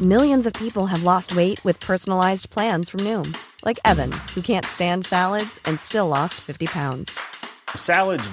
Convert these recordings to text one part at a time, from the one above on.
Know in peoples way ویت پسائز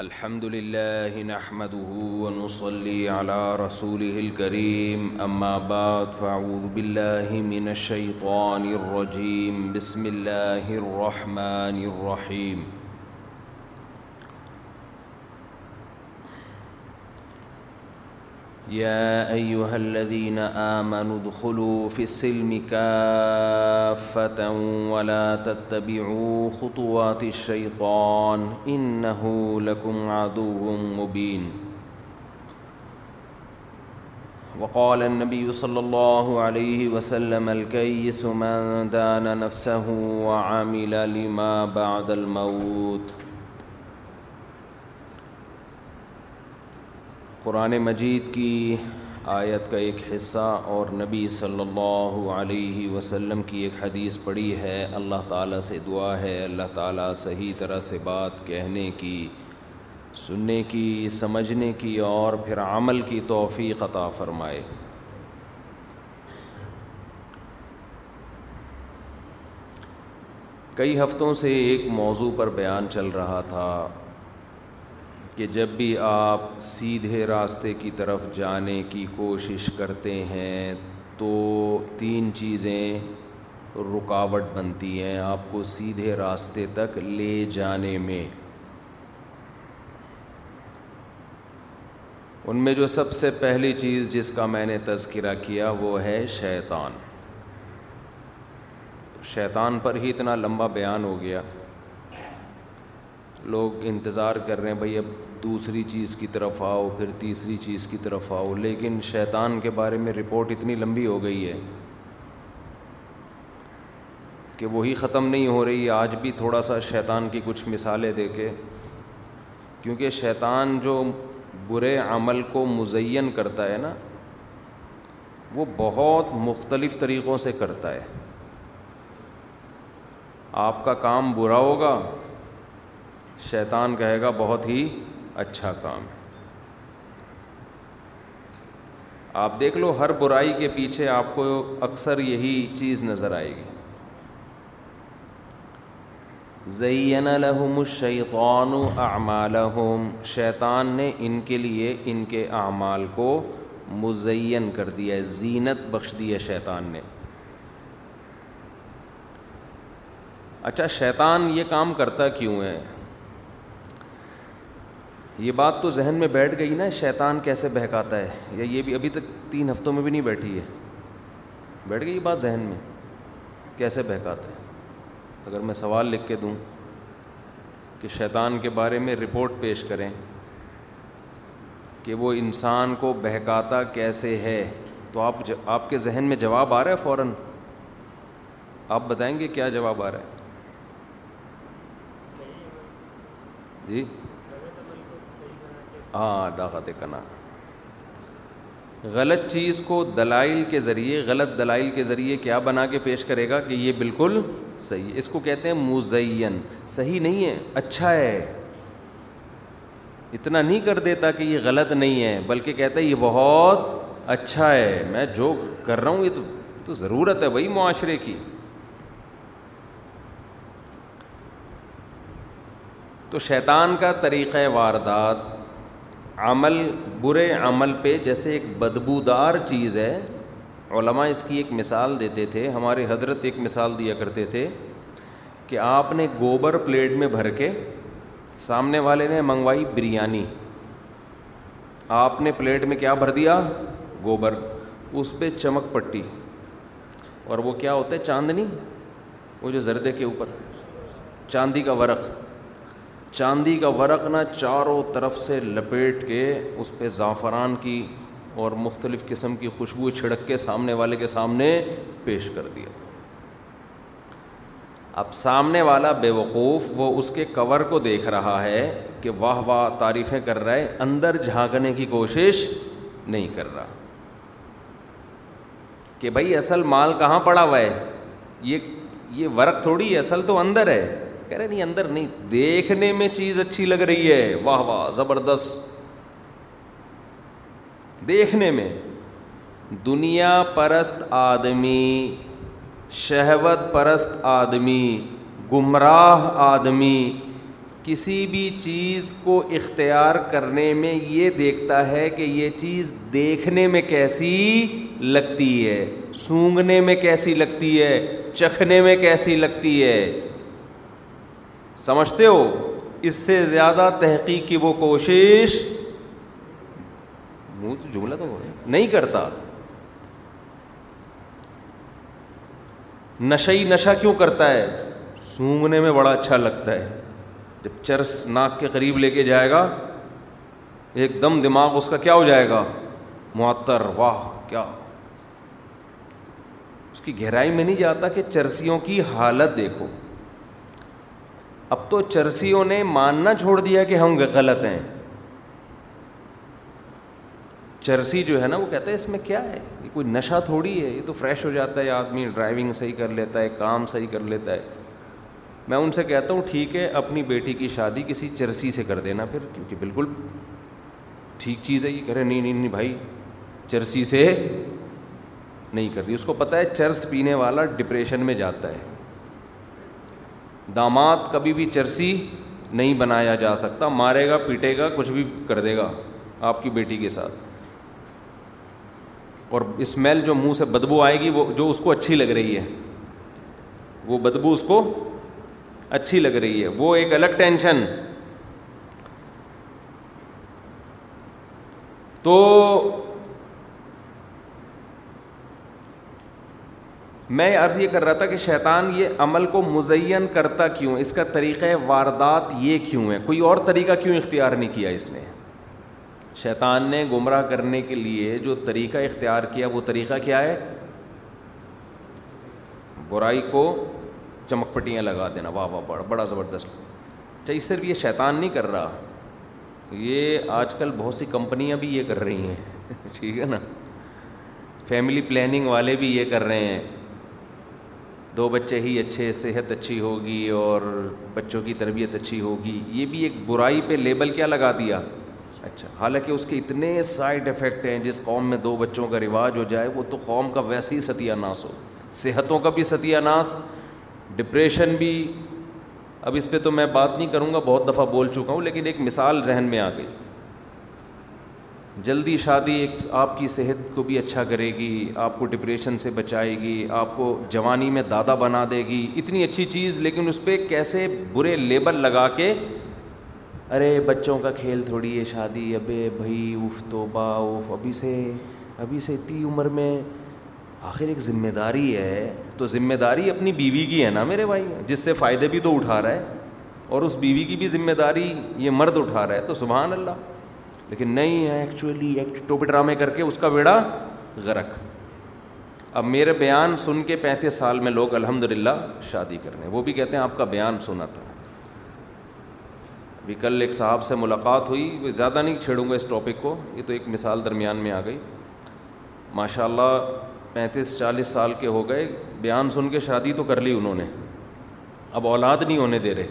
الحمد نحمده نحمد على رسوله رسول کریم بعد فأعوذ بالله من الشيطان الرجیم بسم اللہ الرحمن الرحیم يا أيها الذين آمنوا ادخلوا في السلم كافة ولا تتبعوا خطوات الشيطان إنه لكم عدو مبين وقال النبي صلى الله عليه وسلم الكيس من دان نفسه وعمل لما بعد الموت وقال النبي صلى الله عليه وسلم قرآن مجید کی آیت کا ایک حصہ اور نبی صلی اللہ علیہ وسلم کی ایک حدیث پڑھی ہے اللہ تعالیٰ سے دعا ہے اللہ تعالیٰ صحیح طرح سے بات کہنے کی سننے کی سمجھنے کی اور پھر عمل کی توفیق عطا فرمائے کئی ہفتوں سے ایک موضوع پر بیان چل رہا تھا کہ جب بھی آپ سیدھے راستے کی طرف جانے کی کوشش کرتے ہیں تو تین چیزیں رکاوٹ بنتی ہیں آپ کو سیدھے راستے تک لے جانے میں ان میں جو سب سے پہلی چیز جس کا میں نے تذکرہ کیا وہ ہے شیطان شیطان پر ہی اتنا لمبا بیان ہو گیا لوگ انتظار کر رہے ہیں بھائی اب دوسری چیز کی طرف آؤ پھر تیسری چیز کی طرف آؤ لیکن شیطان کے بارے میں رپورٹ اتنی لمبی ہو گئی ہے کہ وہی ختم نہیں ہو رہی ہے آج بھی تھوڑا سا شیطان کی کچھ مثالیں دے کے کیونکہ شیطان جو برے عمل کو مزین کرتا ہے نا وہ بہت مختلف طریقوں سے کرتا ہے آپ کا کام برا ہوگا شیطان کہے گا بہت ہی اچھا کام ہے آپ دیکھ لو ہر برائی کے پیچھے آپ کو اکثر یہی چیز نظر آئے گی زین الحم الشیطان شیطان نے ان کے لیے ان کے اعمال کو مزین کر دیا ہے زینت بخش دی ہے شیطان نے اچھا شیطان یہ کام کرتا کیوں ہے یہ بات تو ذہن میں بیٹھ گئی نا شیطان کیسے بہکاتا ہے یا یہ بھی ابھی تک تین ہفتوں میں بھی نہیں بیٹھی ہے بیٹھ گئی یہ بات ذہن میں کیسے بہکاتا ہے اگر میں سوال لکھ کے دوں کہ شیطان کے بارے میں رپورٹ پیش کریں کہ وہ انسان کو بہکاتا کیسے ہے تو آپ آپ کے ذہن میں جواب آ رہا ہے فوراً آپ بتائیں گے کیا جواب آ رہا ہے جی ہاں داغت کنا غلط چیز کو دلائل کے ذریعے غلط دلائل کے ذریعے کیا بنا کے پیش کرے گا کہ یہ بالکل صحیح ہے اس کو کہتے ہیں مزین صحیح نہیں ہے اچھا ہے اتنا نہیں کر دیتا کہ یہ غلط نہیں ہے بلکہ کہتا ہے یہ بہت اچھا ہے میں جو کر رہا ہوں یہ تو تو ضرورت ہے وہی معاشرے کی تو شیطان کا طریقہ واردات عمل برے عمل پہ جیسے ایک بدبودار چیز ہے علماء اس کی ایک مثال دیتے تھے ہمارے حضرت ایک مثال دیا کرتے تھے کہ آپ نے گوبر پلیٹ میں بھر کے سامنے والے نے منگوائی بریانی آپ نے پلیٹ میں کیا بھر دیا گوبر اس پہ چمک پٹی اور وہ کیا ہوتا ہے چاندنی وہ جو زردے کے اوپر چاندی کا ورق چاندی کا ورق نہ چاروں طرف سے لپیٹ کے اس پہ زعفران کی اور مختلف قسم کی خوشبو چھڑک کے سامنے والے کے سامنے پیش کر دیا اب سامنے والا بے وقوف وہ اس کے کور کو دیکھ رہا ہے کہ واہ واہ تعریفیں کر رہا ہے اندر جھانکنے کی کوشش نہیں کر رہا کہ بھائی اصل مال کہاں پڑا ہوا ہے یہ یہ ورق تھوڑی ہے اصل تو اندر ہے کہہ رہے نہیں اندر نہیں دیکھنے میں چیز اچھی لگ رہی ہے واہ واہ زبردست دیکھنے میں دنیا پرست آدمی شہوت پرست آدمی گمراہ آدمی کسی بھی چیز کو اختیار کرنے میں یہ دیکھتا ہے کہ یہ چیز دیکھنے میں کیسی لگتی ہے سونگنے میں کیسی لگتی ہے چکھنے میں کیسی لگتی ہے سمجھتے ہو اس سے زیادہ تحقیق کی وہ کوشش منہ تو جملہ تو نہیں کرتا نش نشہ کیوں کرتا ہے سونگنے میں بڑا اچھا لگتا ہے جب چرس ناک کے قریب لے کے جائے گا ایک دم دماغ اس کا کیا ہو جائے گا معطر واہ کیا اس کی گہرائی میں نہیں جاتا کہ چرسیوں کی حالت دیکھو اب تو چرسیوں نے ماننا چھوڑ دیا کہ ہم غلط ہیں چرسی جو ہے نا وہ کہتا ہے اس میں کیا ہے یہ کوئی نشہ تھوڑی ہے یہ تو فریش ہو جاتا ہے آدمی ڈرائیونگ صحیح کر لیتا ہے کام صحیح کر لیتا ہے میں ان سے کہتا ہوں ٹھیک ہے اپنی بیٹی کی شادی کسی چرسی سے کر دینا پھر کیونکہ بالکل ٹھیک چیز ہے یہ کرے نہیں نہیں بھائی چرسی سے نہیں کر دی اس کو پتہ ہے چرس پینے والا ڈپریشن میں جاتا ہے داماد کبھی بھی چرسی نہیں بنایا جا سکتا مارے گا پیٹے گا کچھ بھی کر دے گا آپ کی بیٹی کے ساتھ اور اسمیل جو منہ سے بدبو آئے گی وہ جو اس کو اچھی لگ رہی ہے وہ بدبو اس کو اچھی لگ رہی ہے وہ ایک الگ ٹینشن تو میں عرض یہ کر رہا تھا کہ شیطان یہ عمل کو مزین کرتا کیوں اس کا طریقہ واردات یہ کیوں ہے کوئی اور طریقہ کیوں اختیار نہیں کیا اس نے شیطان نے گمراہ کرنے کے لیے جو طریقہ اختیار کیا وہ طریقہ کیا ہے برائی کو چمک پٹیاں لگا دینا واہ واہ بڑا بڑا زبردست چاہیے صرف یہ شیطان نہیں کر رہا یہ آج کل بہت سی کمپنیاں بھی یہ کر رہی ہیں ٹھیک ہے نا فیملی پلاننگ والے بھی یہ کر رہے ہیں دو بچے ہی اچھے صحت اچھی ہوگی اور بچوں کی تربیت اچھی ہوگی یہ بھی ایک برائی پہ لیبل کیا لگا دیا اچھا حالانکہ اس کے اتنے سائڈ افیکٹ ہیں جس قوم میں دو بچوں کا رواج ہو جائے وہ تو قوم کا ویسے ہی ستیہ ناس ہو صحتوں کا بھی ستیہ ناس ڈپریشن بھی اب اس پہ تو میں بات نہیں کروں گا بہت دفعہ بول چکا ہوں لیکن ایک مثال ذہن میں آ گئی جلدی شادی ایک آپ کی صحت کو بھی اچھا کرے گی آپ کو ڈپریشن سے بچائے گی آپ کو جوانی میں دادا بنا دے گی اتنی اچھی چیز لیکن اس پہ کیسے برے لیبر لگا کے ارے بچوں کا کھیل تھوڑی ہے شادی ابے بھائی اوف تو با اوف ابھی سے ابھی سے اتنی عمر میں آخر ایک ذمہ داری ہے تو ذمہ داری اپنی بیوی کی ہے نا میرے بھائی جس سے فائدے بھی تو اٹھا رہا ہے اور اس بیوی کی بھی ذمہ داری یہ مرد اٹھا رہا ہے تو سبحان اللہ لیکن نہیں ہے ایکچولی ٹوپی ڈرامے کر کے اس کا بیڑا غرق اب میرے بیان سن کے پینتیس سال میں لوگ الحمد للہ شادی کر رہے ہیں وہ بھی کہتے ہیں آپ کا بیان سنا تھا ابھی کل ایک صاحب سے ملاقات ہوئی وہ زیادہ نہیں چھیڑوں گا اس ٹاپک کو یہ تو ایک مثال درمیان میں آ گئی ماشاء اللہ پینتیس چالیس سال کے ہو گئے بیان سن کے شادی تو کر لی انہوں نے اب اولاد نہیں ہونے دے رہے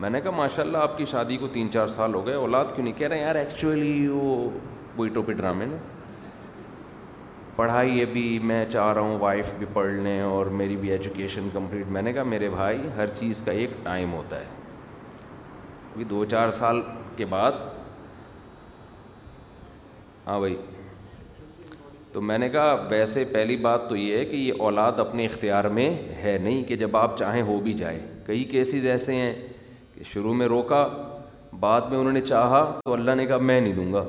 میں نے کہا ماشاء اللہ آپ کی شادی کو تین چار سال ہو گئے اولاد کیوں نہیں کہہ رہے یار ایکچولی وہ پہ ڈرامے نا پڑھائی ابھی میں چاہ رہا ہوں وائف بھی پڑھ لیں اور میری بھی ایجوکیشن کمپلیٹ میں نے کہا میرے بھائی ہر چیز کا ایک ٹائم ہوتا ہے ابھی دو چار سال کے بعد ہاں بھائی تو میں نے کہا ویسے پہلی بات تو یہ ہے کہ یہ اولاد اپنے اختیار میں ہے نہیں کہ جب آپ چاہیں ہو بھی جائے کئی کیسز ایسے ہیں شروع میں روکا بعد میں انہوں نے چاہا تو اللہ نے کہا میں نہیں دوں گا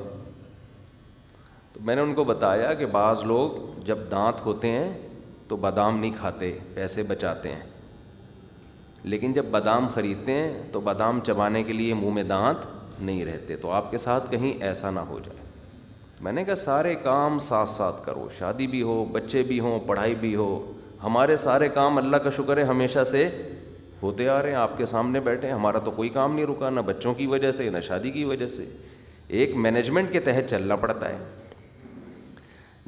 تو میں نے ان کو بتایا کہ بعض لوگ جب دانت ہوتے ہیں تو بادام نہیں کھاتے پیسے بچاتے ہیں لیکن جب بادام خریدتے ہیں تو بادام چبانے کے لیے منہ میں دانت نہیں رہتے تو آپ کے ساتھ کہیں ایسا نہ ہو جائے میں نے کہا سارے کام ساتھ ساتھ کرو شادی بھی ہو بچے بھی ہوں پڑھائی بھی ہو ہمارے سارے کام اللہ کا شکر ہے ہمیشہ سے ہوتے آ رہے ہیں آپ کے سامنے بیٹھے ہیں ہمارا تو کوئی کام نہیں رکا نہ بچوں کی وجہ سے نہ شادی کی وجہ سے ایک مینجمنٹ کے تحت چلنا پڑتا ہے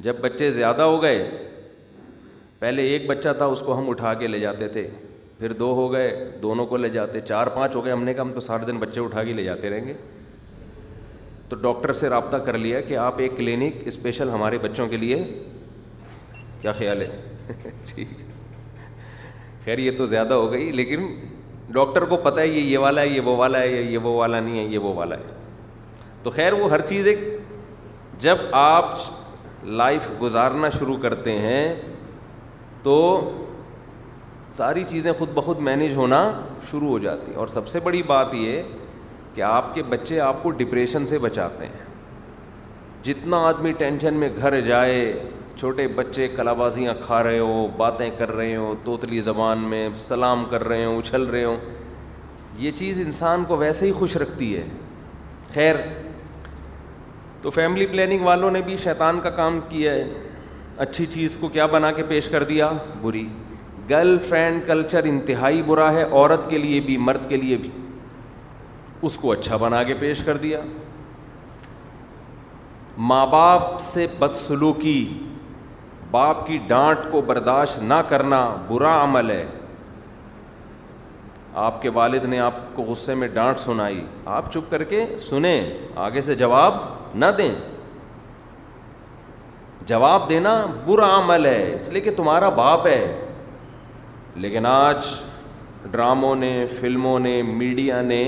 جب بچے زیادہ ہو گئے پہلے ایک بچہ تھا اس کو ہم اٹھا کے لے جاتے تھے پھر دو ہو گئے دونوں کو لے جاتے چار پانچ ہو گئے ہم نے کہا ہم تو سارے دن بچے اٹھا کے لے جاتے رہیں گے تو ڈاکٹر سے رابطہ کر لیا کہ آپ ایک کلینک اسپیشل ہمارے بچوں کے لیے کیا خیال ہے ٹھیک جی۔ خیر یہ تو زیادہ ہو گئی لیکن ڈاکٹر کو پتہ ہے یہ یہ والا ہے یہ وہ والا ہے یہ وہ والا نہیں ہے یہ وہ والا ہے تو خیر وہ ہر چیز ایک جب آپ لائف گزارنا شروع کرتے ہیں تو ساری چیزیں خود بخود مینیج ہونا شروع ہو جاتی ہیں اور سب سے بڑی بات یہ کہ آپ کے بچے آپ کو ڈپریشن سے بچاتے ہیں جتنا آدمی ٹینشن میں گھر جائے چھوٹے بچے کلابازیاں کھا رہے ہوں باتیں کر رہے ہوں توتلی زبان میں سلام کر رہے ہوں اچھل رہے ہوں یہ چیز انسان کو ویسے ہی خوش رکھتی ہے خیر تو فیملی پلاننگ والوں نے بھی شیطان کا کام کیا ہے اچھی چیز کو کیا بنا کے پیش کر دیا بری گرل فرینڈ کلچر انتہائی برا ہے عورت کے لیے بھی مرد کے لیے بھی اس کو اچھا بنا کے پیش کر دیا ماں باپ سے بدسلوکی باپ کی ڈانٹ کو برداشت نہ کرنا برا عمل ہے آپ کے والد نے آپ کو غصے میں ڈانٹ سنائی آپ چپ کر کے سنیں آگے سے جواب نہ دیں جواب دینا برا عمل ہے اس لیے کہ تمہارا باپ ہے لیکن آج ڈراموں نے فلموں نے میڈیا نے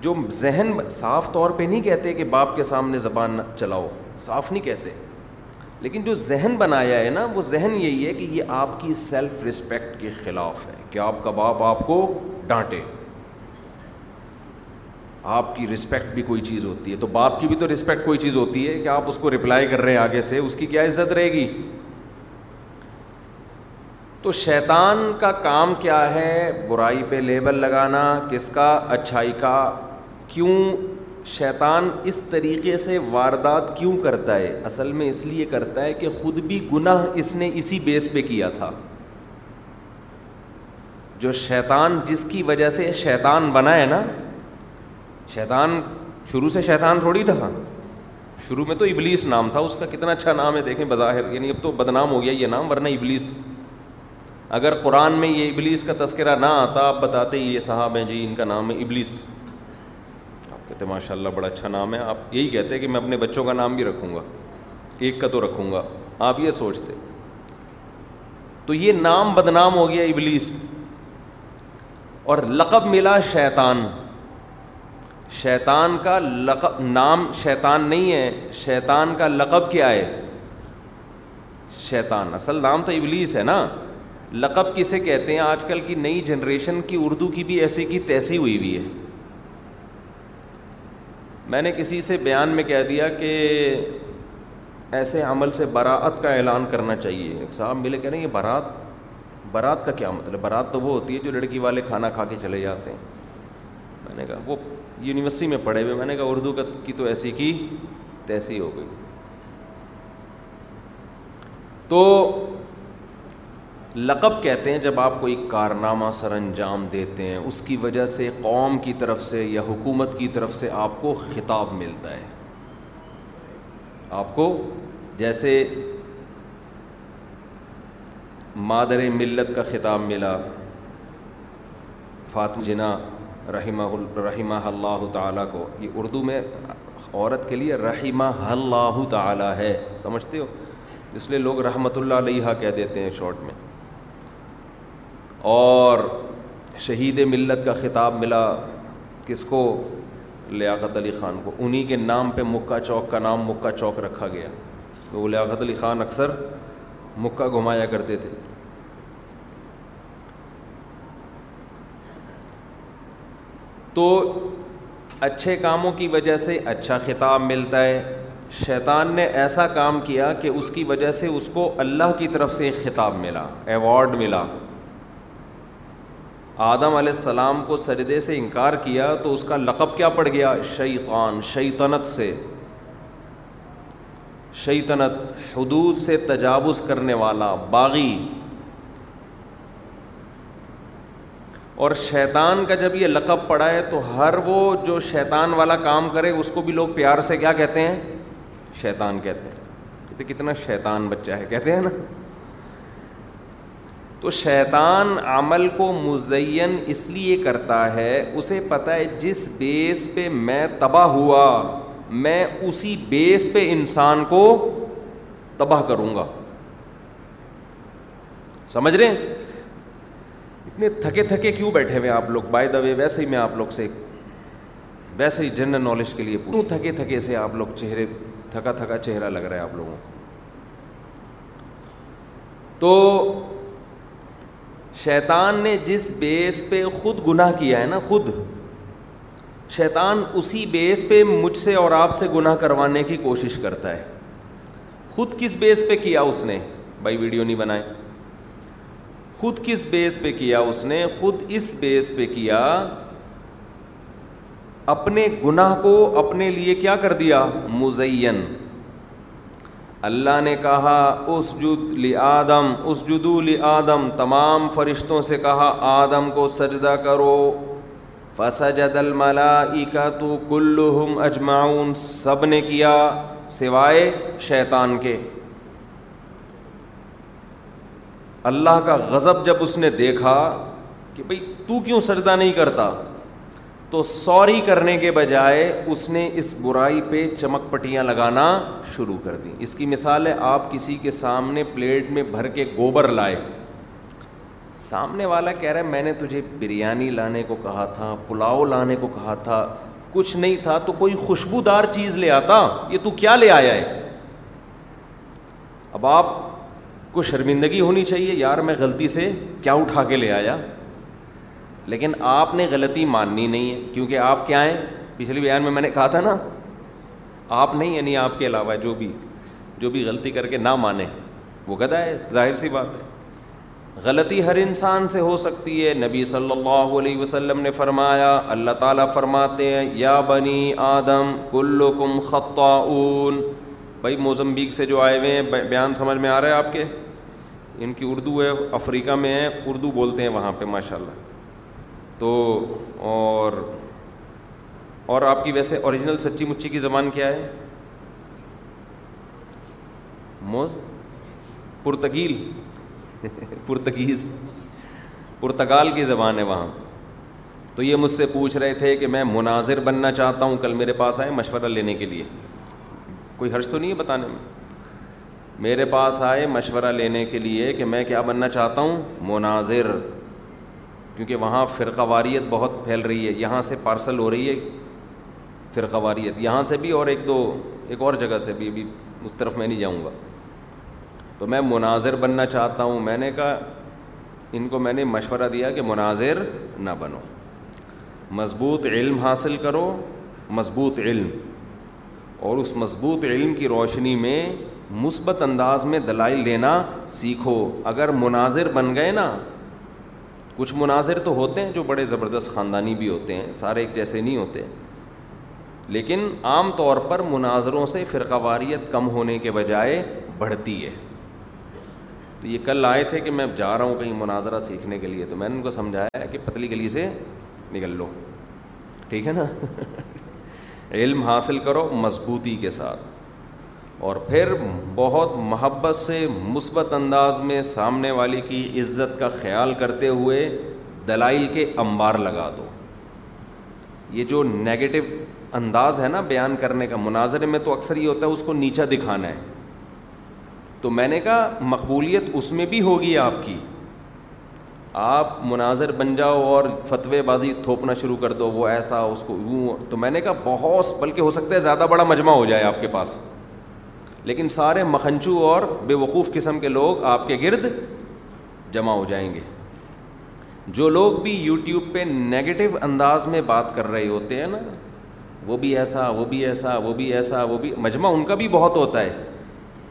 جو ذہن صاف طور پہ نہیں کہتے کہ باپ کے سامنے زبان چلاؤ صاف نہیں کہتے لیکن جو ذہن بنایا ہے نا وہ ذہن یہی ہے کہ یہ آپ کی سیلف رسپیکٹ کے خلاف ہے کہ آپ کا باپ آپ کو ڈانٹے آپ کی رسپیکٹ بھی کوئی چیز ہوتی ہے تو باپ کی بھی تو رسپیکٹ کوئی چیز ہوتی ہے کہ آپ اس کو رپلائی کر رہے ہیں آگے سے اس کی کیا عزت رہے گی تو شیطان کا کام کیا ہے برائی پہ لیبل لگانا کس کا اچھائی کا کیوں شیطان اس طریقے سے واردات کیوں کرتا ہے اصل میں اس لیے کرتا ہے کہ خود بھی گناہ اس نے اسی بیس پہ کیا تھا جو شیطان جس کی وجہ سے شیطان بنا ہے نا شیطان شروع سے شیطان تھوڑی تھا شروع میں تو ابلیس نام تھا اس کا کتنا اچھا نام ہے دیکھیں بظاہر یعنی اب تو بدنام ہو گیا یہ نام ورنہ ابلیس اگر قرآن میں یہ ابلیس کا تذکرہ نہ آتا آپ بتاتے یہ صاحب ہیں جی ان کا نام ہے ابلیس ماشاء اللہ بڑا اچھا نام ہے آپ یہی کہتے ہیں کہ میں اپنے بچوں کا نام بھی رکھوں گا ایک کا تو رکھوں گا آپ یہ سوچتے تو یہ نام بدنام ہو گیا ابلیس اور لقب ملا شیطان شیطان کا لقب نام شیطان نہیں ہے شیطان کا لقب کیا ہے شیطان اصل نام تو ابلیس ہے نا لقب کسے کہتے ہیں آج کل کی نئی جنریشن کی اردو کی بھی ایسی کی تیسی ہوئی ہوئی ہے میں نے کسی سے بیان میں کہہ دیا کہ ایسے عمل سے براعت کا اعلان کرنا چاہیے صاحب ملے کہہ رہے ہیں یہ برات برات کا کیا مطلب برات تو وہ ہوتی ہے جو لڑکی والے کھانا کھا کے چلے جاتے ہیں میں نے کہا وہ یونیورسٹی میں پڑھے ہوئے میں نے کہا اردو کا کی تو ایسی کی تیسی ہو گئی تو لقب کہتے ہیں جب آپ کوئی کارنامہ سر انجام دیتے ہیں اس کی وجہ سے قوم کی طرف سے یا حکومت کی طرف سے آپ کو خطاب ملتا ہے آپ کو جیسے مادر ملت کا خطاب ملا فاطم جنا رحمہ رحمہ اللہ تعالیٰ کو یہ اردو میں عورت کے لیے رحمہ اللہ تعالیٰ ہے سمجھتے ہو اس لیے لوگ رحمۃ اللہ علیہ کہہ دیتے ہیں شارٹ میں اور شہید ملت کا خطاب ملا کس کو لیاقت علی خان کو انہی کے نام پہ مکہ چوک کا نام مکہ چوک رکھا گیا تو وہ لیاقت علی خان اکثر مکہ گھمایا کرتے تھے تو اچھے کاموں کی وجہ سے اچھا خطاب ملتا ہے شیطان نے ایسا کام کیا کہ اس کی وجہ سے اس کو اللہ کی طرف سے ایک خطاب ملا ایوارڈ ملا آدم علیہ السلام کو سردے سے انکار کیا تو اس کا لقب کیا پڑ گیا شیطان شیطنت سے شیطنت حدود سے تجاوز کرنے والا باغی اور شیطان کا جب یہ لقب پڑا ہے تو ہر وہ جو شیطان والا کام کرے اس کو بھی لوگ پیار سے کیا کہتے ہیں شیطان کہتے ہیں کہتے کتنا شیطان بچہ ہے کہتے ہیں نا تو شیطان عمل کو مزین اس لیے کرتا ہے اسے پتہ ہے جس بیس پہ میں تباہ ہوا میں اسی بیس پہ انسان کو تباہ کروں گا سمجھ رہے ہیں اتنے تھکے تھکے کیوں بیٹھے ہوئے آپ لوگ بائی دا وے ویسے ہی میں آپ لوگ سے ویسے ہی جنرل نالج کے لیے پوچھوں تھکے تھکے سے آپ لوگ چہرے تھکا تھکا چہرہ لگ رہا ہے آپ لوگوں کو تو شیطان نے جس بیس پہ خود گناہ کیا ہے نا خود شیطان اسی بیس پہ مجھ سے اور آپ سے گناہ کروانے کی کوشش کرتا ہے خود کس بیس پہ کیا اس نے بھائی ویڈیو نہیں بنائے خود کس بیس پہ کیا اس نے خود اس بیس پہ کیا اپنے گناہ کو اپنے لیے کیا کر دیا مزین اللہ نے کہا اس جد لی آدم اس جدو لی آدم تمام فرشتوں سے کہا آدم کو سجدہ کرو فسجد الملائکہ تو کلہم اجمعون سب نے کیا سوائے شیطان کے اللہ کا غضب جب اس نے دیکھا کہ بھائی تو کیوں سجدہ نہیں کرتا تو سوری کرنے کے بجائے اس نے اس برائی پہ چمک پٹیاں لگانا شروع کر دی اس کی مثال ہے آپ کسی کے سامنے پلیٹ میں بھر کے گوبر لائے سامنے والا کہہ رہا ہے میں نے تجھے بریانی لانے کو کہا تھا پلاؤ لانے کو کہا تھا کچھ نہیں تھا تو کوئی خوشبودار چیز لے آتا یہ تو کیا لے آیا ہے اب آپ کو شرمندگی ہونی چاہیے یار میں غلطی سے کیا اٹھا کے لے آیا لیکن آپ نے غلطی ماننی نہیں ہے کیونکہ آپ کیا ہیں پچھلے بیان میں میں نے کہا تھا نا آپ نہیں یعنی آپ کے علاوہ جو بھی جو بھی غلطی کر کے نہ مانے وہ گدا ہے ظاہر سی بات ہے غلطی ہر انسان سے ہو سکتی ہے نبی صلی اللہ علیہ وسلم نے فرمایا اللہ تعالیٰ فرماتے ہیں یا بنی آدم کلو کم بھائی موزمبیک سے جو آئے ہوئے ہیں بیان سمجھ میں آ رہا ہے آپ کے ان کی اردو ہے افریقہ میں ہے اردو بولتے ہیں وہاں پہ ماشاء اللہ تو اور اور آپ کی ویسے اوریجنل سچی مچی کی زبان کیا ہے موز پرتگیل پرتگیز پرتگال کی زبان ہے وہاں تو یہ مجھ سے پوچھ رہے تھے کہ میں مناظر بننا چاہتا ہوں کل میرے پاس آئے مشورہ لینے کے لیے کوئی حرج تو نہیں ہے بتانے میں میرے پاس آئے مشورہ لینے کے لیے کہ میں کیا بننا چاہتا ہوں مناظر کیونکہ وہاں فرقہ واریت بہت پھیل رہی ہے یہاں سے پارسل ہو رہی ہے فرقہ واریت یہاں سے بھی اور ایک دو ایک اور جگہ سے بھی ابھی اس طرف میں نہیں جاؤں گا تو میں مناظر بننا چاہتا ہوں میں نے کہا ان کو میں نے مشورہ دیا کہ مناظر نہ بنو مضبوط علم حاصل کرو مضبوط علم اور اس مضبوط علم کی روشنی میں مثبت انداز میں دلائل لینا سیکھو اگر مناظر بن گئے نا کچھ مناظر تو ہوتے ہیں جو بڑے زبردست خاندانی بھی ہوتے ہیں سارے ایک جیسے نہیں ہوتے لیکن عام طور پر مناظروں سے فرقہ واریت کم ہونے کے بجائے بڑھتی ہے تو یہ کل آئے تھے کہ میں جا رہا ہوں کہیں مناظرہ سیکھنے کے لیے تو میں نے ان کو سمجھایا کہ پتلی گلی سے نکل لو ٹھیک ہے نا علم حاصل کرو مضبوطی کے ساتھ اور پھر بہت محبت سے مثبت انداز میں سامنے والے کی عزت کا خیال کرتے ہوئے دلائل کے انبار لگا دو یہ جو نگیٹو انداز ہے نا بیان کرنے کا مناظرے میں تو اکثر یہ ہوتا ہے اس کو نیچا دکھانا ہے تو میں نے کہا مقبولیت اس میں بھی ہوگی آپ کی آپ مناظر بن جاؤ اور فتوی بازی تھوپنا شروع کر دو وہ ایسا اس کو یوں تو میں نے کہا بہت بلکہ ہو سکتا ہے زیادہ بڑا مجمع ہو جائے آپ کے پاس لیکن سارے مکھنچو اور بے وقوف قسم کے لوگ آپ کے گرد جمع ہو جائیں گے جو لوگ بھی یوٹیوب پہ نگیٹو انداز میں بات کر رہے ہوتے ہیں نا وہ بھی ایسا وہ بھی ایسا وہ بھی ایسا وہ بھی مجمع ان کا بھی بہت ہوتا ہے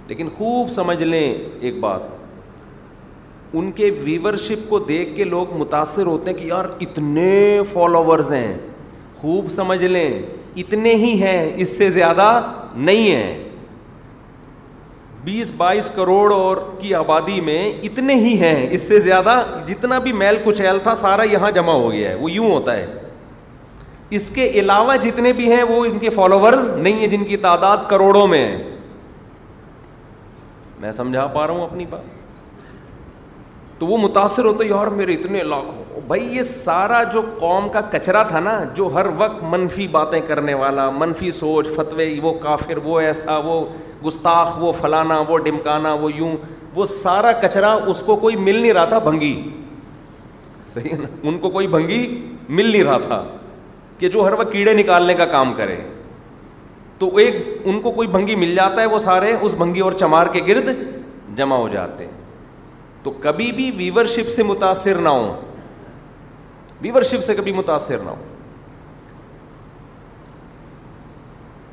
لیکن خوب سمجھ لیں ایک بات ان کے ویورشپ کو دیکھ کے لوگ متاثر ہوتے ہیں کہ یار اتنے فالوورز ہیں خوب سمجھ لیں اتنے ہی ہیں اس سے زیادہ نہیں ہیں بیس بائیس کروڑ اور کی آبادی میں اتنے ہی ہیں اس سے زیادہ جتنا بھی میل کچیل تھا سارا یہاں جمع ہو گیا ہے وہ یوں ہوتا ہے اس کے علاوہ جتنے بھی ہیں وہ ان کے فالوورز نہیں ہیں جن کی تعداد کروڑوں میں ہے میں سمجھا پا رہا ہوں اپنی بات تو وہ متاثر ہے یار میرے اتنے لاکھ ہو بھائی یہ سارا جو قوم کا کچرا تھا نا جو ہر وقت منفی باتیں کرنے والا منفی سوچ فتوی وہ کافر وہ ایسا وہ گستاخ وہ فلانا وہ ڈمکانا وہ یوں وہ سارا کچرا اس کو کوئی مل نہیں رہا تھا بھنگی صحیح ہے نا ان کو کوئی بھنگی مل نہیں رہا تھا کہ جو ہر وقت کیڑے نکالنے کا کام کرے تو ایک ان کو کوئی بھنگی مل جاتا ہے وہ سارے اس بھنگی اور چمار کے گرد جمع ہو جاتے ہیں تو کبھی بھی ویورشپ سے متاثر نہ ہو ویورشپ سے کبھی متاثر نہ ہو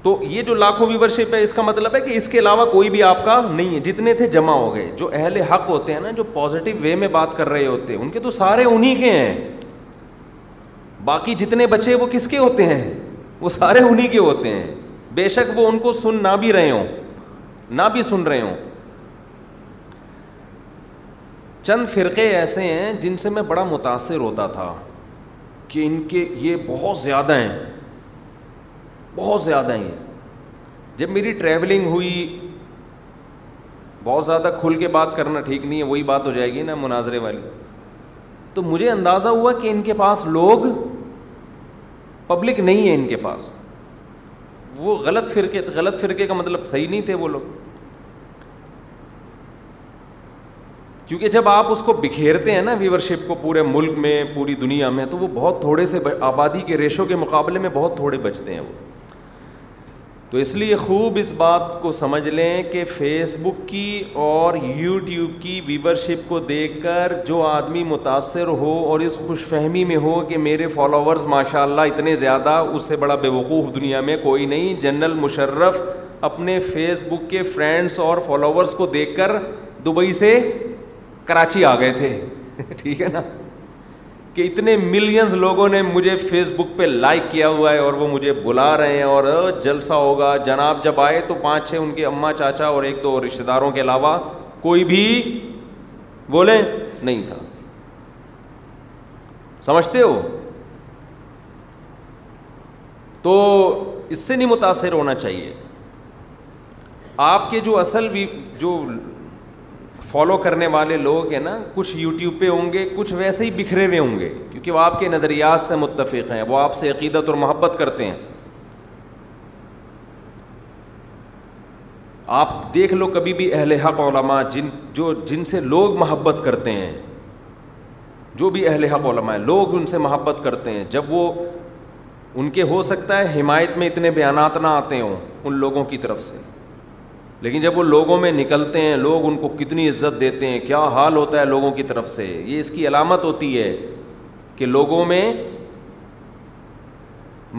تو یہ جو لاکھوں ویورشپ ہے اس کا مطلب ہے کہ اس کے علاوہ کوئی بھی آپ کا نہیں ہے جتنے تھے جمع ہو گئے جو اہل حق ہوتے ہیں نا جو پازیٹیو وے میں بات کر رہے ہوتے ہیں ان کے تو سارے انہیں کے ہیں باقی جتنے بچے وہ کس کے ہوتے ہیں وہ سارے انہیں کے ہوتے ہیں بے شک وہ ان کو سن نہ بھی رہے ہوں نہ بھی سن رہے ہوں چند فرقے ایسے ہیں جن سے میں بڑا متاثر ہوتا تھا کہ ان کے یہ بہت زیادہ ہیں بہت زیادہ ہیں جب میری ٹریولنگ ہوئی بہت زیادہ کھل کے بات کرنا ٹھیک نہیں ہے وہی بات ہو جائے گی نا مناظرے والی تو مجھے اندازہ ہوا کہ ان کے پاس لوگ پبلک نہیں ہے ان کے پاس وہ غلط فرقے غلط فرقے کا مطلب صحیح نہیں تھے وہ لوگ کیونکہ جب آپ اس کو بکھیرتے ہیں نا ویور شپ کو پورے ملک میں پوری دنیا میں تو وہ بہت تھوڑے سے آبادی کے ریشوں کے مقابلے میں بہت تھوڑے بچتے ہیں وہ تو اس لیے خوب اس بات کو سمجھ لیں کہ فیس بک کی اور یوٹیوب کی ویور شپ کو دیکھ کر جو آدمی متاثر ہو اور اس خوش فہمی میں ہو کہ میرے فالوورز ماشاء اللہ اتنے زیادہ اس سے بڑا بے وقوف دنیا میں کوئی نہیں جنرل مشرف اپنے فیس بک کے فرینڈس اور فالوورس کو دیکھ کر دبئی سے کراچی آ گئے تھے ٹھیک ہے نا کہ اتنے ملینز لوگوں نے مجھے فیس بک پہ لائک کیا ہوا ہے اور وہ مجھے بلا رہے ہیں اور جلسہ ہوگا جناب جب آئے تو پانچ چھ ان کے اماں چاچا اور ایک دو رشتے داروں کے علاوہ کوئی بھی بولے نہیں تھا سمجھتے ہو تو اس سے نہیں متاثر ہونا چاہیے آپ کے جو اصل بھی جو فالو کرنے والے لوگ ہیں نا کچھ یوٹیوب پہ ہوں گے کچھ ویسے ہی بکھرے ہوئے ہوں گے کیونکہ وہ آپ کے نظریات سے متفق ہیں وہ آپ سے عقیدت اور محبت کرتے ہیں آپ دیکھ لو کبھی بھی اہل حق علماء جن جو جن سے لوگ محبت کرتے ہیں جو بھی اہل حق علماء ہیں لوگ ان سے محبت کرتے ہیں جب وہ ان کے ہو سکتا ہے حمایت میں اتنے بیانات نہ آتے ہوں ان لوگوں کی طرف سے لیکن جب وہ لوگوں میں نکلتے ہیں لوگ ان کو کتنی عزت دیتے ہیں کیا حال ہوتا ہے لوگوں کی طرف سے یہ اس کی علامت ہوتی ہے کہ لوگوں میں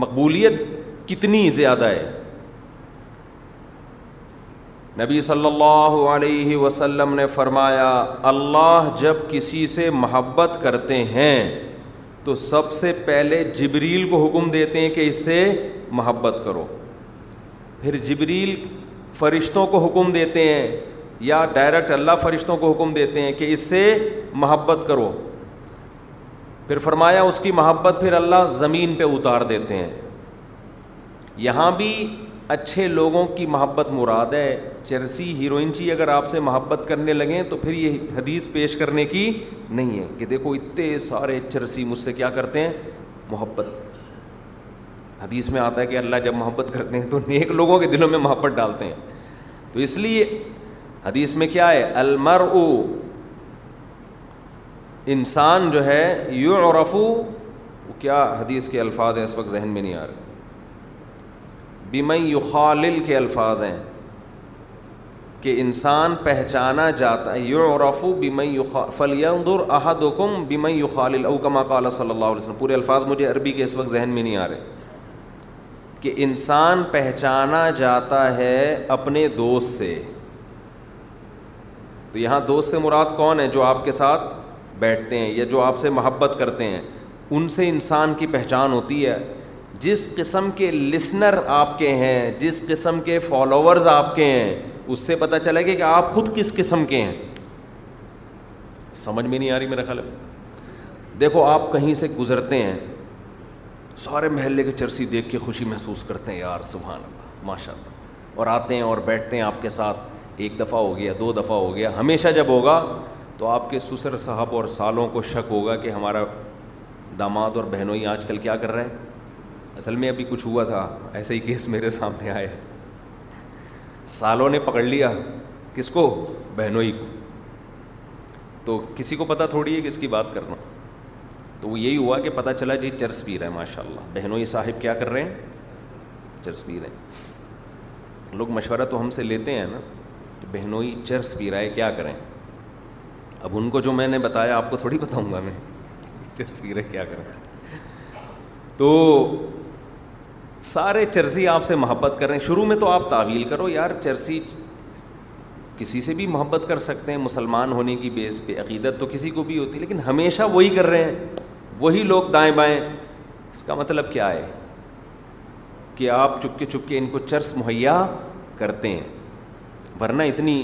مقبولیت کتنی زیادہ ہے نبی صلی اللہ علیہ وسلم نے فرمایا اللہ جب کسی سے محبت کرتے ہیں تو سب سے پہلے جبریل کو حکم دیتے ہیں کہ اس سے محبت کرو پھر جبریل فرشتوں کو حکم دیتے ہیں یا ڈائریکٹ اللہ فرشتوں کو حکم دیتے ہیں کہ اس سے محبت کرو پھر فرمایا اس کی محبت پھر اللہ زمین پہ اتار دیتے ہیں یہاں بھی اچھے لوگوں کی محبت مراد ہے چرسی ہیروئنچی جی اگر آپ سے محبت کرنے لگیں تو پھر یہ حدیث پیش کرنے کی نہیں ہے کہ دیکھو اتنے سارے چرسی مجھ سے کیا کرتے ہیں محبت حدیث میں آتا ہے کہ اللہ جب محبت کرتے ہیں تو نیک لوگوں کے دلوں میں محبت ڈالتے ہیں تو اس لیے حدیث میں کیا ہے المر او انسان جو ہے یو عرف کیا حدیث کے الفاظ ہیں اس وقت ذہن میں نہیں آ رہے بیمئی خالل کے الفاظ ہیں کہ انسان پہچانا جاتا ہے یوں رفو بیمئی در احدم بمئی خالل او کما قال صلی اللہ علیہ وسلم پورے الفاظ مجھے عربی کے اس وقت ذہن میں نہیں آ رہے کہ انسان پہچانا جاتا ہے اپنے دوست سے تو یہاں دوست سے مراد کون ہے جو آپ کے ساتھ بیٹھتے ہیں یا جو آپ سے محبت کرتے ہیں ان سے انسان کی پہچان ہوتی ہے جس قسم کے لسنر آپ کے ہیں جس قسم کے فالوورز آپ کے ہیں اس سے پتہ چلے گا کہ آپ خود کس قسم کے ہیں سمجھ میں نہیں آ رہی میرا خیال دیکھو آپ کہیں سے گزرتے ہیں سارے محلے کے چرسی دیکھ کے خوشی محسوس کرتے ہیں یار سبحان اللہ ماشاء اللہ اور آتے ہیں اور بیٹھتے ہیں آپ کے ساتھ ایک دفعہ ہو گیا دو دفعہ ہو گیا ہمیشہ جب ہوگا تو آپ کے سسر صاحب اور سالوں کو شک ہوگا کہ ہمارا داماد اور بہنوئی آج کل کیا کر رہے ہیں اصل میں ابھی کچھ ہوا تھا ایسے ہی کیس میرے سامنے آئے سالوں نے پکڑ لیا کس کو بہنوئی کو تو کسی کو پتہ تھوڑی ہے کہ اس کی بات کرنا تو وہ یہی ہوا کہ پتہ چلا جی چرس پی رہے ہیں ماشاء اللہ بہنوں یہ صاحب کیا کر رہے ہیں چرس پی رہے ہیں لوگ مشورہ تو ہم سے لیتے ہیں نا کہ بہنوئی چرس پی رہا ہے کیا کریں اب ان کو جو میں نے بتایا آپ کو تھوڑی بتاؤں گا میں چرس پی رہے کیا کریں تو سارے چرسی آپ سے محبت کریں شروع میں تو آپ تعویل کرو یار چرسی کسی سے بھی محبت کر سکتے ہیں مسلمان ہونے کی بیس پہ عقیدت تو کسی کو بھی ہوتی ہے لیکن ہمیشہ وہی کر رہے ہیں وہی لوگ دائیں بائیں اس کا مطلب کیا ہے کہ آپ چپ کے چپ کے ان کو چرس مہیا کرتے ہیں ورنہ اتنی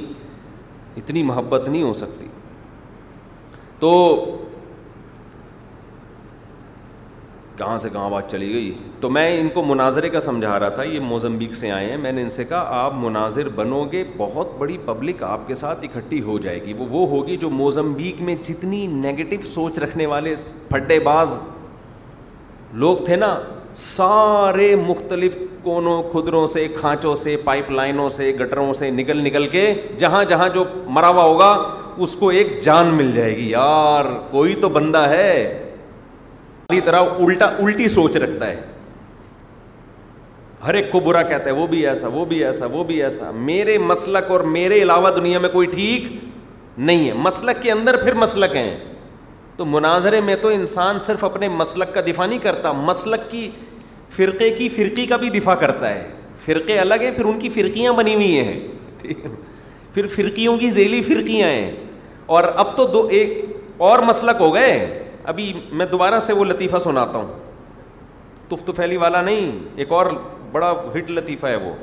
اتنی محبت نہیں ہو سکتی تو کہاں سے کہاں بات چلی گئی تو میں ان کو مناظرے کا سمجھا رہا تھا یہ موزمبیک سے آئے ہیں میں نے ان سے کہا آپ مناظر بنو گے بہت بڑی پبلک آپ کے ساتھ اکٹھی ہو جائے گی وہ وہ ہوگی جو موزمبیک میں جتنی نگیٹو سوچ رکھنے والے پھڈے باز لوگ تھے نا سارے مختلف کونوں خدروں سے کھانچوں سے پائپ لائنوں سے گٹروں سے نکل نکل کے جہاں جہاں جو مراوا ہوگا اس کو ایک جان مل جائے گی یار کوئی تو بندہ ہے ہماری طرح الٹا الٹی سوچ رکھتا ہے ہر ایک کو برا کہتا ہے وہ بھی ایسا وہ بھی ایسا وہ بھی ایسا میرے مسلک اور میرے علاوہ دنیا میں کوئی ٹھیک نہیں ہے مسلک کے اندر پھر مسلک ہیں تو مناظرے میں تو انسان صرف اپنے مسلک کا دفاع نہیں کرتا مسلک کی فرقے کی فرقی کا بھی دفاع کرتا ہے فرقے الگ ہیں پھر ان کی فرقیاں بنی ہوئی ہیں پھر فرقیوں کی ذیلی فرقیاں ہیں اور اب تو دو ایک اور مسلک ہو گئے ابھی میں دوبارہ سے وہ لطیفہ سناتا ہوں تفت پھیلی والا نہیں ایک اور بڑا ہٹ لطیفہ ہے وہ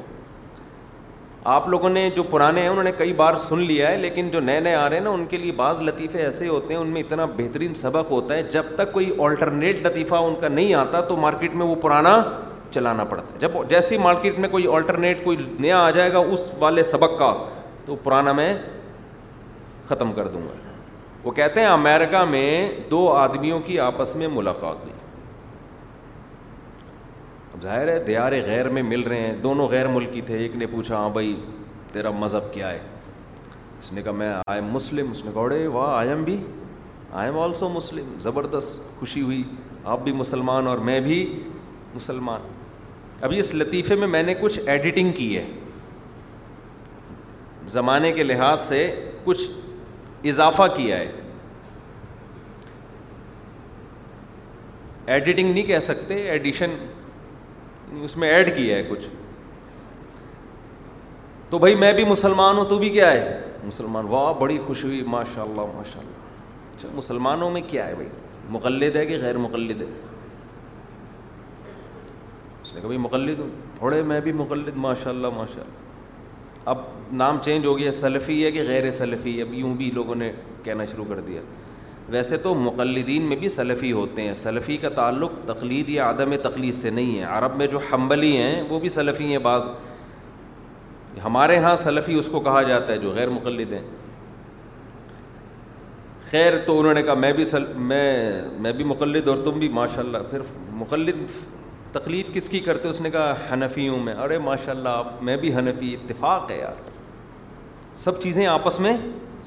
آپ لوگوں نے جو پرانے ہیں انہوں نے کئی بار سن لیا ہے لیکن جو نئے نئے آ رہے ہیں نا ان کے لیے بعض لطیفے ایسے ہوتے ہیں ان میں اتنا بہترین سبق ہوتا ہے جب تک کوئی آلٹرنیٹ لطیفہ ان کا نہیں آتا تو مارکیٹ میں وہ پرانا چلانا پڑتا ہے جب جیسے ہی مارکیٹ میں کوئی آلٹرنیٹ کوئی نیا آ جائے گا اس والے سبق کا تو پرانا میں ختم کر دوں گا وہ کہتے ہیں امیرکا میں دو آدمیوں کی آپس میں ملاقات ہوئی اب ظاہر ہے دیار غیر میں مل رہے ہیں دونوں غیر ملکی تھے ایک نے پوچھا ہاں بھائی تیرا مذہب کیا ہے اس نے کہا میں آئی ایم مسلم اس نے کہا اڑے واہ آئی ایم بھی آئی ایم آلسو مسلم زبردست خوشی ہوئی آپ بھی مسلمان اور میں بھی مسلمان ابھی اس لطیفے میں میں نے کچھ ایڈیٹنگ کی ہے زمانے کے لحاظ سے کچھ اضافہ کیا ہے ایڈیٹنگ نہیں کہہ سکتے ایڈیشن اس میں ایڈ کیا ہے کچھ تو بھائی میں بھی مسلمان ہوں تو بھی کیا ہے مسلمان واہ بڑی خوش ہوئی ماشاء اللہ ماشاء اللہ اچھا مسلمانوں میں کیا ہے بھائی مقلد ہے کہ غیر مقلد ہے اس نے مقلد ہوں تھوڑے میں بھی مقلد ماشاء اللہ ماشاء اللہ اب نام چینج ہو گیا سلفی ہے کہ غیر سلفی اب یوں بھی لوگوں نے کہنا شروع کر دیا ویسے تو مقلدین میں بھی سلفی ہوتے ہیں سلفی کا تعلق تقلید یا عدم تقلید سے نہیں ہے عرب میں جو حنبلی ہیں وہ بھی سلفی ہیں بعض ہمارے ہاں سلفی اس کو کہا جاتا ہے جو غیر مقلد ہیں خیر تو انہوں نے کہا میں بھی سل میں میں بھی مقلد اور تم بھی ماشاء اللہ پھر مقلد تقلید کس کی کرتے اس نے کہا حنفیوں میں ارے ماشاء اللہ آپ میں بھی حنفی اتفاق ہے یار سب چیزیں آپس میں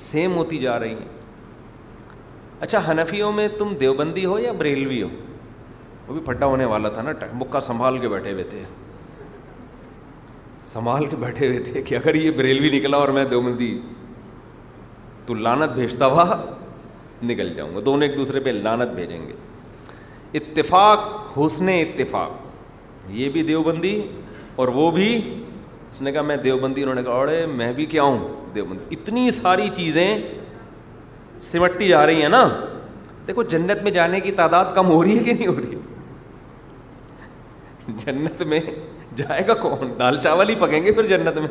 سیم ہوتی جا رہی ہیں اچھا حنفیوں میں تم دیوبندی ہو یا بریلوی ہو وہ بھی پھٹا ہونے والا تھا نا مکہ سنبھال کے بیٹھے ہوئے تھے سنبھال کے بیٹھے ہوئے تھے کہ اگر یہ بریلوی نکلا اور میں دیوبندی تو لانت بھیجتا ہوا نکل جاؤں گا دونوں ایک دوسرے پہ لانت بھیجیں گے اتفاق حسن اتفاق یہ بھی دیوبندی اور وہ بھی اس نے کہا میں دیوبندی انہوں نے کہا میں بھی کیا ہوں دیوبندی اتنی ساری چیزیں سمٹتی جا رہی ہیں نا دیکھو جنت میں جانے کی تعداد کم ہو رہی ہے کہ نہیں ہو رہی جنت میں جائے گا کون دال چاول ہی پکیں گے پھر جنت میں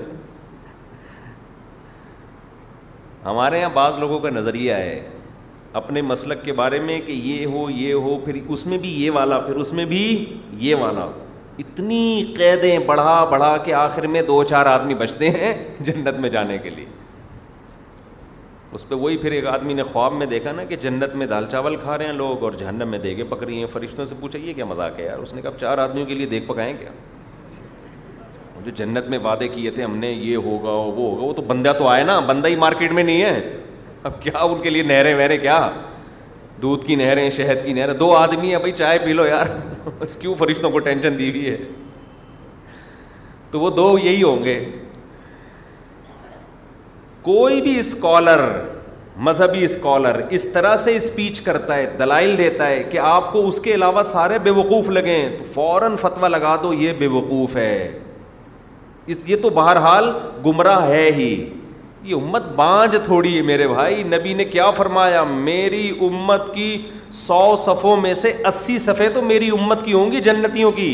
ہمارے یہاں بعض لوگوں کا نظریہ ہے اپنے مسلک کے بارے میں کہ یہ ہو یہ ہو پھر اس میں بھی یہ والا پھر اس میں بھی یہ والا اتنی قیدیں بڑھا بڑھا کے آخر میں دو چار آدمی بچتے ہیں جنت میں جانے کے لیے اس پہ وہی پھر ایک آدمی نے خواب میں دیکھا نا کہ جنت میں دال چاول کھا رہے ہیں لوگ اور جہنم میں دیکھے پکڑی ہیں فرشتوں سے پوچھا یہ کیا مذاق ہے یار اس نے کہا چار آدمیوں کے لیے دیکھ پکائیں کیا جو جنت میں وعدے کیے تھے ہم نے یہ ہوگا وہ وہ ہوگا وہ تو بندہ تو آئے نا بندہ ہی مارکیٹ میں نہیں ہے اب کیا ان کے لیے نہریں وہریں کیا دودھ کی نہریں شہد کی نہریں دو آدمی ہیں بھائی چائے پی لو یار کیوں فرشتوں کو ٹینشن دی ہوئی ہے تو وہ دو یہی ہوں گے کوئی بھی اسکالر مذہبی اسکالر اس طرح سے اسپیچ کرتا ہے دلائل دیتا ہے کہ آپ کو اس کے علاوہ سارے بے وقوف لگیں تو فوراً فتویٰ لگا دو یہ بے وقوف ہے اس یہ تو بہرحال گمراہ ہے ہی یہ امت بانج تھوڑی ہے میرے بھائی نبی نے کیا فرمایا میری امت کی سو صفوں میں سے اسی صفحے تو میری امت کی ہوں گی جنتیوں کی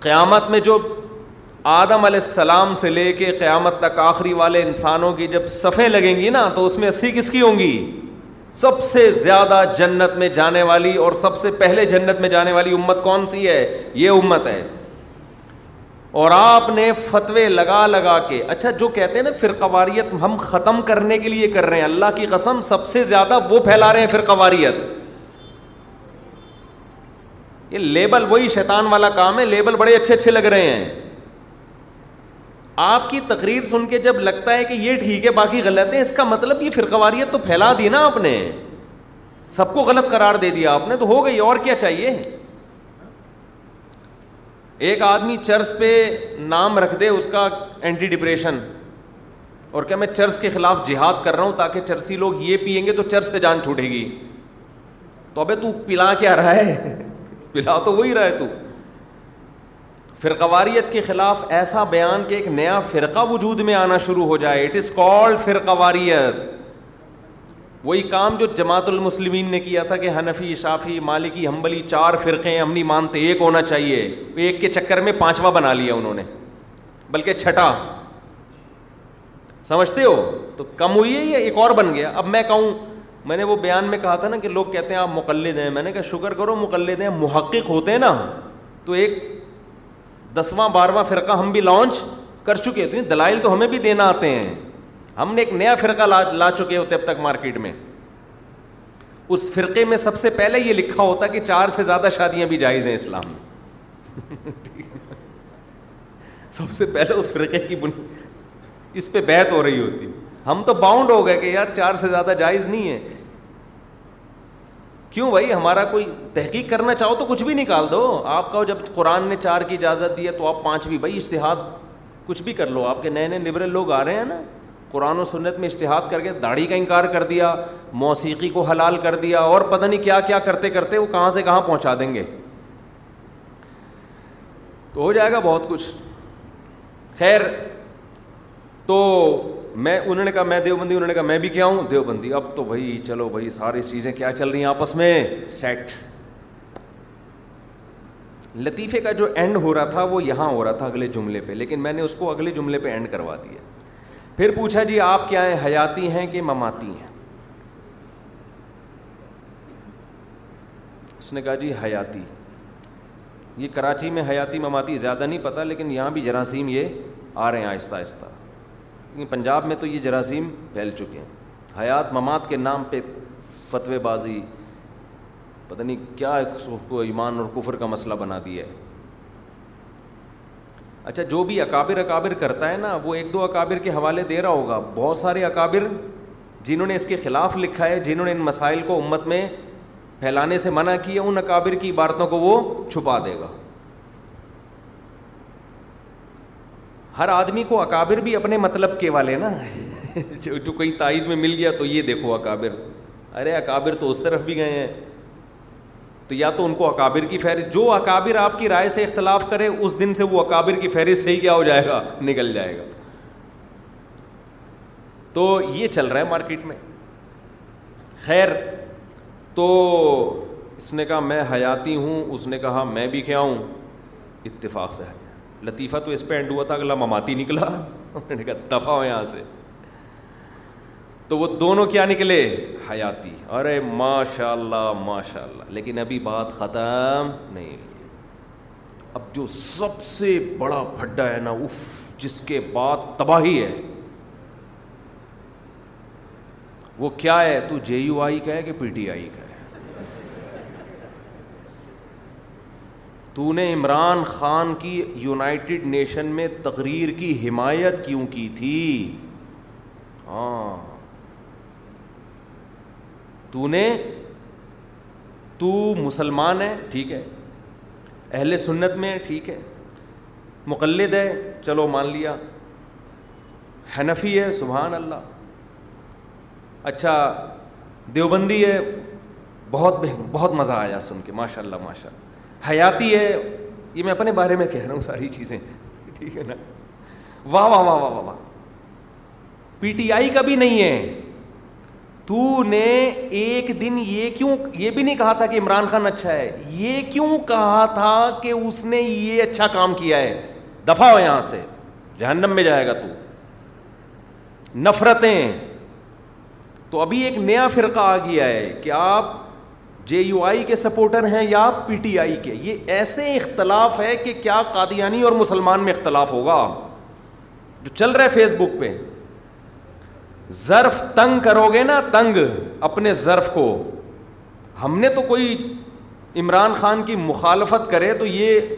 قیامت میں جو آدم علیہ السلام سے لے کے قیامت تک آخری والے انسانوں کی جب صفیں لگیں گی نا تو اس میں اسی کس کی ہوں گی سب سے زیادہ جنت میں جانے والی اور سب سے پہلے جنت میں جانے والی امت کون سی ہے یہ امت ہے اور آپ نے فتوے لگا لگا کے اچھا جو کہتے ہیں نا فرقواریت ہم ختم کرنے کے لیے کر رہے ہیں اللہ کی قسم سب سے زیادہ وہ پھیلا رہے ہیں فرقواریت یہ لیبل وہی شیطان والا کام ہے لیبل بڑے اچھے اچھے لگ رہے ہیں آپ کی تقریر سن کے جب لگتا ہے کہ یہ ٹھیک ہے باقی غلط ہے اس کا مطلب یہ فرقواریت تو پھیلا دی نا آپ نے سب کو غلط قرار دے دیا آپ نے تو ہو گئی اور کیا چاہیے ایک آدمی چرس پہ نام رکھ دے اس کا اینٹی ڈپریشن اور کیا میں چرس کے خلاف جہاد کر رہا ہوں تاکہ چرسی لوگ یہ پئیں گے تو چرس سے جان چھوٹے گی تو ابھی تو پلا کیا رہا ہے پلا تو وہی رہا ہے تو فرقواریت کے خلاف ایسا بیان کہ ایک نیا فرقہ وجود میں آنا شروع ہو جائے اٹ از کال فرقواریت وہی کام جو جماعت المسلمین نے کیا تھا کہ حنفی شافی مالکی ہمبلی چار فرقے ہم نہیں مانتے ایک ہونا چاہیے ایک کے چکر میں پانچواں بنا لیا انہوں نے بلکہ چھٹا سمجھتے ہو تو کم ہوئی ہے یا ایک اور بن گیا اب میں کہوں میں نے وہ بیان میں کہا تھا نا کہ لوگ کہتے ہیں آپ مقلد ہیں میں نے کہا شکر کرو مقلد ہیں محقق ہوتے ہیں نا تو ایک دسواں بارہواں فرقہ ہم بھی لانچ کر چکے تھے دلائل تو ہمیں بھی دینا آتے ہیں ہم نے ایک نیا فرقہ لا لا چکے ہوتے اب تک مارکیٹ میں اس فرقے میں سب سے پہلے یہ لکھا ہوتا کہ چار سے زیادہ شادیاں بھی جائز ہیں اسلام میں سب سے پہلے اس فرقے کی بنی اس پہ بیت ہو رہی ہوتی ہم تو باؤنڈ ہو گئے کہ یار چار سے زیادہ جائز نہیں ہے کیوں بھائی ہمارا کوئی تحقیق کرنا چاہو تو کچھ بھی نکال دو آپ کا جب قرآن نے چار کی اجازت دی ہے تو آپ پانچویں بھائی اشتہاد کچھ بھی کر لو آپ کے نئے نئے لبرل لوگ آ رہے ہیں نا قرآن و سنت میں اشتہاد کر کے داڑھی کا انکار کر دیا موسیقی کو حلال کر دیا اور پتہ نہیں کیا کیا کرتے کرتے وہ کہاں سے کہاں پہنچا دیں گے تو ہو جائے گا بہت کچھ خیر تو میں انہوں نے کہا میں دیوبندی انہوں نے کہا میں بھی کیا ہوں دیوبندی اب تو بھائی چلو بھائی ساری چیزیں کیا چل رہی ہیں آپس میں سیٹ لطیفے کا جو اینڈ ہو رہا تھا وہ یہاں ہو رہا تھا اگلے جملے پہ لیکن میں نے اس کو اگلے جملے پہ اینڈ کروا دیا پھر پوچھا جی آپ کیا ہیں حیاتی ہیں کہ مماتی ہیں اس نے کہا جی حیاتی یہ کراچی میں حیاتی مماتی زیادہ نہیں پتہ لیکن یہاں بھی جراثیم یہ آ رہے ہیں آہستہ آہستہ لیکن پنجاب میں تو یہ جراثیم پھیل چکے ہیں حیات ممات کے نام پہ فتوی بازی پتہ نہیں کیا ایمان اور کفر کا مسئلہ بنا دیا ہے اچھا جو بھی اکابر اکابر کرتا ہے نا وہ ایک دو اکابر کے حوالے دے رہا ہوگا بہت سارے اکابر جنہوں نے اس کے خلاف لکھا ہے جنہوں نے ان مسائل کو امت میں پھیلانے سے منع کیا ان اکابر کی عبارتوں کو وہ چھپا دے گا ہر آدمی کو اکابر بھی اپنے مطلب کے والے نا جو, کہیں تائید میں مل گیا تو یہ دیکھو اکابر ارے اکابر تو اس طرف بھی گئے ہیں تو یا تو ان کو اکابر کی فہرست جو اکابر آپ کی رائے سے اختلاف کرے اس دن سے وہ اکابر کی فہرست سے ہی کیا ہو جائے گا نکل جائے گا تو یہ چل رہا ہے مارکیٹ میں خیر تو اس نے کہا میں حیاتی ہوں اس نے کہا میں بھی کیا ہوں اتفاق سے ہے لطیفہ تو اس پہ اینڈ ہوا تھا اگلا مماتی نکلا انہوں نے کہا دفاع ہو یہاں سے تو وہ دونوں کیا نکلے حیاتی ارے ماشاء اللہ ماشاء اللہ لیکن ابھی بات ختم نہیں اب جو سب سے بڑا پھڈا ہے نا اف جس کے بعد تباہی ہے وہ کیا ہے تو جے یو آئی کا ہے کہ پی ٹی آئی کا ہے تو نے عمران خان کی یونائٹڈ نیشن میں تقریر کی حمایت کیوں کی تھی ہاں تو نے تو مسلمان ہے ٹھیک ہے اہل سنت میں ٹھیک ہے مقلد ہے چلو مان لیا حنفی ہے سبحان اللہ اچھا دیوبندی ہے بہت بہت مزہ آیا سن کے ماشاء اللہ ماشاء اللہ حیاتی ہے یہ میں اپنے بارے میں کہہ رہا ہوں ساری چیزیں ٹھیک ہے نا واہ واہ واہ واہ واہ واہ پی ٹی آئی کا بھی نہیں ہے تو نے ایک دن یہ کیوں یہ بھی نہیں کہا تھا کہ عمران خان اچھا ہے یہ کیوں کہا تھا کہ اس نے یہ اچھا کام کیا ہے دفاع ہو یہاں سے جہنم میں جائے گا تو نفرتیں تو ابھی ایک نیا فرقہ آ گیا ہے کہ آپ جے یو آئی کے سپورٹر ہیں یا پی ٹی آئی کے یہ ایسے اختلاف ہے کہ کیا قادیانی اور مسلمان میں اختلاف ہوگا جو چل رہا ہے فیس بک پہ ظرف تنگ کرو گے نا تنگ اپنے ظرف کو ہم نے تو کوئی عمران خان کی مخالفت کرے تو یہ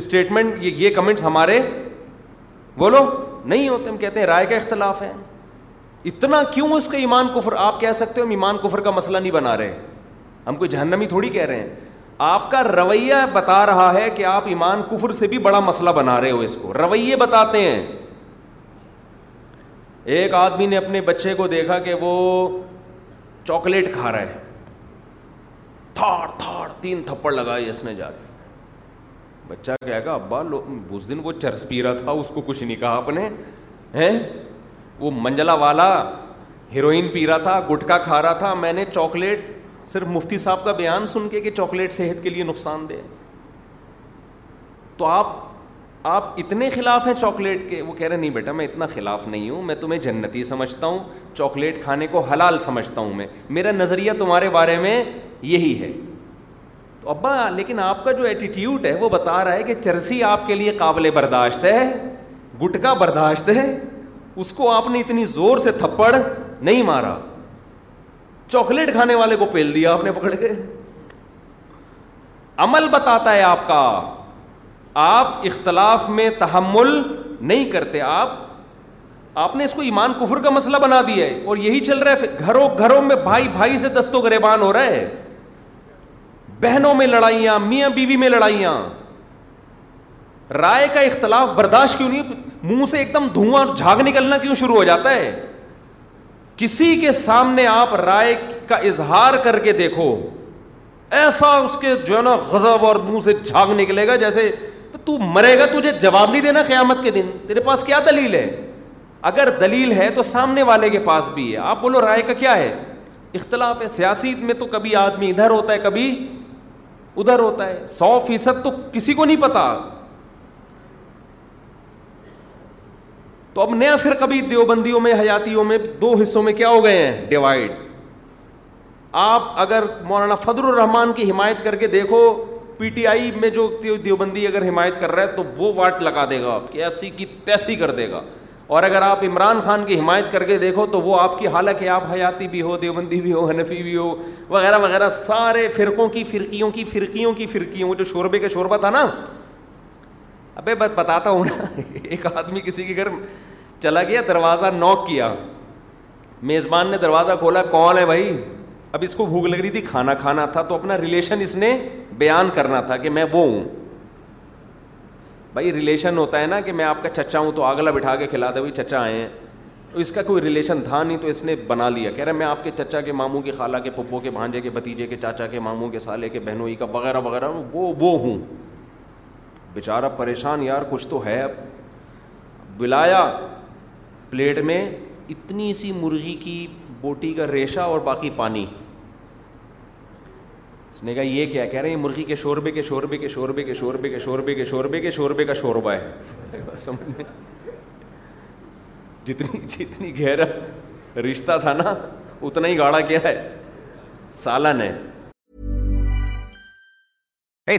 اسٹیٹمنٹ یہ کمنٹس ہمارے بولو نہیں ہوتے ہم کہتے ہیں رائے کا اختلاف ہے اتنا کیوں اس کا ایمان کفر آپ کہہ سکتے ہو ہم ایمان کفر کا مسئلہ نہیں بنا رہے ہم کوئی جہنمی تھوڑی کہہ رہے ہیں آپ کا رویہ بتا رہا ہے کہ آپ ایمان کفر سے بھی بڑا مسئلہ بنا رہے ہو اس کو رویے بتاتے ہیں ایک آدمی نے اپنے بچے کو دیکھا کہ وہ چاکلیٹ کھا رہا ہے تین تھپڑ لگائے اس نے جا کے بچہ کہے گا ابا لو اس دن وہ چرس پی رہا تھا اس کو کچھ نہیں کہا آپ نے وہ منجلا والا ہیروئن پی رہا تھا گٹکا کھا رہا تھا میں نے چاکلیٹ صرف مفتی صاحب کا بیان سن کے کہ چاکلیٹ صحت کے لیے نقصان دے تو آپ آپ اتنے خلاف ہیں چاکلیٹ کے وہ کہہ رہے نہیں بیٹا میں اتنا خلاف نہیں ہوں میں تمہیں جنتی سمجھتا ہوں چاکلیٹ کھانے کو حلال سمجھتا ہوں میں میرا نظریہ تمہارے بارے میں یہی ہے تو ابا لیکن آپ کا جو ایٹیٹیوڈ ہے وہ بتا رہا ہے کہ چرسی آپ کے لیے قابل برداشت ہے گٹکا برداشت ہے اس کو آپ نے اتنی زور سے تھپڑ نہیں مارا چاکلیٹ کھانے والے کو پیل دیا آپ نے پکڑ کے عمل بتاتا ہے آپ کا آپ اختلاف میں تحمل نہیں کرتے آپ آپ نے اس کو ایمان کفر کا مسئلہ بنا دیا ہے اور یہی چل رہا ہے گھروں گھروں میں بھائی بھائی سے دست و گریبان ہو رہا ہے بہنوں میں لڑائیاں میاں بیوی میں لڑائیاں رائے کا اختلاف برداشت کیوں نہیں منہ سے ایک دم دھواں اور جھاگ نکلنا کیوں شروع ہو جاتا ہے کسی کے سامنے آپ رائے کا اظہار کر کے دیکھو ایسا اس کے جو ہے نا غزب اور منہ سے جھاگ نکلے گا جیسے تو مرے گا تجھے جواب نہیں دینا قیامت کے دن تیرے پاس کیا دلیل ہے اگر دلیل ہے تو سامنے والے کے پاس بھی ہے آپ بولو رائے کا کیا ہے اختلاف ہے سیاسی میں تو کبھی آدمی ادھر ہوتا ہے کبھی ادھر ہوتا ہے سو فیصد تو کسی کو نہیں پتا تو اب نیا پھر کبھی دیوبندیوں میں حیاتیوں میں دو حصوں میں کیا ہو گئے ہیں ڈیوائڈ آپ اگر مولانا فضل الرحمان کی حمایت کر کے دیکھو پی ٹی آئی میں جو دیوبندی اگر حمایت کر رہا ہے تو وہ واٹ لگا دے گا آپ کی ایسی کی تیسی کر دے گا اور اگر آپ عمران خان کی حمایت کر کے دیکھو تو وہ آپ کی حالت ہے آپ حیاتی بھی ہو دیوبندی بھی ہو حنفی بھی ہو وغیرہ وغیرہ سارے فرقوں کی فرقیوں کی فرقیوں کی فرقیوں جو شوربے کے شوربہ تھا نا ابے بس بتاتا ہوں نا ایک آدمی کسی کے گھر چلا گیا دروازہ نوک کیا میزبان نے دروازہ کھولا کون ہے بھائی اب اس کو بھوک لگ رہی تھی کھانا کھانا تھا تو اپنا ریلیشن اس نے بیان کرنا تھا کہ میں وہ ہوں بھائی ریلیشن ہوتا ہے نا کہ میں آپ کا چچا ہوں تو آگلا بٹھا کے کھلا دے بھائی چچا آئے ہیں تو اس کا کوئی ریلیشن تھا نہیں تو اس نے بنا لیا کہہ رہا میں آپ کے چچا کے ماموں کی خالہ کے پپو کے بھانجے کے بھتیجے کے چاچا کے ماموں کے سالے کے بہنوئی کا وغیرہ وغیرہ وہ وہ ہوں بیچارہ پریشان یار کچھ تو ہے اب بلایا پلیٹ میں اتنی سی مرغی کی بوٹی کا ریشہ اور باقی پانی اس نے کہا یہ کیا کہہ رہے ہیں مرغی کے کے کے کے کے کے کے شوربے شوربے شوربے شوربے شوربے شوربے شوربے کا شوربہ ہے جتنی جتنی گہرا رشتہ تھا نا اتنا ہی گاڑا کیا ہے سالن ہے Hey,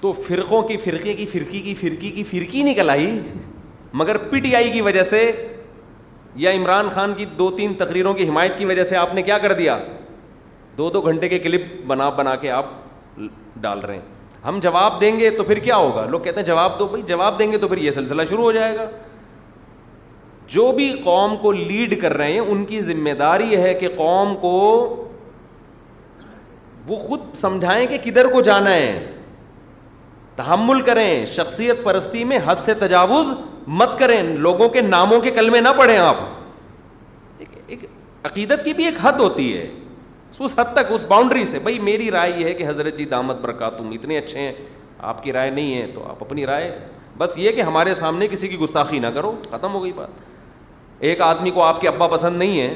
تو فرقوں کی فرقے کی فرقی کی فرقی کی فرقی نکل آئی مگر پی ٹی آئی کی وجہ سے یا عمران خان کی دو تین تقریروں کی حمایت کی وجہ سے آپ نے کیا کر دیا دو دو گھنٹے کے کلپ بنا بنا کے آپ ڈال رہے ہیں ہم جواب دیں گے تو پھر کیا ہوگا لوگ کہتے ہیں جواب دو بھائی جواب دیں گے تو پھر یہ سلسلہ شروع ہو جائے گا جو بھی قوم کو لیڈ کر رہے ہیں ان کی ذمہ داری ہے کہ قوم کو وہ خود سمجھائیں کہ کدھر کو جانا ہے تحمل کریں شخصیت پرستی میں حد سے تجاوز مت کریں لوگوں کے ناموں کے کلمے نہ پڑھیں آپ ایک عقیدت کی بھی ایک حد ہوتی ہے اس حد تک اس باؤنڈری سے بھائی میری رائے یہ ہے کہ حضرت جی دامت برکا تم اتنے اچھے ہیں آپ کی رائے نہیں ہے تو آپ اپنی رائے بس یہ کہ ہمارے سامنے کسی کی گستاخی نہ کرو ختم ہو گئی بات ایک آدمی کو آپ کے ابا پسند نہیں ہے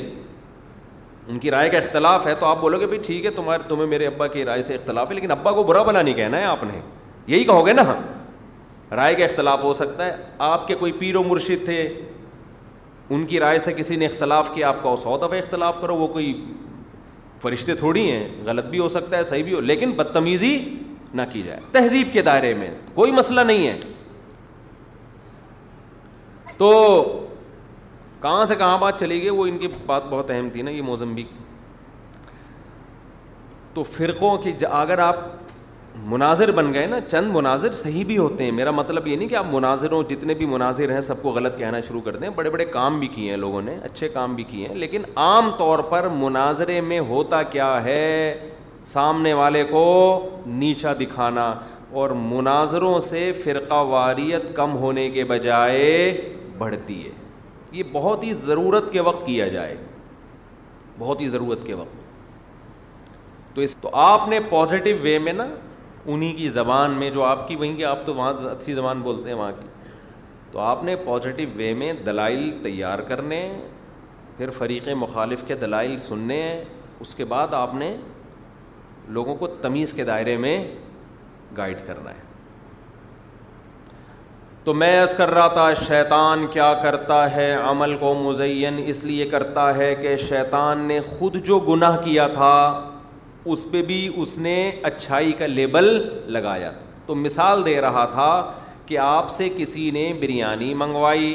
ان کی رائے کا اختلاف ہے تو آپ بولو گے بھائی ٹھیک ہے تمہارے تمہیں میرے ابا کی رائے سے اختلاف ہے لیکن ابا کو برا بنا نہیں کہنا ہے آپ نے یہی کہو گے نا ہم رائے کا اختلاف ہو سکتا ہے آپ کے کوئی پیر و مرشد تھے ان کی رائے سے کسی نے اختلاف کیا آپ کا سو دفعہ اختلاف کرو وہ کوئی فرشتے تھوڑی ہیں غلط بھی ہو سکتا ہے صحیح بھی ہو لیکن بدتمیزی نہ کی جائے تہذیب کے دائرے میں کوئی مسئلہ نہیں ہے تو کہاں سے کہاں بات چلی گئی وہ ان کی بات بہت اہم تھی نا یہ موزمبی تو فرقوں کی اگر آپ مناظر بن گئے نا چند مناظر صحیح بھی ہوتے ہیں میرا مطلب یہ نہیں کہ آپ مناظروں جتنے بھی مناظر ہیں سب کو غلط کہنا شروع کر دیں بڑے بڑے کام بھی کیے ہیں لوگوں نے اچھے کام بھی کیے ہیں لیکن عام طور پر مناظرے میں ہوتا کیا ہے سامنے والے کو نیچا دکھانا اور مناظروں سے فرقہ واریت کم ہونے کے بجائے بڑھتی ہے یہ بہت ہی ضرورت کے وقت کیا جائے بہت ہی ضرورت کے وقت تو آپ نے پازیٹیو وے میں نا انہیں کی زبان میں جو آپ کی وہیں کہ آپ تو وہاں اچھی زبان بولتے ہیں وہاں کی تو آپ نے پازیٹیو وے میں دلائل تیار کرنے پھر فریق مخالف کے دلائل سننے اس کے بعد آپ نے لوگوں کو تمیز کے دائرے میں گائڈ کرنا ہے تو میں عرض کر رہا تھا شیطان کیا کرتا ہے عمل کو مزین اس لیے کرتا ہے کہ شیطان نے خود جو گناہ کیا تھا اس پہ بھی اس نے اچھائی کا لیبل لگایا تو مثال دے رہا تھا کہ آپ سے کسی نے بریانی منگوائی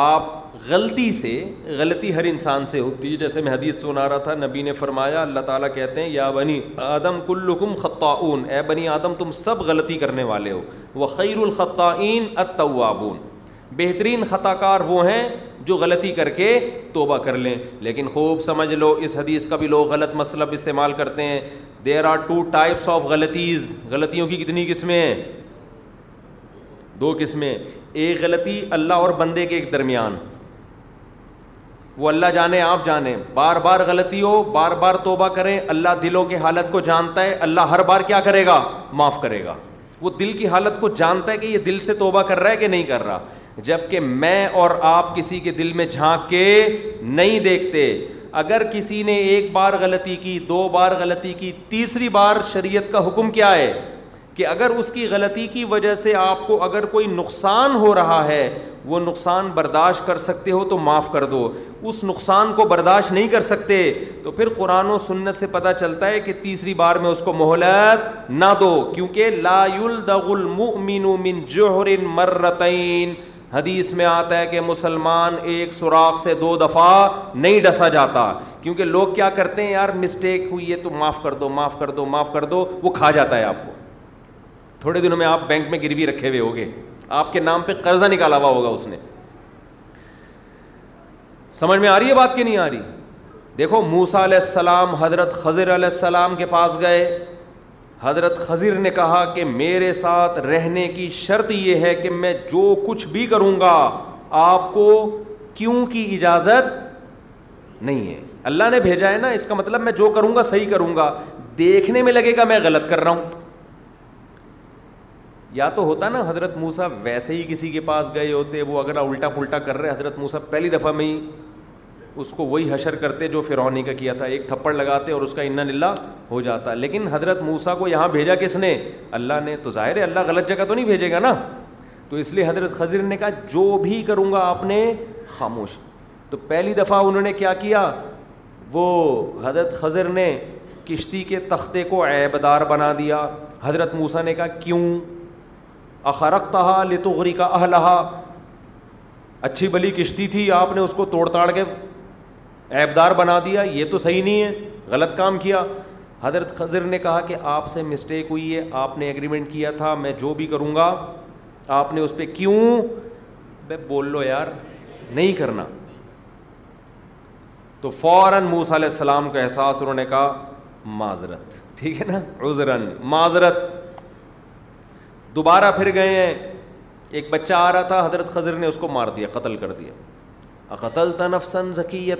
آپ غلطی سے غلطی ہر انسان سے ہوتی ہے جیسے میں حدیث سنا رہا تھا نبی نے فرمایا اللہ تعالیٰ کہتے ہیں یا بنی آدم کلکم خطاون اے بنی آدم تم سب غلطی کرنے والے ہو وہ خیر الخطعین التوابون بہترین خطا کار وہ ہیں جو غلطی کر کے توبہ کر لیں لیکن خوب سمجھ لو اس حدیث کا بھی لوگ غلط مسلب استعمال کرتے ہیں there are two types of غلطیز غلطیوں کی کتنی قسمیں ہیں دو قسمیں ایک غلطی اللہ اور بندے کے ایک درمیان وہ اللہ جانے آپ جانے بار بار غلطی ہو بار بار توبہ کریں اللہ دلوں کی حالت کو جانتا ہے اللہ ہر بار کیا کرے گا معاف کرے گا وہ دل کی حالت کو جانتا ہے کہ یہ دل سے توبہ کر رہا ہے کہ نہیں کر رہا جبکہ میں اور آپ کسی کے دل میں جھانک کے نہیں دیکھتے اگر کسی نے ایک بار غلطی کی دو بار غلطی کی تیسری بار شریعت کا حکم کیا ہے کہ اگر اس کی غلطی کی وجہ سے آپ کو اگر کوئی نقصان ہو رہا ہے وہ نقصان برداشت کر سکتے ہو تو معاف کر دو اس نقصان کو برداشت نہیں کر سکتے تو پھر قرآن و سنت سے پتہ چلتا ہے کہ تیسری بار میں اس کو مہلت نہ دو کیونکہ لا المؤمن من جوہر مرتین حدیث میں آتا ہے کہ مسلمان ایک سوراخ سے دو دفعہ نہیں ڈسا جاتا کیونکہ لوگ کیا کرتے ہیں یار مسٹیک ہوئی ہے تو معاف کر دو معاف کر دو معاف کر دو وہ کھا جاتا ہے آپ کو تھوڑے دنوں میں آپ بینک میں گروی رکھے ہوئے ہوگے آپ کے نام پہ قرضہ نکالا ہوا ہوگا اس نے سمجھ میں آ رہی ہے بات کہ نہیں آ رہی دیکھو موسا علیہ السلام حضرت خضر علیہ السلام کے پاس گئے حضرت خضر نے کہا کہ میرے ساتھ رہنے کی شرط یہ ہے کہ میں جو کچھ بھی کروں گا آپ کو کیوں کی اجازت نہیں ہے اللہ نے بھیجا ہے نا اس کا مطلب میں جو کروں گا صحیح کروں گا دیکھنے میں لگے گا میں غلط کر رہا ہوں یا تو ہوتا نا حضرت موسا ویسے ہی کسی کے پاس گئے ہوتے وہ اگر الٹا پلٹا کر رہے حضرت موسا پہلی دفعہ میں ہی اس کو وہی حشر کرتے جو فرونی کا کیا تھا ایک تھپڑ لگاتے اور اس کا انّلہ ہو جاتا لیکن حضرت موسا کو یہاں بھیجا کس نے اللہ نے تو ظاہر ہے اللہ غلط جگہ تو نہیں بھیجے گا نا تو اس لیے حضرت خضر نے کہا جو بھی کروں گا آپ نے خاموش تو پہلی دفعہ انہوں نے کیا کیا وہ حضرت خضر نے کشتی کے تختے کو دار بنا دیا حضرت موسا نے کہا کیوں اخرق تہا لتغری کا اہلہا اچھی بلی کشتی تھی آپ نے اس کو توڑ تاڑ کے دار بنا دیا یہ تو صحیح نہیں ہے غلط کام کیا حضرت خضر نے کہا کہ آپ سے مسٹیک ہوئی ہے آپ نے ایگریمنٹ کیا تھا میں جو بھی کروں گا آپ نے اس پہ کیوں بے بول لو یار نہیں کرنا تو فوراً موسا علیہ السلام کا احساس انہوں نے کہا معذرت ٹھیک ہے نا عذرن معذرت دوبارہ پھر گئے ہیں ایک بچہ آ رہا تھا حضرت خضر نے اس کو مار دیا قتل کر دیا قتل تا نفسن ذکی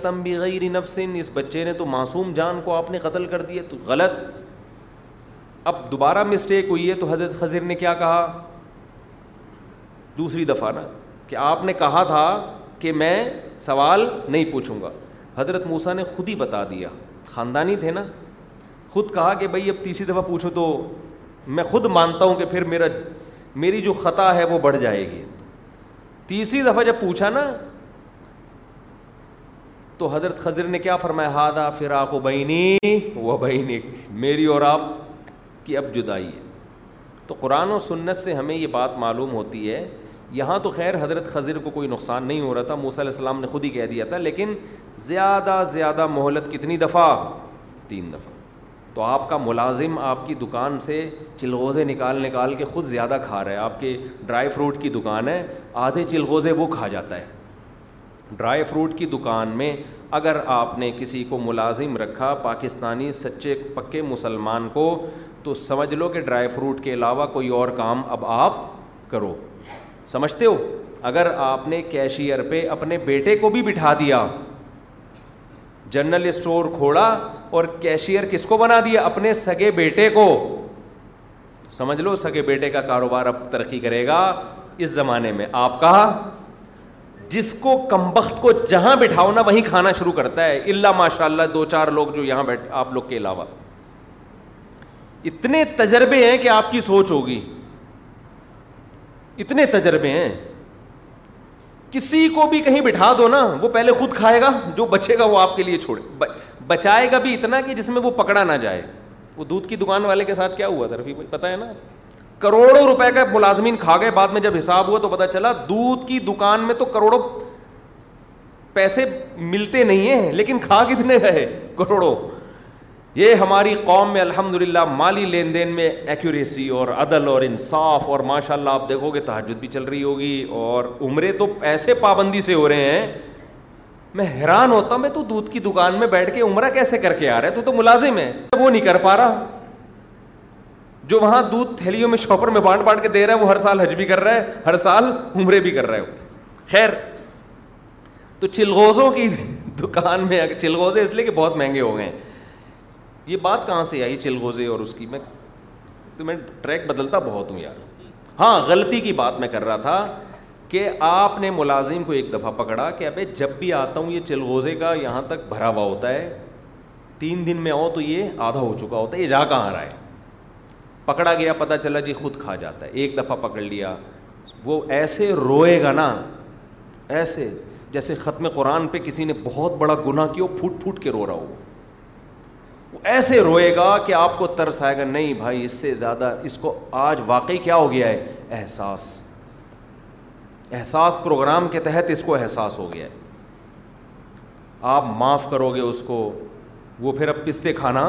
اس بچے نے تو معصوم جان کو آپ نے قتل کر دیے تو غلط اب دوبارہ مسٹیک ہوئی ہے تو حضرت خضر نے کیا کہا دوسری دفعہ نا کہ آپ نے کہا تھا کہ میں سوال نہیں پوچھوں گا حضرت موسا نے خود ہی بتا دیا خاندانی تھے نا خود کہا کہ بھائی اب تیسری دفعہ پوچھو تو میں خود مانتا ہوں کہ پھر میرا میری جو خطا ہے وہ بڑھ جائے گی تیسری دفعہ جب پوچھا نا تو حضرت خضر نے کیا فرمایا ہادا فراق و بینی و بینی میری اور آپ کی اب جدائی ہے تو قرآن و سنت سے ہمیں یہ بات معلوم ہوتی ہے یہاں تو خیر حضرت خضر کو کوئی نقصان نہیں ہو رہا تھا موسیٰ علیہ السلام نے خود ہی کہہ دیا تھا لیکن زیادہ زیادہ مہلت کتنی دفعہ تین دفعہ تو آپ کا ملازم آپ کی دکان سے چلغوزے نکال نکال کے خود زیادہ کھا رہا ہے آپ کے ڈرائی فروٹ کی دکان ہے آدھے چلغوزے وہ کھا جاتا ہے ڈرائی فروٹ کی دکان میں اگر آپ نے کسی کو ملازم رکھا پاکستانی سچے پکے مسلمان کو تو سمجھ لو کہ ڈرائی فروٹ کے علاوہ کوئی اور کام اب آپ کرو سمجھتے ہو اگر آپ نے کیشیئر پہ اپنے بیٹے کو بھی بٹھا دیا جنرل اسٹور کھوڑا اور کیشیئر کس کو بنا دیا اپنے سگے بیٹے کو سمجھ لو سگے بیٹے کا کاروبار اب ترقی کرے گا اس زمانے میں آپ کہا جس کو کمبخت کو جہاں بٹھاؤ نا وہیں کھانا شروع کرتا ہے اللہ اللہ ماشاء دو چار لوگ لوگ جو یہاں آپ کے علاوہ اتنے تجربے ہیں کہ آپ کی سوچ ہوگی اتنے تجربے ہیں کسی کو بھی کہیں بٹھا دو نا وہ پہلے خود کھائے گا جو بچے گا وہ آپ کے لیے چھوڑے بچائے گا بھی اتنا کہ جس میں وہ پکڑا نہ جائے وہ دودھ کی دکان والے کے ساتھ کیا ہوا تھا ہے نا کروڑوں روپئے کا ملازمین کھا گئے بعد میں جب حساب ہوا تو پتا چلا دودھ کی دکان میں تو کروڑوں پیسے ملتے نہیں ہیں لیکن کھا کتنے گئے کروڑوں یہ ہماری قوم میں الحمد للہ مالی لین دین میں ایکوریسی اور عدل اور انصاف اور ماشاء اللہ آپ دیکھو گے تحجد بھی چل رہی ہوگی اور عمرے تو ایسے پابندی سے ہو رہے ہیں میں حیران ہوتا ہوں میں تو دودھ کی دکان میں بیٹھ کے عمرہ کیسے کر کے آ رہا ہے تو, تو ملازم ہے وہ نہیں کر پا رہا جو وہاں دودھ تھیلیوں میں شاپر میں بانٹ بانٹ کے دے رہا ہے وہ ہر سال حج بھی کر رہا ہے ہر سال عمرے بھی کر رہا ہے خیر تو چلغوزوں کی دکان میں چلغوزے اس لیے کہ بہت مہنگے ہو گئے ہیں یہ بات کہاں سے آئی چلغوزے اور اس کی میں تو میں ٹریک بدلتا بہت ہوں یار ہاں غلطی کی بات میں کر رہا تھا کہ آپ نے ملازم کو ایک دفعہ پکڑا کہ ابھی جب بھی آتا ہوں یہ چلغوزے کا یہاں تک بھرا ہوا ہوتا ہے تین دن میں آؤ تو یہ آدھا ہو چکا ہوتا ہے یہ جا کہاں رہا ہے پکڑا گیا پتہ چلا جی خود کھا جاتا ہے ایک دفعہ پکڑ لیا وہ ایسے روئے گا نا ایسے جیسے ختم قرآن پہ کسی نے بہت بڑا گناہ کیا وہ پھوٹ پھوٹ کے رو رہا ہو وہ ایسے روئے گا کہ آپ کو ترس آئے گا نہیں بھائی اس سے زیادہ اس کو آج واقعی کیا ہو گیا ہے احساس احساس پروگرام کے تحت اس کو احساس ہو گیا ہے آپ معاف کرو گے اس کو وہ پھر اب پستے کھانا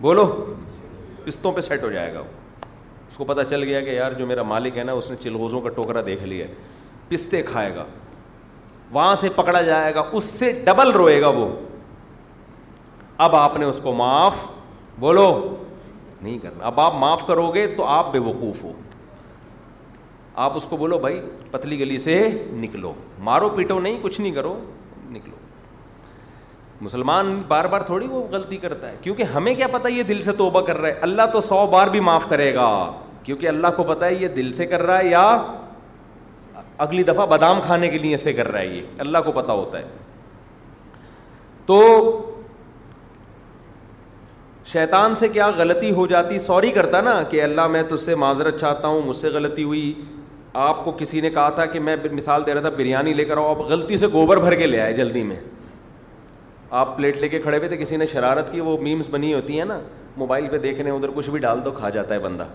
بولو قسطوں پہ سیٹ ہو جائے گا اس کو پتہ چل گیا کہ یار جو میرا مالک ہے نا اس نے چلغوزوں کا ٹوکرا دیکھ لیا پستے کھائے گا وہاں سے پکڑا جائے گا اس سے ڈبل روئے گا وہ اب آپ نے اس کو معاف بولو نہیں کرنا اب آپ معاف کرو گے تو آپ بے وقوف ہو آپ اس کو بولو بھائی پتلی گلی سے نکلو مارو پیٹو نہیں کچھ نہیں کرو مسلمان بار بار تھوڑی وہ غلطی کرتا ہے کیونکہ ہمیں کیا پتا یہ دل سے توبہ کر رہا ہے اللہ تو سو بار بھی معاف کرے گا کیونکہ اللہ کو پتا ہے یہ دل سے کر رہا ہے یا اگلی دفعہ بادام کھانے کے لیے سے کر رہا ہے یہ اللہ کو پتہ ہوتا ہے تو شیطان سے کیا غلطی ہو جاتی سوری کرتا نا کہ اللہ میں تجھ سے معذرت چاہتا ہوں مجھ سے غلطی ہوئی آپ کو کسی نے کہا تھا کہ میں مثال دے رہا تھا بریانی لے کر آؤ آپ غلطی سے گوبر بھر کے لے آئے جلدی میں آپ پلیٹ لے کے کھڑے ہوئے تھے کسی نے شرارت کی وہ میمز بنی ہوتی ہیں نا موبائل پہ دیکھنے ادھر کچھ بھی ڈال دو کھا جاتا ہے بندہ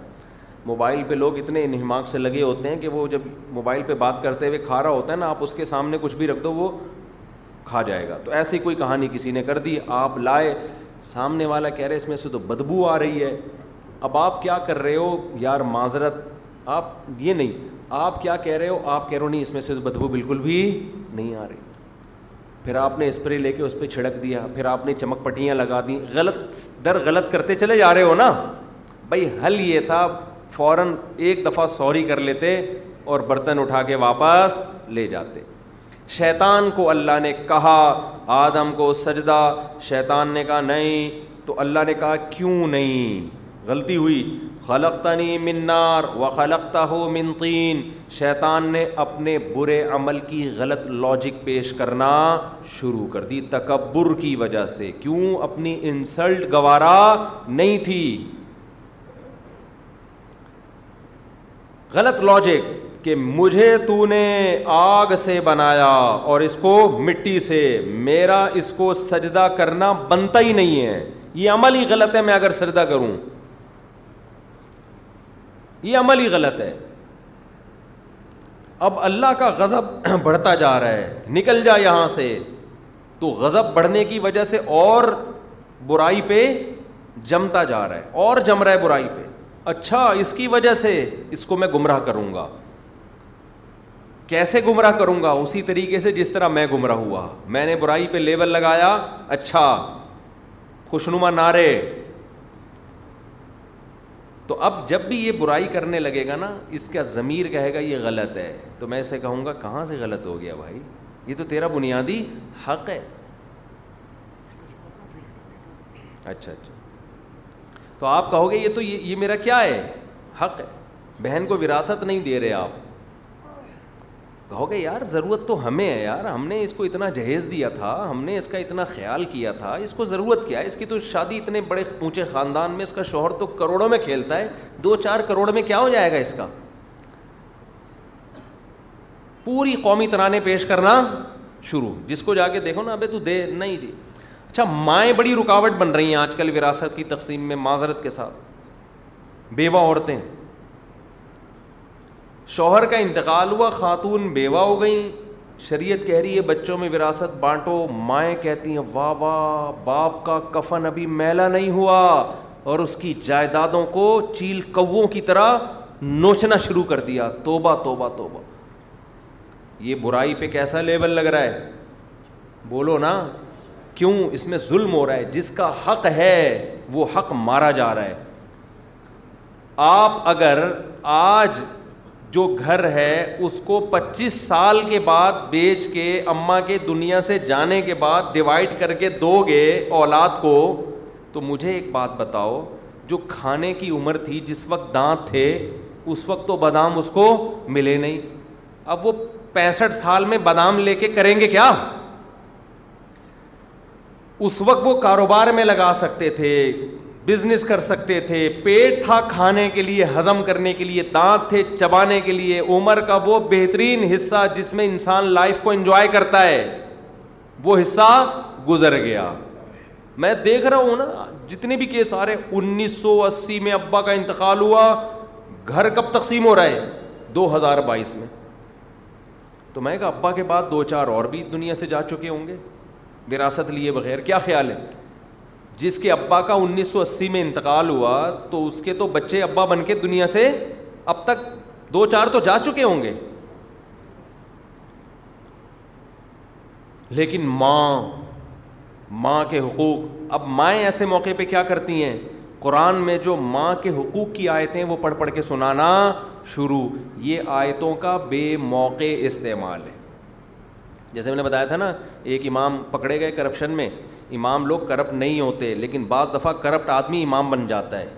موبائل پہ لوگ اتنے انہماک سے لگے ہوتے ہیں کہ وہ جب موبائل پہ بات کرتے ہوئے کھا رہا ہوتا ہے نا آپ اس کے سامنے کچھ بھی رکھ دو وہ کھا جائے گا تو ایسی کوئی کہانی کسی نے کر دی آپ لائے سامنے والا کہہ رہے اس میں سے تو بدبو آ رہی ہے اب آپ کیا کر رہے ہو یار معذرت آپ یہ نہیں آپ کیا کہہ رہے ہو آپ کہہ رہے ہو نہیں اس میں سے بدبو بالکل بھی نہیں آ رہی پھر آپ نے اسپرے لے کے اس پہ چھڑک دیا پھر آپ نے چمک پٹیاں لگا دیں غلط در غلط کرتے چلے جا رہے ہو نا بھائی حل یہ تھا فوراً ایک دفعہ سوری کر لیتے اور برتن اٹھا کے واپس لے جاتے شیطان کو اللہ نے کہا آدم کو سجدہ شیطان نے کہا نہیں تو اللہ نے کہا کیوں نہیں غلطی ہوئی خلقتنی من نار منار خلقتا خلق من ہو شیطان نے اپنے برے عمل کی غلط لاجک پیش کرنا شروع کر دی تکبر کی وجہ سے کیوں اپنی انسلٹ گوارا نہیں تھی غلط لاجک کہ مجھے تو نے آگ سے بنایا اور اس کو مٹی سے میرا اس کو سجدہ کرنا بنتا ہی نہیں ہے یہ عمل ہی غلط ہے میں اگر سجدہ کروں یہ عمل ہی غلط ہے اب اللہ کا غضب بڑھتا جا رہا ہے نکل جا یہاں سے تو غضب بڑھنے کی وجہ سے اور برائی پہ جمتا جا رہا ہے اور جم رہا ہے برائی پہ اچھا اس کی وجہ سے اس کو میں گمراہ کروں گا کیسے گمراہ کروں گا اسی طریقے سے جس طرح میں گمراہ ہوا میں نے برائی پہ لیبل لگایا اچھا خوشنما نعرے تو اب جب بھی یہ برائی کرنے لگے گا نا اس کا ضمیر کہے گا یہ غلط ہے تو میں اسے کہوں گا کہاں سے غلط ہو گیا بھائی یہ تو تیرا بنیادی حق ہے اچھا اچھا تو آپ کہو گے یہ تو یہ میرا کیا ہے حق ہے بہن کو وراثت نہیں دے رہے آپ کہو گے یار ضرورت تو ہمیں ہے یار ہم نے اس کو اتنا جہیز دیا تھا ہم نے اس کا اتنا خیال کیا تھا اس کو ضرورت کیا ہے اس کی تو شادی اتنے بڑے اونچے خاندان میں اس کا شوہر تو کروڑوں میں کھیلتا ہے دو چار کروڑ میں کیا ہو جائے گا اس کا پوری قومی ترانے پیش کرنا شروع جس کو جا کے دیکھو نا ابھی تو دے نہیں دے اچھا مائیں بڑی رکاوٹ بن رہی ہیں آج کل وراثت کی تقسیم میں معذرت کے ساتھ بیوہ عورتیں شوہر کا انتقال ہوا خاتون بیوہ ہو گئیں شریعت کہہ رہی ہے بچوں میں وراثت بانٹو مائیں کہتی ہیں واہ واہ باپ کا کفن ابھی میلا نہیں ہوا اور اس کی جائیدادوں کو چیل کو طرح نوچنا شروع کر دیا توبہ توبہ توبہ یہ برائی پہ کیسا لیبل لگ رہا ہے بولو نا کیوں اس میں ظلم ہو رہا ہے جس کا حق ہے وہ حق مارا جا رہا ہے آپ اگر آج جو گھر ہے اس کو پچیس سال کے بعد بیچ کے اماں کے دنیا سے جانے کے بعد ڈیوائڈ کر کے دو گے اولاد کو تو مجھے ایک بات بتاؤ جو کھانے کی عمر تھی جس وقت دانت تھے اس وقت تو بادام اس کو ملے نہیں اب وہ پینسٹھ سال میں بادام لے کے کریں گے کیا اس وقت وہ کاروبار میں لگا سکتے تھے بزنس کر سکتے تھے پیٹ تھا کھانے کے لیے ہضم کرنے کے لیے دانت تھے چبانے کے لیے عمر کا وہ بہترین حصہ جس میں انسان لائف کو انجوائے کرتا ہے وہ حصہ گزر گیا میں دیکھ رہا ہوں نا جتنے بھی کیس آ رہے انیس سو اسی میں ابا کا انتقال ہوا گھر کب تقسیم ہو رہا ہے دو ہزار بائیس میں تو میں کہا ابا کے بعد دو چار اور بھی دنیا سے جا چکے ہوں گے وراثت لیے بغیر کیا خیال ہے جس کے ابا کا انیس سو اسی میں انتقال ہوا تو اس کے تو بچے ابا بن کے دنیا سے اب تک دو چار تو جا چکے ہوں گے لیکن ماں ماں کے حقوق اب مائیں ایسے موقع پہ کیا کرتی ہیں قرآن میں جو ماں کے حقوق کی آیتیں وہ پڑھ پڑھ کے سنانا شروع یہ آیتوں کا بے موقع استعمال ہے جیسے میں نے بتایا تھا نا ایک امام پکڑے گئے کرپشن میں امام لوگ کرپٹ نہیں ہوتے لیکن بعض دفعہ کرپٹ آدمی امام بن جاتا ہے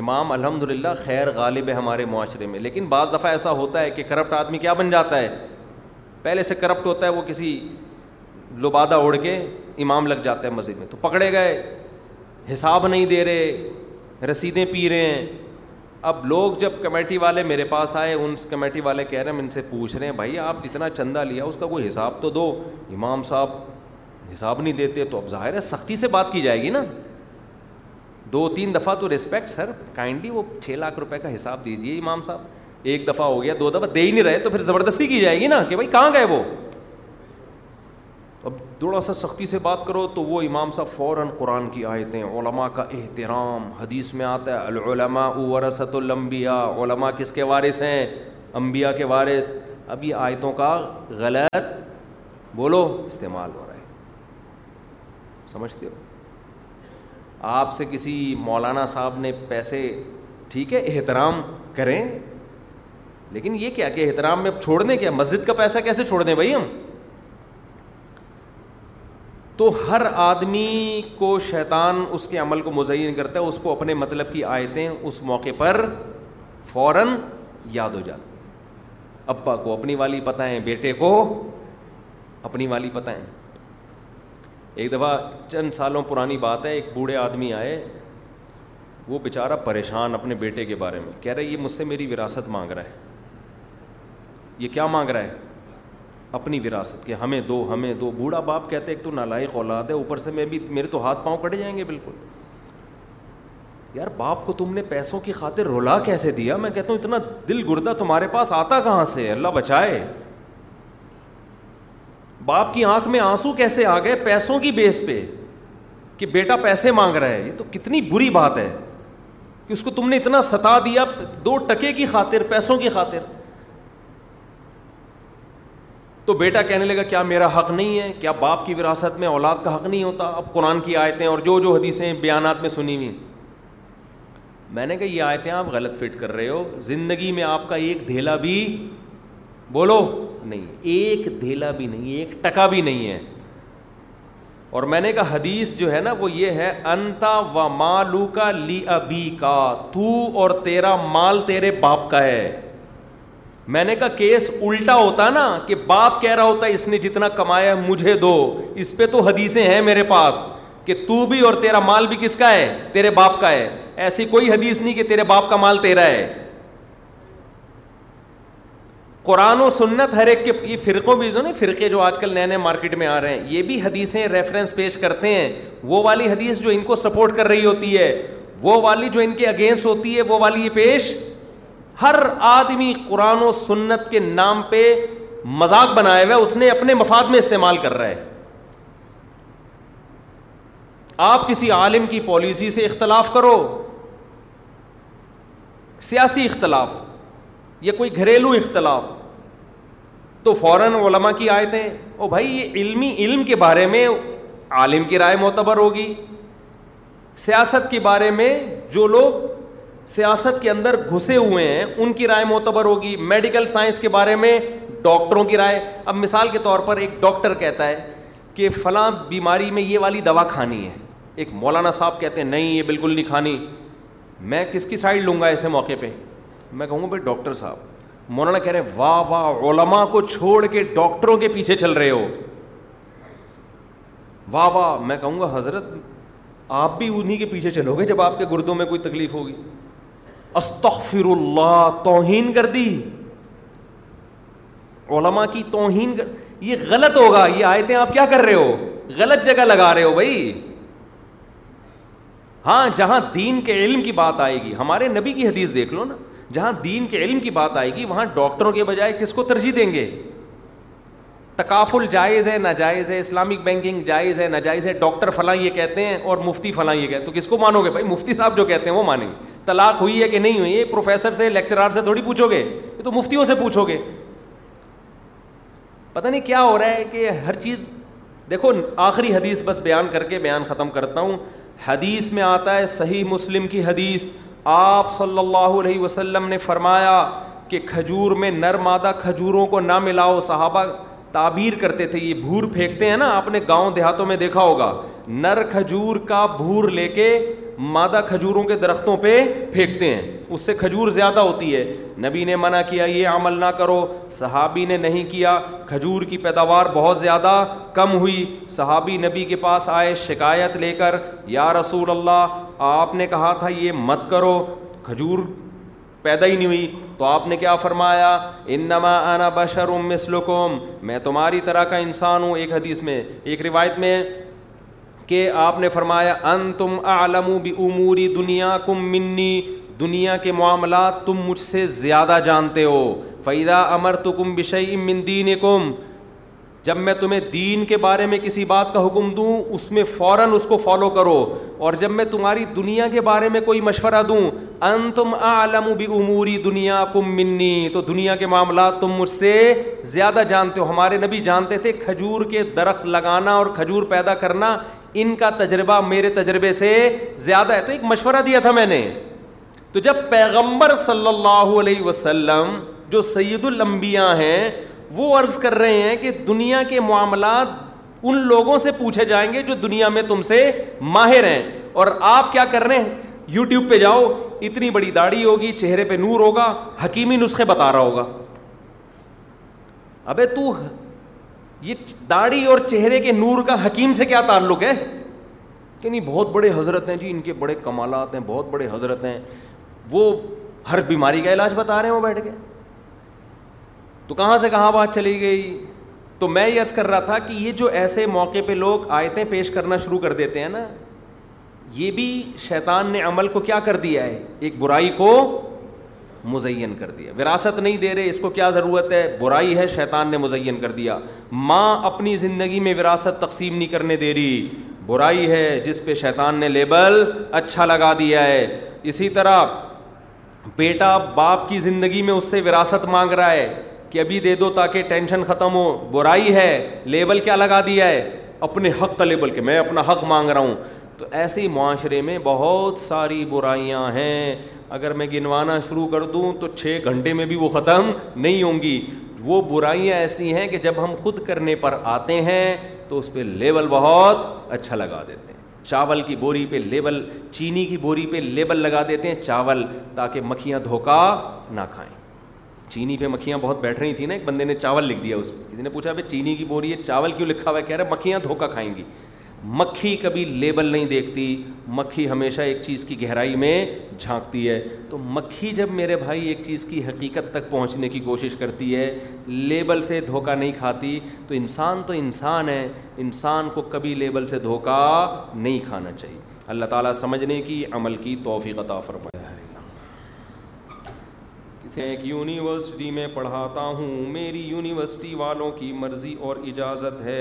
امام الحمد للہ خیر غالب ہے ہمارے معاشرے میں لیکن بعض دفعہ ایسا ہوتا ہے کہ کرپٹ آدمی کیا بن جاتا ہے پہلے سے کرپٹ ہوتا ہے وہ کسی لبادہ اوڑھ کے امام لگ جاتا ہے مسجد میں تو پکڑے گئے حساب نہیں دے رہے رسیدیں پی رہے ہیں اب لوگ جب کمیٹی والے میرے پاس آئے ان کمیٹی والے کہہ رہے ہیں ان سے پوچھ رہے ہیں بھائی آپ جتنا چندہ لیا اس کا کوئی حساب تو دو امام صاحب حساب نہیں دیتے تو اب ظاہر ہے سختی سے بات کی جائے گی نا دو تین دفعہ تو رسپیکٹ سر کائنڈلی وہ چھ لاکھ روپے کا حساب دیجیے امام صاحب ایک دفعہ ہو گیا دو دفعہ دے ہی نہیں رہے تو پھر زبردستی کی جائے گی نا کہ بھائی کہاں گئے وہ تھوڑا سا سختی سے بات کرو تو وہ امام صاحب فوراً قرآن کی آیتیں علماء کا احترام حدیث میں آتا ہے العلماء ورثت الانبیاء علماء کس کے وارث ہیں انبیاء کے وارث اب یہ آیتوں کا غلط بولو استعمال ہو رہا ہے سمجھتے ہو آپ سے کسی مولانا صاحب نے پیسے ٹھیک ہے احترام کریں لیکن یہ کیا کہ احترام میں چھوڑ دیں کیا مسجد کا پیسہ کیسے چھوڑ دیں بھائی ہم تو ہر آدمی کو شیطان اس کے عمل کو مزین کرتا ہے اس کو اپنے مطلب کی آیتیں اس موقع پر فوراً یاد ہو جاتی ہیں کو اپنی والی پتہ ہے بیٹے کو اپنی والی پتہ ہے ایک دفعہ چند سالوں پرانی بات ہے ایک بوڑھے آدمی آئے وہ بیچارہ پریشان اپنے بیٹے کے بارے میں کہہ رہے یہ مجھ سے میری وراثت مانگ رہا ہے یہ کیا مانگ رہا ہے اپنی وراثت کے ہمیں دو ہمیں دو بوڑھا باپ کہتے ہیں ایک تو نالائق اولاد ہے اوپر سے میں بھی میرے تو ہاتھ پاؤں کٹ جائیں گے بالکل یار باپ کو تم نے پیسوں کی خاطر رولا کیسے دیا میں کہتا ہوں اتنا دل گردہ تمہارے پاس آتا کہاں سے اللہ بچائے باپ کی آنکھ میں آنسو کیسے آ گئے پیسوں کی بیس پہ کہ بیٹا پیسے مانگ رہا ہے یہ تو کتنی بری بات ہے کہ اس کو تم نے اتنا ستا دیا دو ٹکے کی خاطر پیسوں کی خاطر تو بیٹا کہنے لگا کیا میرا حق نہیں ہے کیا باپ کی وراثت میں اولاد کا حق نہیں ہوتا اب قرآن کی آیتیں اور جو جو حدیثیں بیانات میں سنی ہوئی میں نے کہا یہ آیتیں آپ غلط فٹ کر رہے ہو زندگی میں آپ کا ایک دھیلا بھی بولو نہیں ایک دھیلا بھی نہیں ایک ٹکا بھی نہیں ہے اور میں نے کہا حدیث جو ہے نا وہ یہ ہے انتا و مالو کا لی ابی کا تو اور تیرا مال تیرے باپ کا ہے میں نے کہا کیس الٹا ہوتا نا کہ باپ کہہ رہا ہوتا اس نے جتنا کمایا مجھے دو اس پہ تو حدیثیں ہیں میرے پاس کہ تو بھی اور تیرا مال بھی کس کا ہے تیرے باپ کا ہے ایسی کوئی حدیث نہیں کہ تیرے باپ کا مال تیرا ہے قرآن و سنت ہر ایک کے یہ فرقوں بھی جو فرقے جو آج کل نئے نئے مارکیٹ میں آ رہے ہیں یہ بھی حدیثیں ریفرنس پیش کرتے ہیں وہ والی حدیث جو ان کو سپورٹ کر رہی ہوتی ہے وہ والی جو ان کے اگینسٹ ہوتی ہے وہ والی یہ پیش ہر آدمی قرآن و سنت کے نام پہ مذاق بنایا ہوا ہے اس نے اپنے مفاد میں استعمال کر رہا ہے آپ کسی عالم کی پالیسی سے اختلاف کرو سیاسی اختلاف یا کوئی گھریلو اختلاف تو فوراً علماء کی آیتیں او بھائی یہ علمی علم کے بارے میں عالم کی رائے معتبر ہوگی سیاست کے بارے میں جو لوگ سیاست کے اندر گھسے ہوئے ہیں ان کی رائے معتبر ہوگی میڈیکل سائنس کے بارے میں ڈاکٹروں کی رائے اب مثال کے طور پر ایک ڈاکٹر کہتا ہے کہ فلاں بیماری میں یہ والی دوا کھانی ہے ایک مولانا صاحب کہتے ہیں نہیں یہ بالکل نہیں کھانی میں کس کی سائڈ لوں گا ایسے موقع پہ میں کہوں گا بھائی ڈاکٹر صاحب مولانا کہہ رہے ہیں واہ واہ علما کو چھوڑ کے ڈاکٹروں کے پیچھے چل رہے ہو واہ واہ میں کہوں گا حضرت آپ بھی انہیں کے پیچھے چلو گے جب آپ کے گردوں میں کوئی تکلیف ہوگی استغفر اللہ توہین کر دی علماء کی توہین کر یہ غلط ہوگا یہ آیتیں آپ کیا کر رہے ہو غلط جگہ لگا رہے ہو بھائی ہاں جہاں دین کے علم کی بات آئے گی ہمارے نبی کی حدیث دیکھ لو نا جہاں دین کے علم کی بات آئے گی وہاں ڈاکٹروں کے بجائے کس کو ترجیح دیں گے تکافل جائز ہے ناجائز ہے اسلامک بینکنگ جائز ہے ناجائز ہے ڈاکٹر فلاں یہ کہتے ہیں اور مفتی فلاں یہ کہتے تو کس کو مانو گے بھائی مفتی صاحب جو کہتے ہیں وہ مانیں گے طلاق ہوئی ہے کہ نہیں ہوئی پروفیسر سے لیکچرار سے تھوڑی پوچھو گے یہ تو مفتیوں سے پوچھو گے پتہ نہیں کیا ہو رہا ہے کہ ہر چیز دیکھو آخری حدیث بس بیان کر کے بیان ختم کرتا ہوں حدیث میں آتا ہے صحیح مسلم کی حدیث آپ صلی اللہ علیہ وسلم نے فرمایا کہ کھجور میں نرمادہ کھجوروں کو نہ ملاؤ صحابہ تعبیر کرتے تھے یہ بھور پھینکتے ہیں نا آپ نے گاؤں دیہاتوں میں دیکھا ہوگا نر کھجور کا بھور لے کے مادہ کھجوروں کے درختوں پہ پھینکتے ہیں اس سے کھجور زیادہ ہوتی ہے نبی نے منع کیا یہ عمل نہ کرو صحابی نے نہیں کیا کھجور کی پیداوار بہت زیادہ کم ہوئی صحابی نبی کے پاس آئے شکایت لے کر یا رسول اللہ آپ نے کہا تھا یہ مت کرو کھجور پیدا ہی نہیں ہوئی تو آپ نے کیا فرمایا انما انا بشر مثلکم میں تمہاری طرح کا انسان ہوں ایک حدیث میں ایک روایت میں کہ آپ نے فرمایا ان تم عالم اموری دنیا کم منی دنیا کے معاملات تم مجھ سے زیادہ جانتے ہو فیدا امر تو کم بشعی امن دین کم جب میں تمہیں دین کے بارے میں کسی بات کا حکم دوں اس میں فوراً اس کو فالو کرو اور جب میں تمہاری دنیا کے بارے میں کوئی مشورہ دوں ان تم عالم بھی عموری دنیا کم منی تو دنیا کے معاملات تم مجھ سے زیادہ جانتے ہو ہمارے نبی جانتے تھے کھجور کے درخت لگانا اور کھجور پیدا کرنا ان کا تجربہ میرے تجربے سے زیادہ ہے تو ایک مشورہ دیا تھا میں نے تو جب پیغمبر صلی اللہ علیہ وسلم جو سید الانبیاء ہیں وہ عرض کر رہے ہیں کہ دنیا کے معاملات ان لوگوں سے پوچھے جائیں گے جو دنیا میں تم سے ماہر ہیں اور آپ کیا کر رہے ہیں یو ٹیوب پہ جاؤ اتنی بڑی داڑھی ہوگی چہرے پہ نور ہوگا حکیمی نسخے بتا رہا ہوگا ابے تو یہ داڑھی اور چہرے کے نور کا حکیم سے کیا تعلق ہے کہ نہیں بہت بڑے حضرت ہیں جی ان کے بڑے کمالات ہیں بہت بڑے حضرت ہیں وہ ہر بیماری کا علاج بتا رہے ہیں وہ بیٹھ کے تو کہاں سے کہاں بات چلی گئی تو میں یہ عرض کر رہا تھا کہ یہ جو ایسے موقع پہ لوگ آیتیں پیش کرنا شروع کر دیتے ہیں نا یہ بھی شیطان نے عمل کو کیا کر دیا ہے ایک برائی کو مزین کر دیا وراثت نہیں دے رہے اس کو کیا ضرورت ہے برائی ہے شیطان نے مزین کر دیا ماں اپنی زندگی میں وراثت تقسیم نہیں کرنے دے رہی برائی ہے جس پہ شیطان نے لیبل اچھا لگا دیا ہے اسی طرح بیٹا باپ کی زندگی میں اس سے وراثت مانگ رہا ہے کہ ابھی دے دو تاکہ ٹینشن ختم ہو برائی ہے لیبل کیا لگا دیا ہے اپنے حق کا لیبل کے میں اپنا حق مانگ رہا ہوں تو ایسے ہی معاشرے میں بہت ساری برائیاں ہیں اگر میں گنوانا شروع کر دوں تو چھ گھنٹے میں بھی وہ ختم نہیں ہوں گی وہ برائیاں ایسی ہیں کہ جب ہم خود کرنے پر آتے ہیں تو اس پہ لیبل بہت اچھا لگا دیتے ہیں چاول کی بوری پہ لیبل چینی کی بوری پہ لیبل لگا دیتے ہیں چاول تاکہ مکھیاں دھوکہ نہ کھائیں چینی پہ مکھیاں بہت بیٹھ رہی تھیں نا ایک بندے نے چاول لکھ دیا اس پہ کسی نے پوچھا بھائی چینی کی بوری ہے چاول کیوں لکھا ہوا ہے کہہ رہا ہے مکھیاں دھوکا کھائیں گی مکھی کبھی لیبل نہیں دیکھتی مکھی ہمیشہ ایک چیز کی گہرائی میں جھانکتی ہے تو مکھی جب میرے بھائی ایک چیز کی حقیقت تک پہنچنے کی کوشش کرتی ہے لیبل سے دھوکہ نہیں کھاتی تو انسان تو انسان ہے انسان کو کبھی لیبل سے دھوکہ نہیں کھانا چاہیے اللہ تعالیٰ سمجھنے کی عمل کی توفیق عطا فرمائے سے ایک یونیورسٹی میں پڑھاتا ہوں میری یونیورسٹی والوں کی مرضی اور اجازت ہے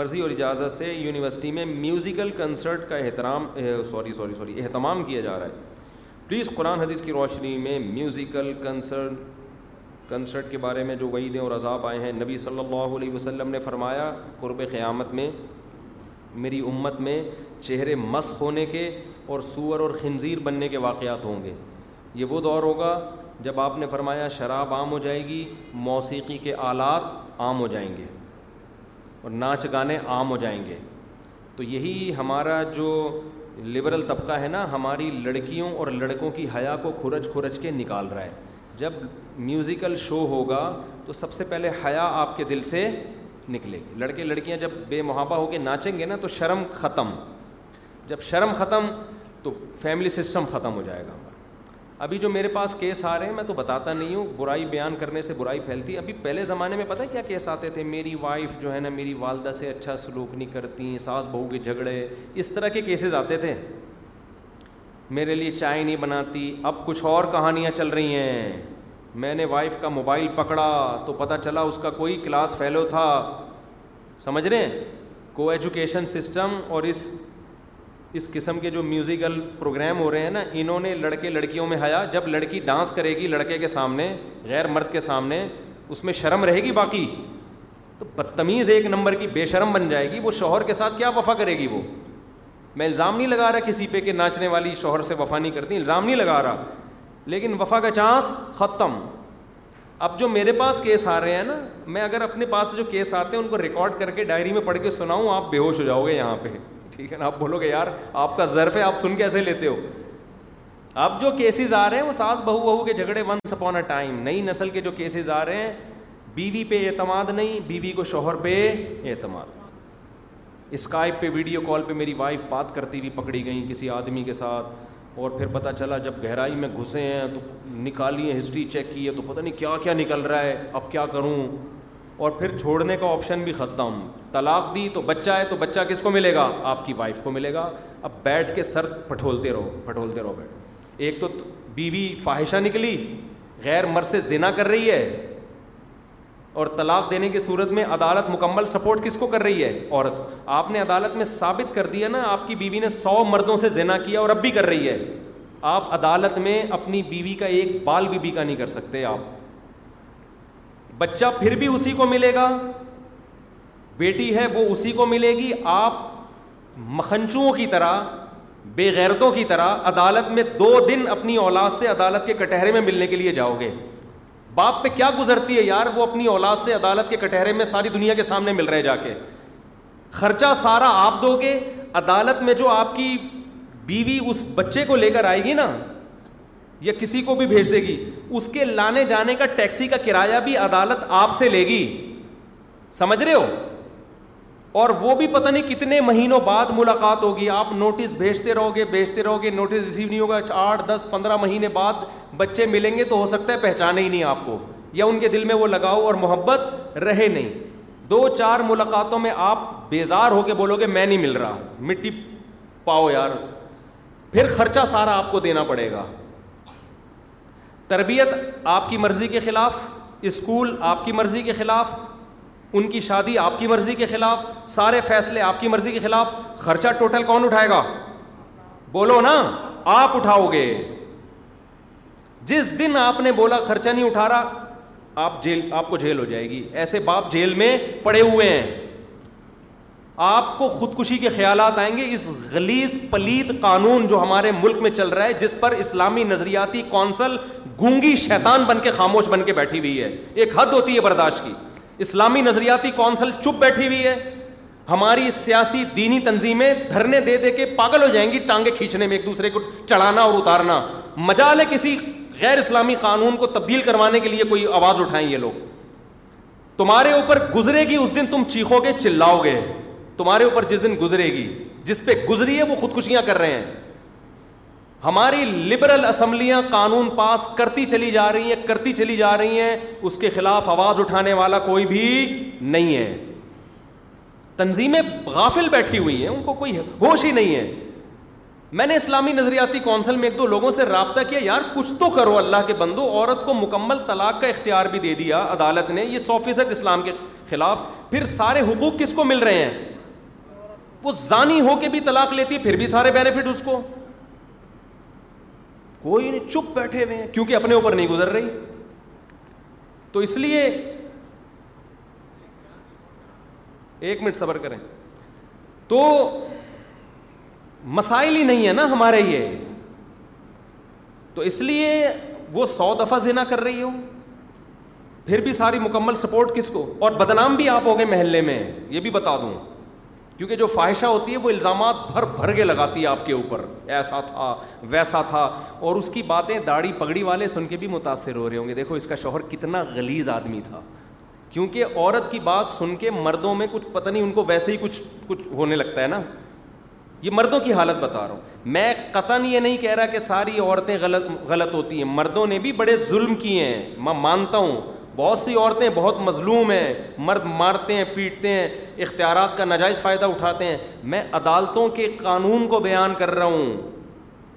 مرضی اور اجازت سے یونیورسٹی میں میوزیکل کنسرٹ کا احترام سوری سوری سوری اہتمام کیا جا رہا ہے پلیز قرآن حدیث کی روشنی میں میوزیکل کنسرٹ کنسرٹ کے بارے میں جو وعیدیں اور عذاب آئے ہیں نبی صلی اللہ علیہ وسلم نے فرمایا قرب قیامت میں میری امت میں چہرے مس ہونے کے اور سور اور خنزیر بننے کے واقعات ہوں گے یہ وہ دور ہوگا جب آپ نے فرمایا شراب عام ہو جائے گی موسیقی کے آلات عام ہو جائیں گے اور ناچ گانے عام ہو جائیں گے تو یہی ہمارا جو لبرل طبقہ ہے نا ہماری لڑکیوں اور لڑکوں کی حیا کو کھرج کھرج کے نکال رہا ہے جب میوزیکل شو ہوگا تو سب سے پہلے حیا آپ کے دل سے نکلے گی لڑکے لڑکیاں جب بے محابہ ہو کے ناچیں گے نا تو شرم ختم جب شرم ختم تو فیملی سسٹم ختم ہو جائے گا ابھی جو میرے پاس کیس آ رہے ہیں میں تو بتاتا نہیں ہوں برائی بیان کرنے سے برائی پھیلتی ابھی پہلے زمانے میں پتہ کیا کیس آتے تھے میری وائف جو ہے نا میری والدہ سے اچھا سلوک نہیں کرتی ساس بہو کے جھگڑے اس طرح کے کیسز آتے تھے میرے لیے چائے نہیں بناتی اب کچھ اور کہانیاں چل رہی ہیں میں نے وائف کا موبائل پکڑا تو پتہ چلا اس کا کوئی کلاس فیلو تھا سمجھ رہے ہیں کو ایجوکیشن سسٹم اور اس اس قسم کے جو میوزیکل پروگرام ہو رہے ہیں نا انہوں نے لڑکے لڑکیوں میں ہایا جب لڑکی ڈانس کرے گی لڑکے کے سامنے غیر مرد کے سامنے اس میں شرم رہے گی باقی تو بدتمیز ایک نمبر کی بے شرم بن جائے گی وہ شوہر کے ساتھ کیا وفا کرے گی وہ میں الزام نہیں لگا رہا کسی پہ کہ ناچنے والی شوہر سے وفا نہیں کرتی الزام نہیں لگا رہا لیکن وفا کا چانس ختم اب جو میرے پاس کیس آ رہے ہیں نا میں اگر اپنے پاس جو کیس آتے ہیں ان کو ریکارڈ کر کے ڈائری میں پڑھ کے سناؤں آپ بے ہوش ہو جاؤ گے یہاں پہ ٹھیک ہے نا آپ بولو گے یار آپ کا ظرف ہے آپ سن کیسے لیتے ہو اب جو کیسز آ رہے ہیں وہ ساس بہو بہو کے جھگڑے ونس اپون اے ٹائم نئی نسل کے جو کیسز آ رہے ہیں بیوی پہ اعتماد نہیں بیوی کو شوہر پہ اعتماد اسکائپ پہ ویڈیو کال پہ میری وائف بات کرتی ہوئی پکڑی گئیں کسی آدمی کے ساتھ اور پھر پتہ چلا جب گہرائی میں گھسے ہیں تو نکالی ہیں ہسٹری چیک کی ہے تو پتہ نہیں کیا کیا نکل رہا ہے اب کیا کروں اور پھر چھوڑنے کا آپشن بھی ختم طلاق دی تو بچہ ہے تو بچہ کس کو ملے گا آپ کی وائف کو ملے گا اب بیٹھ کے سر پٹھولتے رہو پٹھولتے رہو بیٹھ ایک تو بیوی فاہشہ نکلی غیر مر سے زنا کر رہی ہے اور طلاق دینے کی صورت میں عدالت مکمل سپورٹ کس کو کر رہی ہے عورت آپ نے عدالت میں ثابت کر دیا نا آپ کی بیوی نے سو مردوں سے زنا کیا اور اب بھی کر رہی ہے آپ عدالت میں اپنی بیوی کا ایک بال بھی بیکا نہیں کر سکتے آپ بچہ پھر بھی اسی کو ملے گا بیٹی ہے وہ اسی کو ملے گی آپ مکھنچوں کی طرح بے غیرتوں کی طرح عدالت میں دو دن اپنی اولاد سے عدالت کے کٹہرے میں ملنے کے لیے جاؤ گے باپ پہ کیا گزرتی ہے یار وہ اپنی اولاد سے عدالت کے کٹہرے میں ساری دنیا کے سامنے مل رہے جا کے خرچہ سارا آپ دو گے عدالت میں جو آپ کی بیوی اس بچے کو لے کر آئے گی نا یا کسی کو بھی بھیج دے گی اس کے لانے جانے کا ٹیکسی کا کرایہ بھی عدالت آپ سے لے گی سمجھ رہے ہو اور وہ بھی پتہ نہیں کتنے مہینوں بعد ملاقات ہوگی آپ نوٹس بھیجتے رہو گے بھیجتے رہو گے نوٹس ریسیو نہیں ہوگا آٹھ دس پندرہ مہینے بعد بچے ملیں گے تو ہو سکتا ہے پہچانے ہی نہیں آپ کو یا ان کے دل میں وہ لگاؤ اور محبت رہے نہیں دو چار ملاقاتوں میں آپ بیزار ہو کے بولو گے میں نہیں مل رہا مٹی پاؤ یار پھر خرچہ سارا آپ کو دینا پڑے گا تربیت آپ کی مرضی کے خلاف اسکول آپ کی مرضی کے خلاف ان کی شادی آپ کی مرضی کے خلاف سارے فیصلے آپ کی مرضی کے خلاف خرچہ ٹوٹل کون اٹھائے گا بولو نا آپ اٹھاؤ گے جس دن آپ نے بولا خرچہ نہیں اٹھا رہا آپ جیل آپ کو جیل ہو جائے گی ایسے باپ جیل میں پڑے ہوئے ہیں آپ کو خودکشی کے خیالات آئیں گے اس غلیظ پلید قانون جو ہمارے ملک میں چل رہا ہے جس پر اسلامی نظریاتی کونسل گونگی شیطان بن کے خاموش بن کے بیٹھی ہوئی ہے ایک حد ہوتی ہے برداشت کی اسلامی نظریاتی کونسل چپ بیٹھی ہوئی ہے ہماری سیاسی دینی تنظیمیں دھرنے دے دے کے پاگل ہو جائیں گی ٹانگیں کھینچنے میں ایک دوسرے کو چڑھانا اور اتارنا مجال ہے کسی غیر اسلامی قانون کو تبدیل کروانے کے لیے کوئی آواز اٹھائیں یہ لوگ تمہارے اوپر گزرے گی اس دن تم چیخو گے چلاؤ گے تمہارے اوپر جس دن گزرے گی جس پہ گزری ہے وہ خودکشیاں کر رہے ہیں ہماری لبرل اسمبلیاں قانون پاس کرتی چلی جا رہی ہیں کرتی چلی جا رہی ہیں اس کے خلاف آواز اٹھانے والا کوئی بھی نہیں ہے تنظیمیں غافل بیٹھی ہوئی ہیں ان کو کوئی ہوش ہی نہیں ہے میں نے اسلامی نظریاتی کونسل میں ایک دو لوگوں سے رابطہ کیا یار کچھ تو کرو اللہ کے بندو عورت کو مکمل طلاق کا اختیار بھی دے دیا عدالت نے یہ سو فیصد اسلام کے خلاف پھر سارے حقوق کس کو مل رہے ہیں وہ زانی ہو کے بھی طلاق لیتی پھر بھی سارے بینیفٹ اس کو کوئی نہیں چپ بیٹھے ہوئے ہیں کیونکہ اپنے اوپر نہیں گزر رہی تو اس لیے ایک منٹ صبر کریں تو مسائل ہی نہیں ہے نا ہمارے یہ تو اس لیے وہ سو دفعہ زینا کر رہی ہو پھر بھی ساری مکمل سپورٹ کس کو اور بدنام بھی آپ ہو گئے محلے میں یہ بھی بتا دوں کیونکہ جو خواہشہ ہوتی ہے وہ الزامات بھر بھر کے لگاتی ہے آپ کے اوپر ایسا تھا ویسا تھا اور اس کی باتیں داڑھی پگڑی والے سن کے بھی متاثر ہو رہے ہوں گے دیکھو اس کا شوہر کتنا گلیز آدمی تھا کیونکہ عورت کی بات سن کے مردوں میں کچھ پتہ نہیں ان کو ویسے ہی کچھ کچھ ہونے لگتا ہے نا یہ مردوں کی حالت بتا رہا ہوں میں قطن یہ نہیں کہہ رہا کہ ساری عورتیں غلط غلط ہوتی ہیں مردوں نے بھی بڑے ظلم کیے ہیں میں مانتا ہوں بہت سی عورتیں بہت مظلوم ہیں مرد مارتے ہیں پیٹتے ہیں اختیارات کا ناجائز فائدہ اٹھاتے ہیں میں عدالتوں کے قانون کو بیان کر رہا ہوں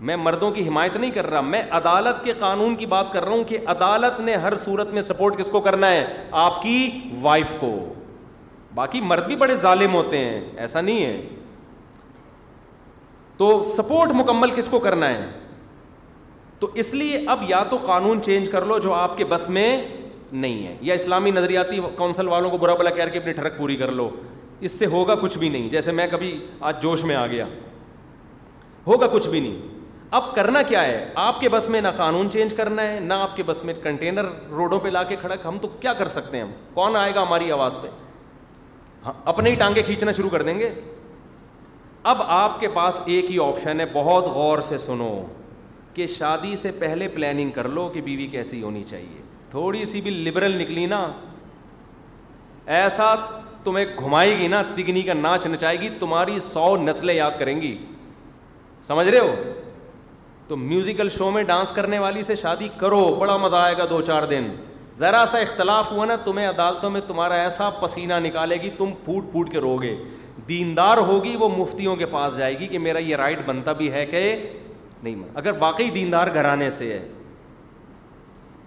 میں مردوں کی حمایت نہیں کر رہا میں عدالت کے قانون کی بات کر رہا ہوں کہ عدالت نے ہر صورت میں سپورٹ کس کو کرنا ہے آپ کی وائف کو باقی مرد بھی بڑے ظالم ہوتے ہیں ایسا نہیں ہے تو سپورٹ مکمل کس کو کرنا ہے تو اس لیے اب یا تو قانون چینج کر لو جو آپ کے بس میں نہیں ہے یا اسلامی نظریاتی کونسل والوں کو برا بلا کہہ کے اپنی ٹھڑک پوری کر لو اس سے ہوگا کچھ بھی نہیں جیسے میں کبھی آج جوش میں آ گیا ہوگا کچھ بھی نہیں اب کرنا کیا ہے آپ کے بس میں نہ قانون چینج کرنا ہے نہ آپ کے بس میں کنٹینر روڈوں پہ لا کے کھڑک ہم تو کیا کر سکتے ہیں ہم کون آئے گا ہماری آواز پہ ہاں، اپنے ہی ٹانگے کھینچنا شروع کر دیں گے اب آپ کے پاس ایک ہی آپشن ہے بہت غور سے سنو کہ شادی سے پہلے پلاننگ کر لو کہ بیوی کیسی ہونی چاہیے تھوڑی سی بھی لبرل نکلی نا ایسا تمہیں گھمائے گی نا تگنی کا ناچ نچائے گی تمہاری سو نسلیں یاد کریں گی سمجھ رہے ہو تو میوزیکل شو میں ڈانس کرنے والی سے شادی کرو بڑا مزہ آئے گا دو چار دن ذرا سا اختلاف ہوا نا تمہیں عدالتوں میں تمہارا ایسا پسینہ نکالے گی تم پھوٹ پھوٹ کے رو گے دیندار ہوگی وہ مفتیوں کے پاس جائے گی کہ میرا یہ رائٹ بنتا بھی ہے کہ نہیں اگر واقعی دیندار گھرانے سے ہے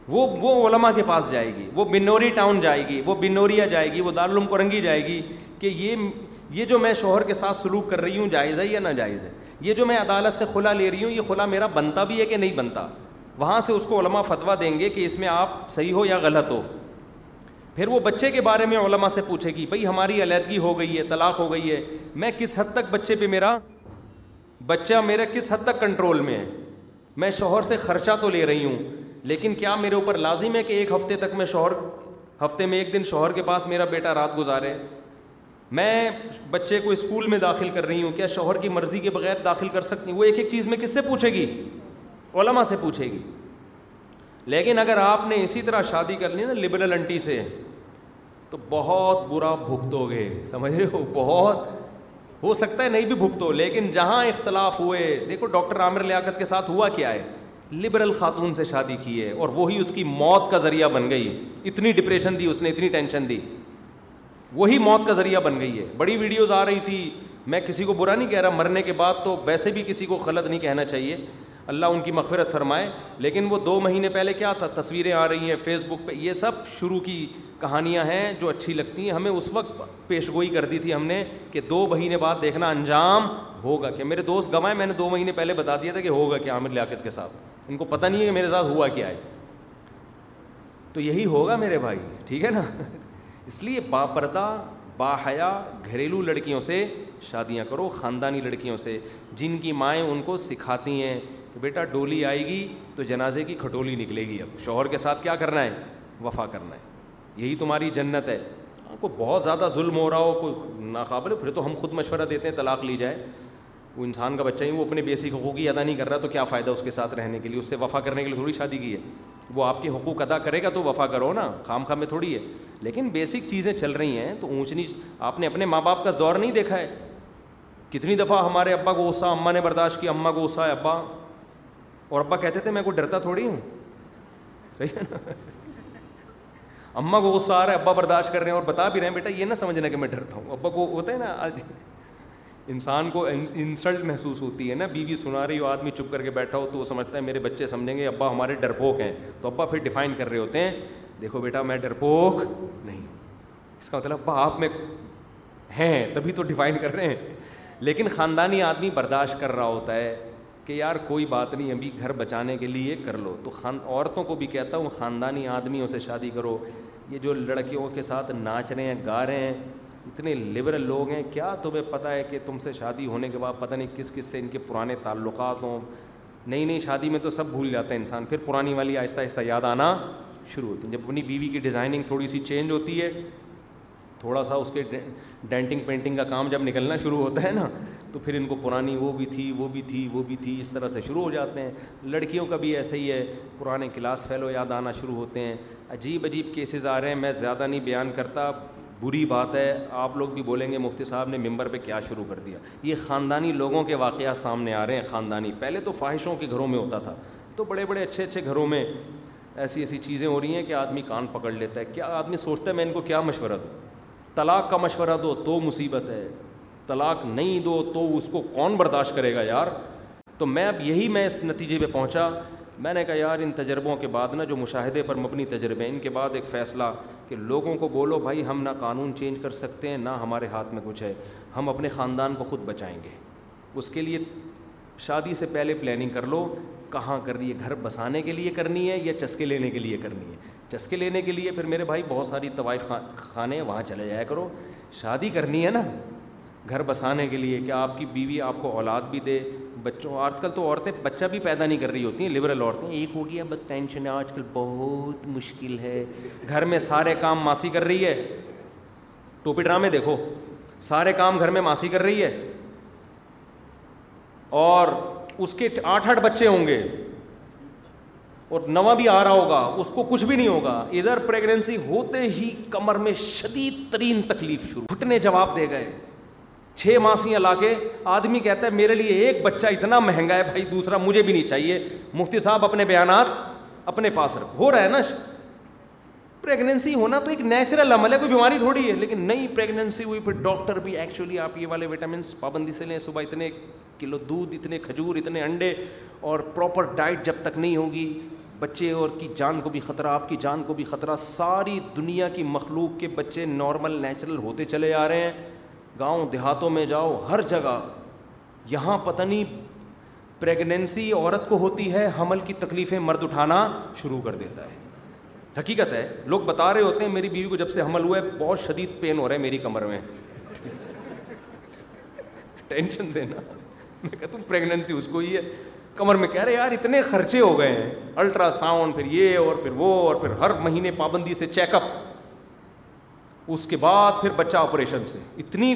وہ وہ علماء کے پاس جائے گی وہ بنوری ٹاؤن جائے گی وہ بنوریا جائے گی وہ دارالعلوم کرنگی جائے گی کہ یہ یہ جو میں شوہر کے ساتھ سلوک کر رہی ہوں جائز ہے یا ناجائز ہے یہ جو میں عدالت سے خلا لے رہی ہوں یہ خلا میرا بنتا بھی ہے کہ نہیں بنتا وہاں سے اس کو علماء فتویٰ دیں گے کہ اس میں آپ صحیح ہو یا غلط ہو پھر وہ بچے کے بارے میں علماء سے پوچھے گی بھائی ہماری علیحدگی ہو گئی ہے طلاق ہو گئی ہے میں کس حد تک بچے پہ میرا بچہ میرا کس حد تک کنٹرول میں ہے میں شوہر سے خرچہ تو لے رہی ہوں لیکن کیا میرے اوپر لازم ہے کہ ایک ہفتے تک میں شوہر ہفتے میں ایک دن شوہر کے پاس میرا بیٹا رات گزارے میں بچے کو اسکول میں داخل کر رہی ہوں کیا شوہر کی مرضی کے بغیر داخل کر سکتی ہوں وہ ایک ایک چیز میں کس سے پوچھے گی علماء سے پوچھے گی لیکن اگر آپ نے اسی طرح شادی کر لی نا لبرل انٹی سے تو بہت برا بھگتو گے سمجھ رہے ہو بہت ہو سکتا ہے نہیں بھی بھگتو لیکن جہاں اختلاف ہوئے دیکھو ڈاکٹر عامر لیاقت کے ساتھ ہوا کیا ہے لبرل خاتون سے شادی کی ہے اور وہی اس کی موت کا ذریعہ بن گئی اتنی ڈپریشن دی اس نے اتنی ٹینشن دی وہی موت کا ذریعہ بن گئی ہے بڑی ویڈیوز آ رہی تھی میں کسی کو برا نہیں کہہ رہا مرنے کے بعد تو ویسے بھی کسی کو غلط نہیں کہنا چاہیے اللہ ان کی مغفرت فرمائے لیکن وہ دو مہینے پہلے کیا تھا تصویریں آ رہی ہیں فیس بک پہ یہ سب شروع کی کہانیاں ہیں جو اچھی لگتی ہیں ہمیں اس وقت پیش گوئی کر دی تھی ہم نے کہ دو مہینے بعد دیکھنا انجام ہوگا کہ میرے دوست گوائے میں نے دو مہینے پہلے بتا دیا تھا کہ ہوگا کیا عامر لیاقت کے ساتھ ان کو پتہ نہیں ہے کہ میرے ساتھ ہوا کیا ہے تو یہی ہوگا میرے بھائی ٹھیک ہے نا اس لیے با پردہ باحیا گھریلو لڑکیوں سے شادیاں کرو خاندانی لڑکیوں سے جن کی مائیں ان کو سکھاتی ہیں کہ بیٹا ڈولی آئے گی تو جنازے کی کھٹولی نکلے گی اب شوہر کے ساتھ کیا کرنا ہے وفا کرنا ہے یہی تمہاری جنت ہے ہاں، کو بہت زیادہ ظلم ہو رہا ہو کوئی ناقابل پھر تو ہم خود مشورہ دیتے ہیں طلاق لی جائے وہ انسان کا بچہ ہی وہ اپنے بیسک حقوق ہی ادا نہیں کر رہا تو کیا فائدہ اس کے ساتھ رہنے کے لیے اس سے وفا کرنے کے لیے تھوڑی شادی کی ہے وہ آپ کے حقوق ادا کرے گا تو وفا کرو نا خام خام میں تھوڑی ہے لیکن بیسک چیزیں چل رہی ہیں تو اونچ نیچ آپ نے اپنے ماں باپ کا دور نہیں دیکھا ہے کتنی دفعہ ہمارے ابا کو غصہ اماں نے برداشت کیا اماں کو غصہ ہے ابا اور ابا کہتے تھے میں کوئی ڈرتا تھوڑی ہوں صحیح ہے نا اما کو غصہ آ رہا ہے ابا برداشت کر رہے ہیں اور بتا بھی رہے ہیں بیٹا یہ نہ سمجھنا کہ میں ڈرتا ہوں ابا کو ہوتا ہے نا آج انسان کو انسلٹ محسوس ہوتی ہے نا بیوی بی سنا رہی ہو آدمی چپ کر کے بیٹھا ہو تو وہ سمجھتا ہے میرے بچے سمجھیں گے ابا ہمارے ڈرپوک ہیں تو ابا پھر ڈیفائن کر رہے ہوتے ہیں دیکھو بیٹا میں ڈرپوک نہیں اس کا مطلب ابا آپ میں ہیں تبھی تو ڈیفائن کر رہے ہیں لیکن خاندانی آدمی برداشت کر رہا ہوتا ہے کہ یار کوئی بات نہیں ابھی گھر بچانے کے لیے کر لو تو خان عورتوں کو بھی کہتا ہوں خاندانی آدمیوں سے شادی کرو یہ جو لڑکیوں کے ساتھ ناچ رہے ہیں گا رہے ہیں اتنے لبرل لوگ ہیں کیا تمہیں پتہ ہے کہ تم سے شادی ہونے کے بعد پتہ نہیں کس کس سے ان کے پرانے تعلقات ہوں نئی نئی شادی میں تو سب بھول جاتا ہے انسان پھر پرانی والی آہستہ آہستہ یاد آنا شروع ہوتی ہے جب اپنی بیوی کی ڈیزائننگ تھوڑی سی چینج ہوتی ہے تھوڑا سا اس کے ڈینٹنگ پینٹنگ کا کام جب نکلنا شروع ہوتا ہے نا تو پھر ان کو پرانی وہ بھی تھی وہ بھی تھی وہ بھی تھی اس طرح سے شروع ہو جاتے ہیں لڑکیوں کا بھی ایسا ہی ہے پرانے کلاس فیلو یاد آنا شروع ہوتے ہیں عجیب عجیب کیسز آ رہے ہیں میں زیادہ نہیں بیان کرتا بری بات ہے آپ لوگ بھی بولیں گے مفتی صاحب نے ممبر پہ کیا شروع کر دیا یہ خاندانی لوگوں کے واقعات سامنے آ رہے ہیں خاندانی پہلے تو خواہشوں کے گھروں میں ہوتا تھا تو بڑے بڑے اچھے اچھے گھروں میں ایسی ایسی چیزیں ہو رہی ہیں کہ آدمی کان پکڑ لیتا ہے کیا آدمی سوچتا ہے میں ان کو کیا مشورہ دوں طلاق کا مشورہ دو تو مصیبت ہے طلاق نہیں دو تو اس کو کون برداشت کرے گا یار تو میں اب یہی میں اس نتیجے پہ پہنچا میں نے کہا یار ان تجربوں کے بعد نا جو مشاہدے پر مبنی تجربے ہیں ان کے بعد ایک فیصلہ کہ لوگوں کو بولو بھائی ہم نہ قانون چینج کر سکتے ہیں نہ ہمارے ہاتھ میں کچھ ہے ہم اپنے خاندان کو خود بچائیں گے اس کے لیے شادی سے پہلے پلاننگ کر لو کہاں کرنی ہے گھر بسانے کے لیے کرنی ہے یا چسکے لینے کے لیے کرنی ہے چسکے لینے کے لیے پھر میرے بھائی بہت ساری طوائف خانے وہاں چلے جایا کرو شادی کرنی ہے نا گھر بسانے کے لیے کہ آپ کی بیوی آپ کو اولاد بھی دے بچوں آج کل تو عورتیں بچہ بھی پیدا نہیں کر رہی ہوتی ہیں لبرل عورتیں ایک ہو گیا بس ٹینشن ہے آج کل بہت مشکل ہے گھر میں سارے کام ماسی کر رہی ہے ٹوپی ڈرامے دیکھو سارے کام گھر میں ماسی کر رہی ہے اور اس کے آٹھ آٹھ بچے ہوں گے اور نواں بھی آ رہا ہوگا اس کو کچھ بھی نہیں ہوگا ادھر پریگنسی ہوتے ہی کمر میں شدید ترین تکلیف شروع گھٹنے جواب دے گئے چھ ماسیاں لا علاقے آدمی کہتا ہے میرے لیے ایک بچہ اتنا مہنگا ہے بھائی دوسرا مجھے بھی نہیں چاہیے مفتی صاحب اپنے بیانات اپنے پاس رکھ ہو رہا ہے نا پریگنینسی ہونا تو ایک نیچرل عمل ہے کوئی بیماری تھوڑی ہے لیکن نئی پریگنینسی ہوئی پھر ڈاکٹر بھی ایکچولی آپ یہ والے وٹامنس پابندی سے لیں صبح اتنے کلو دودھ اتنے کھجور اتنے انڈے اور پراپر ڈائٹ جب تک نہیں ہوگی بچے اور کی جان کو بھی خطرہ آپ کی جان کو بھی خطرہ ساری دنیا کی مخلوق کے بچے نارمل نیچرل ہوتے چلے آ رہے ہیں گاؤں دیہاتوں میں جاؤ ہر جگہ یہاں پتہ نہیں پریگنینسی عورت کو ہوتی ہے حمل کی تکلیفیں مرد اٹھانا شروع کر دیتا ہے حقیقت ہے لوگ بتا رہے ہوتے ہیں میری بیوی کو جب سے حمل ہوا ہے بہت شدید پین ہو رہا ہے میری کمر میں ٹینشن سے نا میں کہتا ہوں پریگنینسی اس کو ہی ہے کمر میں کہہ رہے یار اتنے خرچے ہو گئے ہیں الٹرا ساؤنڈ پھر یہ اور پھر وہ اور پھر ہر مہینے پابندی سے چیک اپ اس کے بعد پھر بچہ آپریشن سے اتنی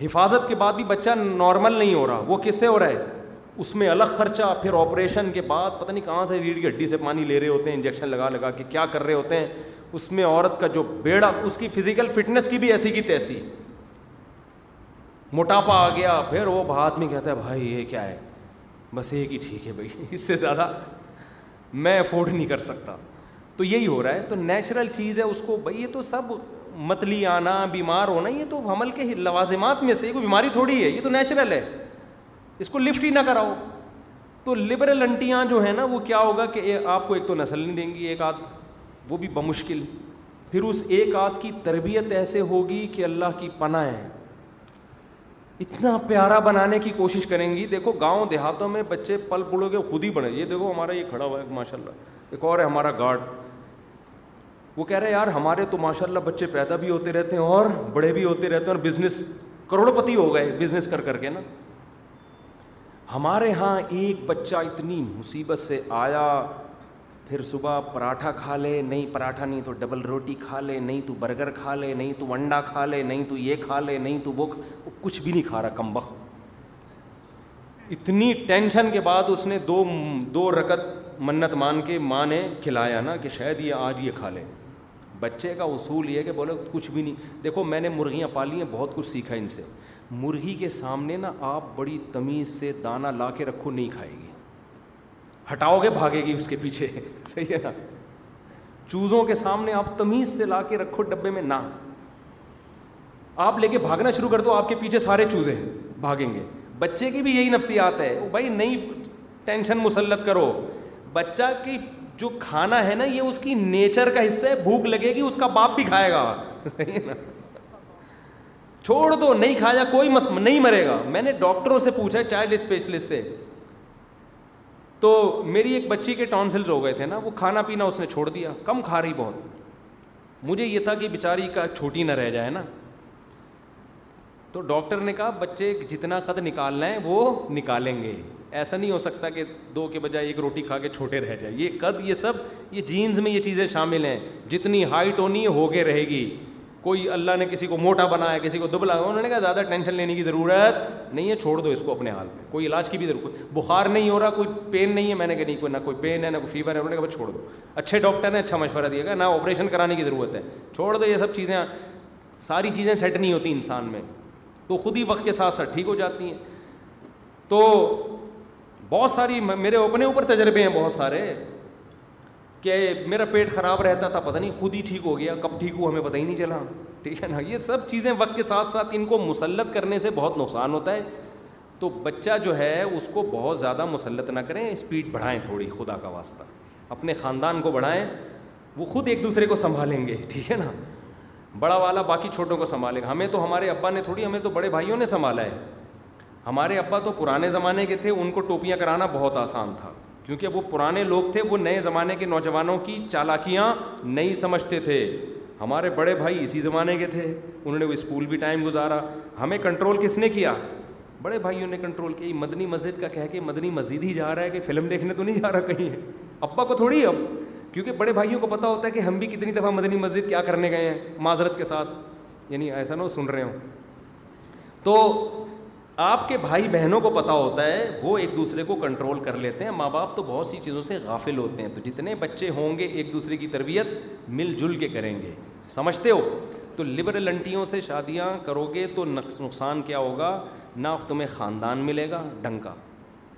حفاظت کے بعد بھی بچہ نارمل نہیں ہو رہا وہ کس سے ہو رہا ہے اس میں الگ خرچہ پھر آپریشن کے بعد پتہ نہیں کہاں سے ریڑھ کی ہڈی سے پانی لے رہے ہوتے ہیں انجیکشن لگا لگا کے کیا کر رہے ہوتے ہیں اس میں عورت کا جو بیڑا اس کی فزیکل فٹنس کی بھی ایسی کی تیسی موٹاپا آ گیا پھر وہ بہت میں کہتا ہے بھائی یہ کیا ہے بس یہ کہ ٹھیک ہے بھائی اس سے زیادہ میں افورڈ نہیں کر سکتا تو یہی ہو رہا ہے تو نیچرل چیز ہے اس کو بھائی یہ تو سب متلی آنا بیمار ہونا یہ تو حمل کے لوازمات میں سے کوئی بیماری تھوڑی ہے یہ تو نیچرل ہے اس کو لفٹ ہی نہ کراؤ تو لبرل انٹیاں جو ہیں نا وہ کیا ہوگا کہ آپ کو ایک تو نسل نہیں دیں گی ایک آدھ وہ بھی بمشکل پھر اس ایک آدھ کی تربیت ایسے ہوگی کہ اللہ کی پناہ اتنا پیارا بنانے کی کوشش کریں گی دیکھو گاؤں دیہاتوں میں بچے پل پڑو کے خود ہی بنے یہ دیکھو ہمارا یہ کھڑا ہوا ہے ماشاء اللہ ایک اور ہے ہمارا گارڈ وہ کہہ رہے یار ہمارے تو ماشاء اللہ بچے پیدا بھی ہوتے رہتے ہیں اور بڑے بھی ہوتے رہتے ہیں اور بزنس پتی ہو گئے بزنس کر کر کے نا ہمارے ہاں ایک بچہ اتنی مصیبت سے آیا پھر صبح پراٹھا کھا لے نہیں پراٹھا نہیں تو ڈبل روٹی کھا لے نہیں تو برگر کھا لے نہیں تو انڈا کھا لے نہیں تو یہ کھا لے نہیں تو وہ کچھ بھی نہیں کھا رہا کم وقت اتنی ٹینشن کے بعد اس نے دو دو رکت منت مان کے ماں نے کھلایا نا کہ شاید یہ آج یہ کھا لے بچے کا اصول یہ ہے کہ بولے کچھ بھی نہیں دیکھو میں نے مرغیاں پالی ہیں بہت کچھ سیکھا ان سے مرغی کے سامنے نا آپ بڑی تمیز سے دانہ لا کے رکھو نہیں کھائے گی ہٹاؤ گے بھاگے گی اس کے پیچھے صحیح ہے نا چوزوں کے سامنے آپ تمیز سے لا کے رکھو ڈبے میں نہ آپ لے کے بھاگنا شروع کر دو آپ کے پیچھے سارے چوزے بھاگیں گے بچے کی بھی یہی نفسیات ہے بھائی نہیں ٹینشن مسلط کرو بچہ کی جو کھانا ہے نا یہ اس کی نیچر کا حصہ ہے بھوک لگے گی اس کا باپ بھی کھائے گا چھوڑ دو نہیں کھایا کوئی مس نہیں مرے گا میں نے ڈاکٹروں سے پوچھا چائلڈ اسپیشلسٹ سے تو میری ایک بچی کے ٹانسلز ہو گئے تھے نا وہ کھانا پینا اس نے چھوڑ دیا کم کھا رہی بہت مجھے یہ تھا کہ بیچاری کا چھوٹی نہ رہ جائے نا تو ڈاکٹر نے کہا بچے جتنا قد نکالنا ہے وہ نکالیں گے ایسا نہیں ہو سکتا کہ دو کے بجائے ایک روٹی کھا کے چھوٹے رہ جائے یہ قد یہ سب یہ جینز میں یہ چیزیں شامل ہیں جتنی ہائٹ ہونی ہے ہوگے رہے گی کوئی اللہ نے کسی کو موٹا بنایا کسی کو دبلا انہوں نے کہا زیادہ ٹینشن لینے کی ضرورت نہیں ہے چھوڑ دو اس کو اپنے حال میں کوئی علاج کی بھی ضرورت بخار نہیں ہو رہا کوئی پین نہیں ہے میں نے کہا نہیں کوئی نہ کوئی پین ہے نہ کوئی فیور ہے انہوں نے کہا چھوڑ دو اچھے ڈاکٹر نے اچھا مشورہ دیا کہ نہ آپریشن کرانے کی ضرورت ہے چھوڑ دو یہ سب چیزیں ساری چیزیں سیٹ نہیں ہوتی انسان میں تو خود ہی وقت کے ساتھ ساتھ ٹھیک ہو جاتی ہیں تو بہت ساری میرے اپنے اوپر تجربے ہیں بہت سارے کہ میرا پیٹ خراب رہتا تھا پتہ نہیں خود ہی ٹھیک ہو گیا کب ٹھیک ہوا ہمیں پتہ ہی نہیں چلا ٹھیک ہے نا یہ سب چیزیں وقت کے ساتھ ساتھ ان کو مسلط کرنے سے بہت نقصان ہوتا ہے تو بچہ جو ہے اس کو بہت زیادہ مسلط نہ کریں اسپیڈ بڑھائیں تھوڑی خدا کا واسطہ اپنے خاندان کو بڑھائیں وہ خود ایک دوسرے کو سنبھالیں گے ٹھیک ہے نا بڑا والا باقی چھوٹوں کو سنبھالے گا ہمیں تو ہمارے ابا نے تھوڑی ہمیں تو بڑے بھائیوں نے سنبھالا ہے ہمارے ابا تو پرانے زمانے کے تھے ان کو ٹوپیاں کرانا بہت آسان تھا کیونکہ وہ پرانے لوگ تھے وہ نئے زمانے کے نوجوانوں کی چالاکیاں نہیں سمجھتے تھے ہمارے بڑے بھائی اسی زمانے کے تھے انہوں نے وہ اسکول بھی ٹائم گزارا ہمیں کنٹرول کس نے کیا بڑے بھائیوں نے کنٹرول کیا مدنی مسجد کا کہہ کے مدنی مسجد ہی جا رہا ہے کہ فلم دیکھنے تو نہیں جا رہا کہیں ابا کو تھوڑی اب کیونکہ بڑے بھائیوں کو پتا ہوتا ہے کہ ہم بھی کتنی دفعہ مدنی مسجد کیا کرنے گئے ہیں معذرت کے ساتھ یعنی ایسا نہ سن رہے ہوں تو آپ کے بھائی بہنوں کو پتہ ہوتا ہے وہ ایک دوسرے کو کنٹرول کر لیتے ہیں ماں باپ تو بہت سی چیزوں سے غافل ہوتے ہیں تو جتنے بچے ہوں گے ایک دوسرے کی تربیت مل جل کے کریں گے سمجھتے ہو تو لبرلنٹیوں سے شادیاں کرو گے تو نقص نقصان کیا ہوگا نہ تمہیں خاندان ملے گا ڈنکا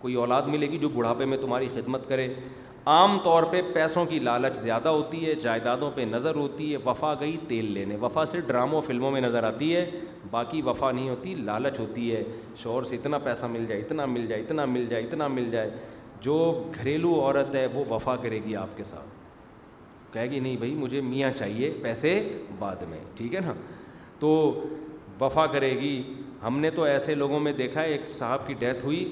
کوئی اولاد ملے گی جو بڑھاپے میں تمہاری خدمت کرے عام طور پہ پیسوں کی لالچ زیادہ ہوتی ہے جائیدادوں پہ نظر ہوتی ہے وفا گئی تیل لینے وفا صرف ڈراموں فلموں میں نظر آتی ہے باقی وفا نہیں ہوتی لالچ ہوتی ہے شوہر سے اتنا پیسہ مل جائے اتنا مل جائے اتنا مل جائے اتنا مل جائے جو گھریلو عورت ہے وہ وفا کرے گی آپ کے ساتھ کہے گی نہیں بھائی مجھے میاں چاہیے پیسے بعد میں ٹھیک ہے نا تو وفا کرے گی ہم نے تو ایسے لوگوں میں دیکھا ایک صاحب کی ڈیتھ ہوئی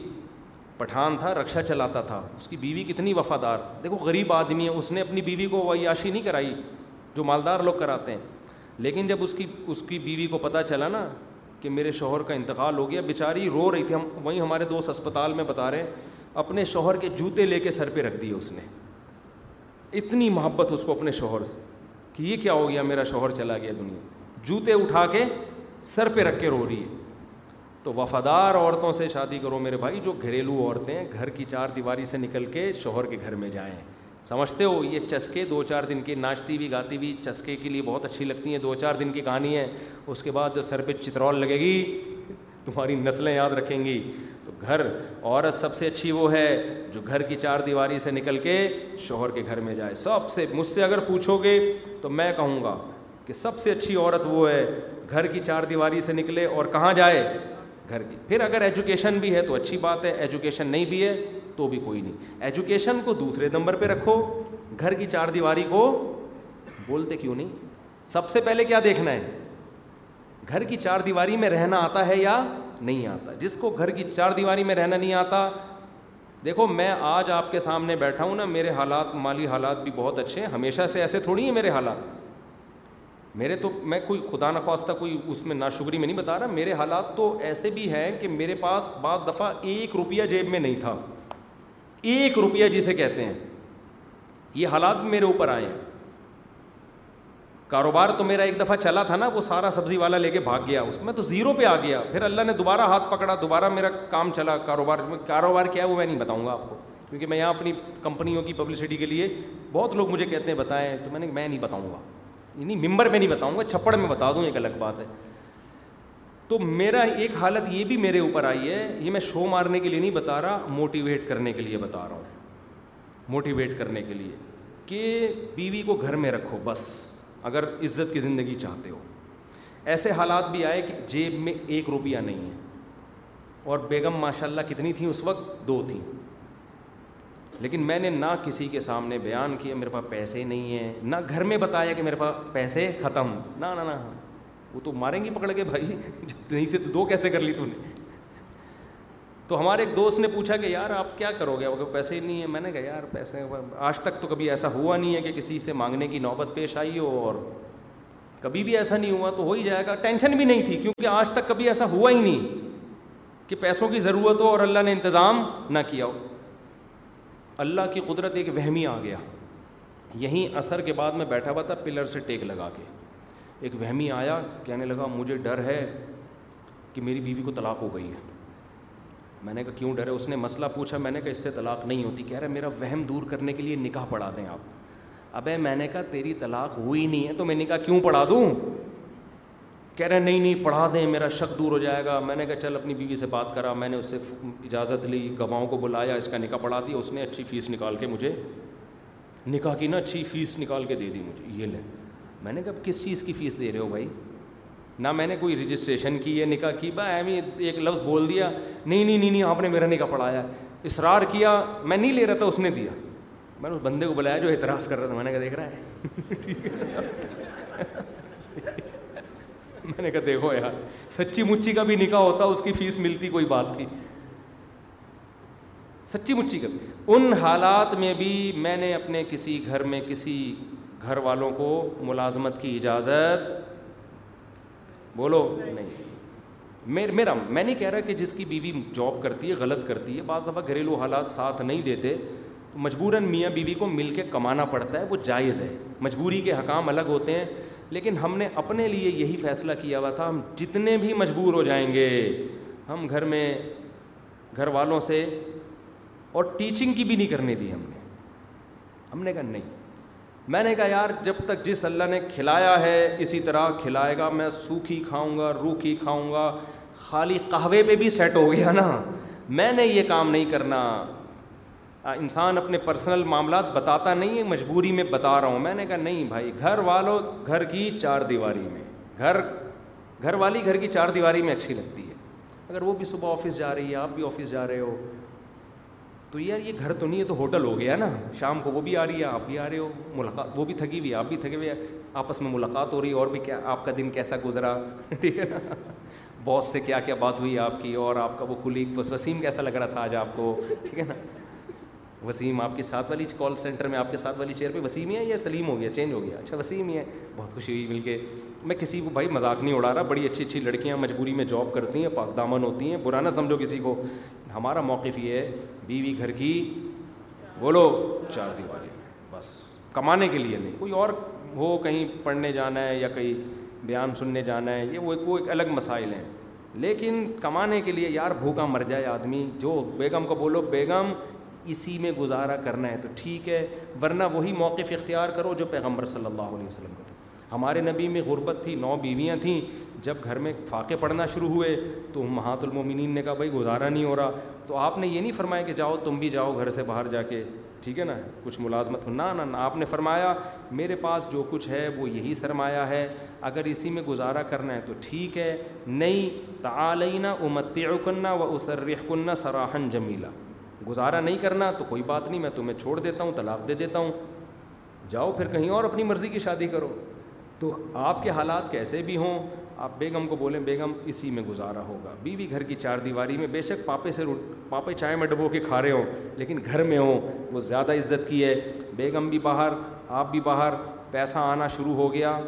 پٹھان تھا رکشا چلاتا تھا اس کی بیوی کتنی وفادار دیکھو غریب آدمی ہے اس نے اپنی بیوی کو عیاشی نہیں کرائی جو مالدار لوگ کراتے ہیں لیکن جب اس کی اس کی بیوی کو پتہ چلا نا کہ میرے شوہر کا انتقال ہو گیا بیچاری رو رہی تھی ہم وہیں ہمارے دوست اسپتال میں بتا رہے ہیں اپنے شوہر کے جوتے لے کے سر پہ رکھ دیے اس نے اتنی محبت اس کو اپنے شوہر سے کہ یہ کیا ہو گیا میرا شوہر چلا گیا دنیا جوتے اٹھا کے سر پہ رکھ کے رو رہی ہے تو وفادار عورتوں سے شادی کرو میرے بھائی جو گھریلو عورتیں گھر کی چار دیواری سے نکل کے شوہر کے گھر میں جائیں سمجھتے ہو یہ چسکے دو چار دن کی ناچتی بھی گاتی بھی چسکے کے لیے بہت اچھی لگتی ہیں دو چار دن کی کہانی ہے اس کے بعد جو سر پہ چترول لگے گی تمہاری نسلیں یاد رکھیں گی تو گھر عورت سب سے اچھی وہ ہے جو گھر کی چار دیواری سے نکل کے شوہر کے گھر میں جائے سب سے مجھ سے اگر پوچھو گے تو میں کہوں گا کہ سب سے اچھی عورت وہ ہے گھر کی چار دیواری سے نکلے اور کہاں جائے گھر کی پھر اگر ایجوکیشن بھی ہے تو اچھی بات ہے ایجوکیشن نہیں بھی ہے تو بھی کوئی نہیں ایجوکیشن کو دوسرے نمبر پہ رکھو گھر کی چار دیواری کو بولتے کیوں نہیں سب سے پہلے کیا دیکھنا ہے گھر کی چار دیواری میں رہنا آتا ہے یا نہیں آتا جس کو گھر کی چار دیواری میں رہنا نہیں آتا دیکھو میں آج آپ کے سامنے بیٹھا ہوں نا میرے حالات مالی حالات بھی بہت اچھے ہیں ہمیشہ سے ایسے تھوڑی ہیں میرے حالات میرے تو میں کوئی خدا نخواستہ کوئی اس میں ناشکری میں نہیں بتا رہا میرے حالات تو ایسے بھی ہیں کہ میرے پاس بعض دفعہ ایک روپیہ جیب میں نہیں تھا ایک روپیہ جسے کہتے ہیں یہ حالات بھی میرے اوپر آئے ہیں کاروبار تو میرا ایک دفعہ چلا تھا نا وہ سارا سبزی والا لے کے بھاگ گیا اس میں تو زیرو پہ آ گیا پھر اللہ نے دوبارہ ہاتھ پکڑا دوبارہ میرا کام چلا کاروبار کاروبار کیا ہے وہ میں نہیں بتاؤں گا آپ کو کیونکہ میں یہاں اپنی کمپنیوں کی پبلسٹی کے لیے بہت لوگ مجھے کہتے ہیں بتائیں تو میں نے میں نہیں بتاؤں گا یعنی ممبر میں نہیں بتاؤں گا چھپڑ میں بتا دوں ایک الگ بات ہے تو میرا ایک حالت یہ بھی میرے اوپر آئی ہے یہ میں شو مارنے کے لیے نہیں بتا رہا موٹیویٹ کرنے کے لیے بتا رہا ہوں موٹیویٹ کرنے کے لیے کہ بیوی کو گھر میں رکھو بس اگر عزت کی زندگی چاہتے ہو ایسے حالات بھی آئے کہ جیب میں ایک روپیہ نہیں ہے اور بیگم ماشاء اللہ کتنی تھیں اس وقت دو تھیں لیکن میں نے نہ کسی کے سامنے بیان کیا میرے پاس پیسے نہیں ہیں نہ گھر میں بتایا کہ میرے پاس پیسے ختم نہ نہ نہ وہ تو ماریں گی پکڑ کے بھائی جب نہیں تھے تو دو کیسے کر لی تو نے تو ہمارے ایک دوست نے پوچھا کہ یار آپ کیا کرو گے پیسے ہی نہیں ہیں میں نے کہا یار پیسے آج تک تو کبھی ایسا ہوا نہیں ہے کہ کسی سے مانگنے کی نوبت پیش آئی ہو اور کبھی بھی ایسا نہیں ہوا تو ہو ہی جائے گا ٹینشن بھی نہیں تھی کیونکہ آج تک کبھی ایسا ہوا ہی نہیں کہ پیسوں کی ضرورت ہو اور اللہ نے انتظام نہ کیا ہو اللہ کی قدرت ایک وہمی آ گیا یہیں اثر کے بعد میں بیٹھا ہوا تھا پلر سے ٹیک لگا کے ایک وہمی آیا کہنے لگا مجھے ڈر ہے کہ میری بیوی کو طلاق ہو گئی ہے میں نے کہا کیوں ڈر ہے اس نے مسئلہ پوچھا میں نے کہا اس سے طلاق نہیں ہوتی کہہ رہا میرا وہم دور کرنے کے لیے نکاح پڑھا دیں آپ ابے میں نے کہا تیری طلاق ہوئی نہیں ہے تو میں نکاح کیوں پڑھا دوں کہہ رہے ہیں نہیں نہیں پڑھا دیں میرا شک دور ہو جائے گا میں نے کہا چل اپنی بیوی سے بات کرا میں نے اس سے اجازت لی گواہوں کو بلایا اس کا نکاح پڑھا دیا اس نے اچھی فیس نکال کے مجھے نکاح کی نا اچھی فیس نکال کے دے دی مجھے یہ لے میں نے کہا کس چیز کی فیس دے رہے ہو بھائی نہ میں نے کوئی رجسٹریشن کی ہے نکاح کی بہ ایم ایک لفظ بول دیا نہیں آپ نے میرا نکاح پڑھایا اصرار کیا میں نہیں لے رہا تھا اس نے دیا میں نے اس بندے کو بلایا جو اعتراض کر رہا تھا میں نے کہا دیکھ رہا ہے ٹھیک ہے میں نے کہا دیکھو یار سچی مچی کا بھی نکاح ہوتا اس کی فیس ملتی کوئی بات تھی سچی مچی کا ان حالات میں بھی میں نے اپنے کسی گھر والوں کو ملازمت کی اجازت بولو نہیں میرا میں نہیں کہہ رہا کہ جس کی بیوی جاب کرتی ہے غلط کرتی ہے بعض دفعہ گھریلو حالات ساتھ نہیں دیتے مجبوراً میاں بیوی کو مل کے کمانا پڑتا ہے وہ جائز ہے مجبوری کے حکام الگ ہوتے ہیں لیکن ہم نے اپنے لیے یہی فیصلہ کیا ہوا تھا ہم جتنے بھی مجبور ہو جائیں گے ہم گھر میں گھر والوں سے اور ٹیچنگ کی بھی نہیں کرنے دی ہم نے ہم نے کہا نہیں میں نے کہا یار جب تک جس اللہ نے کھلایا ہے اسی طرح کھلائے گا میں سوکھی کھاؤں گا روکھی کھاؤں گا خالی قہوے پہ بھی سیٹ ہو گیا نا میں نے یہ کام نہیں کرنا انسان اپنے پرسنل معاملات بتاتا نہیں ہے مجبوری میں بتا رہا ہوں میں نے کہا نہیں بھائی گھر والوں گھر کی چار دیواری میں گھر گھر والی گھر کی چار دیواری میں اچھی لگتی ہے اگر وہ بھی صبح آفس جا رہی ہے آپ بھی آفس جا رہے ہو تو یار یہ گھر تو نہیں ہے تو ہوٹل ہو گیا نا شام کو وہ بھی آ رہی ہے آپ بھی آ رہے ہو ملاقات وہ بھی تھکی ہوئی آپ بھی تھکے ہوئے آپس میں ملاقات ہو رہی ہے اور بھی کیا آپ کا دن کیسا گزرا ٹھیک ہے نا باس سے کیا کیا بات ہوئی آپ کی اور آپ کا وہ کلیگ وسیم کیسا لگ رہا تھا آج آپ کو ٹھیک ہے نا وسیم آپ کے ساتھ والی کال سینٹر میں آپ کے ساتھ والی چیئر پہ وسیم ہی ہے یا سلیم ہو گیا چینج ہو گیا اچھا وسیم ہی ہے بہت خوشی ہوئی مل کے میں کسی کو بھائی مذاق نہیں اڑا رہا بڑی اچھی اچھی لڑکیاں مجبوری میں جاب کرتی ہیں پاک دامن ہوتی ہیں برانا سمجھو کسی کو ہمارا موقف یہ ہے بیوی گھر کی بولو چار دیواری بس کمانے کے لیے نہیں کوئی اور ہو کہیں پڑھنے جانا ہے یا کہیں بیان سننے جانا ہے یہ وہ وہ ایک الگ مسائل ہیں لیکن کمانے کے لیے یار بھوکا مر جائے آدمی جو بیگم کو بولو بیگم اسی میں گزارا کرنا ہے تو ٹھیک ہے ورنہ وہی موقف اختیار کرو جو پیغمبر صلی اللہ علیہ وسلم کا تھا ہمارے نبی میں غربت تھی نو بیویاں تھیں جب گھر میں فاقے پڑھنا شروع ہوئے تو مہات المومنین نے کہا بھائی گزارا نہیں ہو رہا تو آپ نے یہ نہیں فرمایا کہ جاؤ تم بھی جاؤ گھر سے باہر جا کے ٹھیک ہے نا کچھ ملازمت ہو نہ آپ نے فرمایا میرے پاس جو کچھ ہے وہ یہی سرمایہ ہے اگر اسی میں گزارا کرنا ہے تو ٹھیک ہے نہیں تعلینہ امتعکنہ و اسرح کنہ سراہن جمیلہ گزارا نہیں کرنا تو کوئی بات نہیں میں تمہیں چھوڑ دیتا ہوں طلاق دے دیتا ہوں جاؤ پھر کہیں اور اپنی مرضی کی شادی کرو تو آپ کے حالات کیسے بھی ہوں آپ بیگم کو بولیں بیگم اسی میں گزارا ہوگا بیوی بی گھر کی چار دیواری میں بے شک پاپے سے روٹ پاپے چائے میں ڈبو کے کھا رہے ہوں لیکن گھر میں ہوں وہ زیادہ عزت کی ہے بیگم بھی باہر آپ بھی باہر پیسہ آنا شروع ہو گیا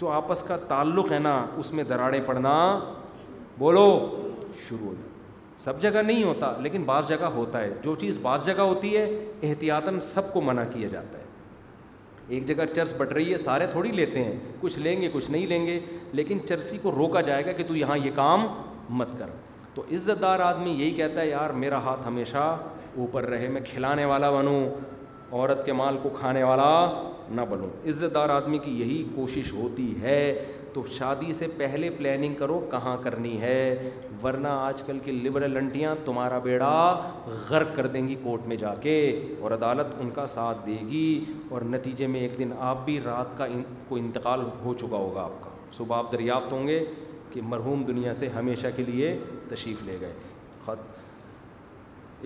جو آپس کا تعلق ہے نا اس میں دراڑیں پڑنا بولو شروع ہو سب جگہ نہیں ہوتا لیکن بعض جگہ ہوتا ہے جو چیز بعض جگہ ہوتی ہے احتیاطاً سب کو منع کیا جاتا ہے ایک جگہ چرس بٹ رہی ہے سارے تھوڑی لیتے ہیں کچھ لیں گے کچھ نہیں لیں گے لیکن چرسی کو روکا جائے گا کہ تو یہاں یہ کام مت کر تو عزت دار آدمی یہی کہتا ہے یار میرا ہاتھ ہمیشہ اوپر رہے میں کھلانے والا بنوں عورت کے مال کو کھانے والا نہ بنوں عزت دار آدمی کی یہی کوشش ہوتی ہے تو شادی سے پہلے پلاننگ کرو کہاں کرنی ہے ورنہ آج کل کی لبرل انٹیاں تمہارا بیڑا غرق کر دیں گی کورٹ میں جا کے اور عدالت ان کا ساتھ دے گی اور نتیجے میں ایک دن آپ بھی رات کا کو انتقال ہو چکا ہوگا آپ کا صبح آپ دریافت ہوں گے کہ مرحوم دنیا سے ہمیشہ کے لیے تشریف لے گئے خط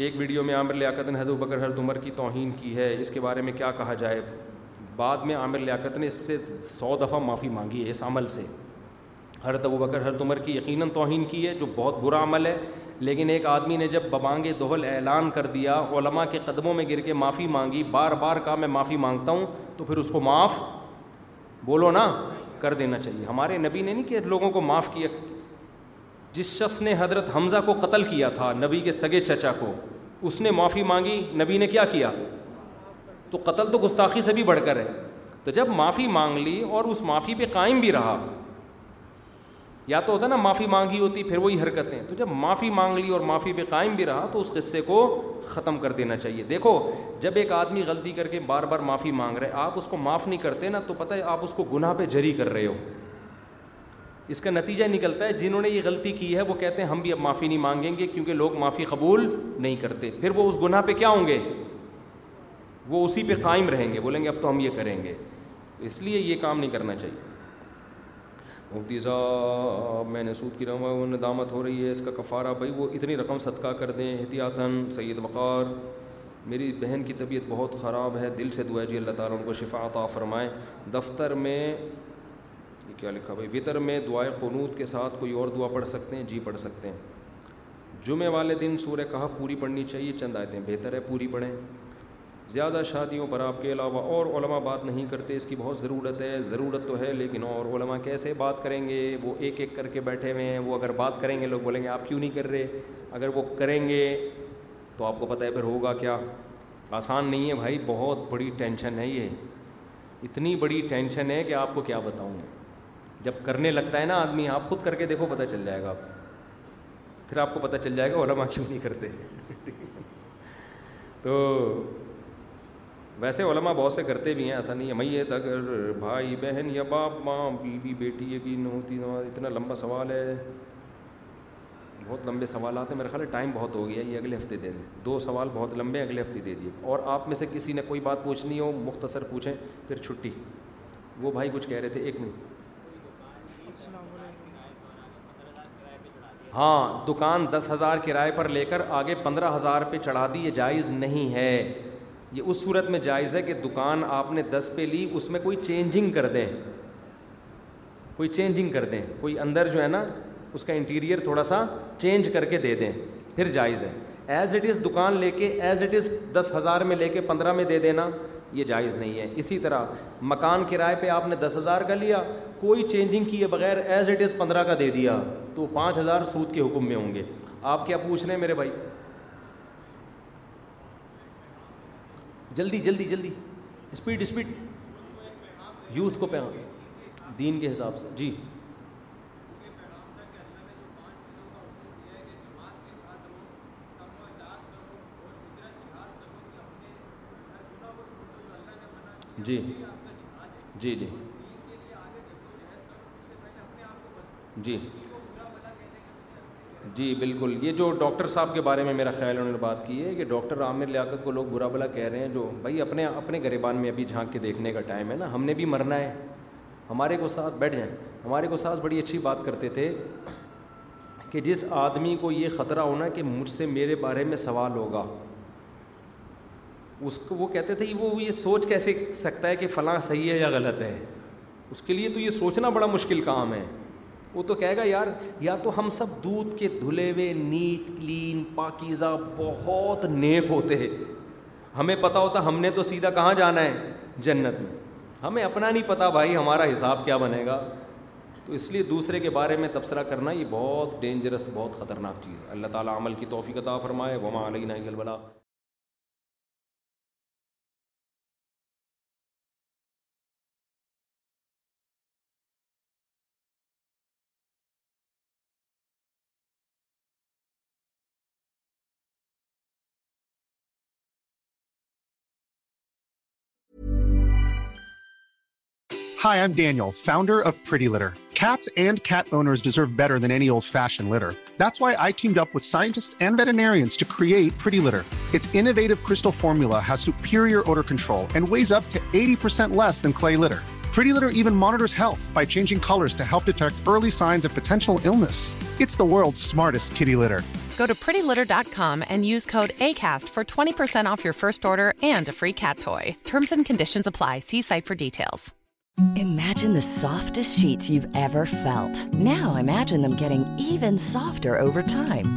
ایک ویڈیو میں عامر لیاقت حید بکر حرد عمر کی توہین کی ہے اس کے بارے میں کیا کہا جائے بعد میں عامر لیاقت نے اس سے سو دفعہ معافی مانگی ہے اس عمل سے ہر ابو بکر حضرت عمر کی یقیناً توہین کی ہے جو بہت برا عمل ہے لیکن ایک آدمی نے جب ببانگ دہل اعلان کر دیا علماء کے قدموں میں گر کے معافی مانگی بار بار کہا میں معافی مانگتا ہوں تو پھر اس کو معاف بولو نا کر دینا چاہیے ہمارے نبی نے نہیں کہ لوگوں کو معاف کیا جس شخص نے حضرت حمزہ کو قتل کیا تھا نبی کے سگے چچا کو اس نے معافی مانگی نبی نے کیا کیا تو قتل تو گستاخی سے بھی بڑھ کر ہے تو جب معافی مانگ لی اور اس معافی پہ قائم بھی رہا یا تو ہوتا نا معافی مانگی ہوتی پھر وہی حرکتیں تو جب معافی مانگ لی اور معافی پہ قائم بھی رہا تو اس قصے کو ختم کر دینا چاہیے دیکھو جب ایک آدمی غلطی کر کے بار بار معافی مانگ رہے آپ اس کو معاف نہیں کرتے نا تو پتہ ہے آپ اس کو گناہ پہ جری کر رہے ہو اس کا نتیجہ نکلتا ہے جنہوں نے یہ غلطی کی ہے وہ کہتے ہیں ہم بھی اب معافی نہیں مانگیں گے کیونکہ لوگ معافی قبول نہیں کرتے پھر وہ اس گناہ پہ کیا ہوں گے وہ اسی پہ قائم رہیں گے بولیں گے اب تو ہم یہ کریں گے اس لیے یہ کام نہیں کرنا چاہیے مفتی صاحب میں نے سود کی روما انہیں دامت ہو رہی ہے اس کا کفارہ بھائی وہ اتنی رقم صدقہ کر دیں احتیاطاً سید وقار میری بہن کی طبیعت بہت خراب ہے دل سے دعا جی اللہ تعالیٰ ان کو شفا عطا فرمائے دفتر میں یہ کیا لکھا بھائی وطر میں دعائیں قنوت کے ساتھ کوئی اور دعا پڑھ سکتے ہیں جی پڑھ سکتے ہیں جمعے والے دن سورہ کہا پوری پڑھنی چاہیے چند آئے بہتر ہے پوری پڑھیں زیادہ شادیوں پر آپ کے علاوہ اور علماء بات نہیں کرتے اس کی بہت ضرورت ہے ضرورت تو ہے لیکن اور علماء کیسے بات کریں گے وہ ایک ایک کر کے بیٹھے ہوئے ہیں وہ اگر بات کریں گے لوگ بولیں گے آپ کیوں نہیں کر رہے اگر وہ کریں گے تو آپ کو پتہ ہے پھر ہوگا کیا آسان نہیں ہے بھائی بہت بڑی ٹینشن ہے یہ اتنی بڑی ٹینشن ہے کہ آپ کو کیا بتاؤں میں جب کرنے لگتا ہے نا آدمی آپ خود کر کے دیکھو پتہ چل جائے گا آپ پھر آپ کو پتہ چل جائے گا علما کیوں نہیں کرتے تو ویسے علماء بہت سے کرتے بھی ہیں ایسا نہیں ہے میت اگر بھائی بہن یا باپ ماں بیوی بیٹی یہ نو تینوں اتنا لمبا سوال ہے بہت لمبے سوالات ہیں میرے خیال ہے ٹائم بہت ہو گیا یہ اگلے ہفتے دے دیں دو سوال بہت لمبے اگلے ہفتے دے دیے اور آپ میں سے کسی نے کوئی بات پوچھنی ہو مختصر پوچھیں پھر چھٹی وہ بھائی کچھ کہہ رہے تھے ایک منٹ ہاں دکان دس ہزار کرائے پر لے کر آگے پندرہ ہزار پہ چڑھا دی یہ جائز نہیں ہے یہ اس صورت میں جائز ہے کہ دکان آپ نے دس پہ لی اس میں کوئی چینجنگ کر دیں کوئی چینجنگ کر دیں کوئی اندر جو ہے نا اس کا انٹیریئر تھوڑا سا چینج کر کے دے دیں پھر جائز ہے ایز اٹ از دکان لے کے ایز اٹ از دس ہزار میں لے کے پندرہ میں دے دینا یہ جائز نہیں ہے اسی طرح مکان کرائے پہ آپ نے دس ہزار کا لیا کوئی چینجنگ کیے بغیر ایز اٹ از پندرہ کا دے دیا تو پانچ ہزار سود کے حکم میں ہوں گے آپ کیا پوچھ رہے ہیں میرے بھائی جلدی جلدی جلدی اسپیڈ اسپیڈ یوتھ کو پیغام دین کے حساب سے جی جی جی جی جی جی بالکل یہ جو ڈاکٹر صاحب کے بارے میں میرا خیال انہوں نے بات کی ہے کہ ڈاکٹر عامر لیاقت کو لوگ برا بلا کہہ رہے ہیں جو بھائی اپنے اپنے گریبان میں ابھی جھانک کے دیکھنے کا ٹائم ہے نا ہم نے بھی مرنا ہے ہمارے کو ساتھ بیٹھ جائیں ہمارے کو ساتھ بڑی اچھی بات کرتے تھے کہ جس آدمی کو یہ خطرہ ہونا کہ مجھ سے میرے بارے میں سوال ہوگا اس کو وہ کہتے تھے کہ وہ یہ سوچ کیسے سکتا ہے کہ فلاں صحیح ہے یا غلط ہے اس کے لیے تو یہ سوچنا بڑا مشکل کام ہے وہ تو کہے گا یار یا تو ہم سب دودھ کے دھلے ہوئے نیٹ کلین پاکیزہ بہت نیک ہوتے ہیں ہمیں پتہ ہوتا ہم نے تو سیدھا کہاں جانا ہے جنت میں ہمیں اپنا نہیں پتہ بھائی ہمارا حساب کیا بنے گا تو اس لیے دوسرے کے بارے میں تبصرہ کرنا یہ بہت ڈینجرس بہت خطرناک چیز ہے اللہ تعالیٰ عمل کی توفیق عطا فرمائے وما علیہ البلا Hi, I'm Daniel, founder of Pretty Litter. Cats and cat owners deserve better than any old-fashioned litter. That's why I teamed up with scientists and veterinarians to create Pretty Litter. Its innovative crystal formula has superior odor control and weighs up to 80% less than clay litter. Pretty Litter even monitors health by changing colors to help detect early signs of potential illness. It's the world's smartest kitty litter. Go to prettylitter.com and use code ACAST for 20% off your first order and a free cat toy. Terms and conditions apply. See site for details. Imagine the softest sheets you've ever felt. Now imagine them getting even softer over time.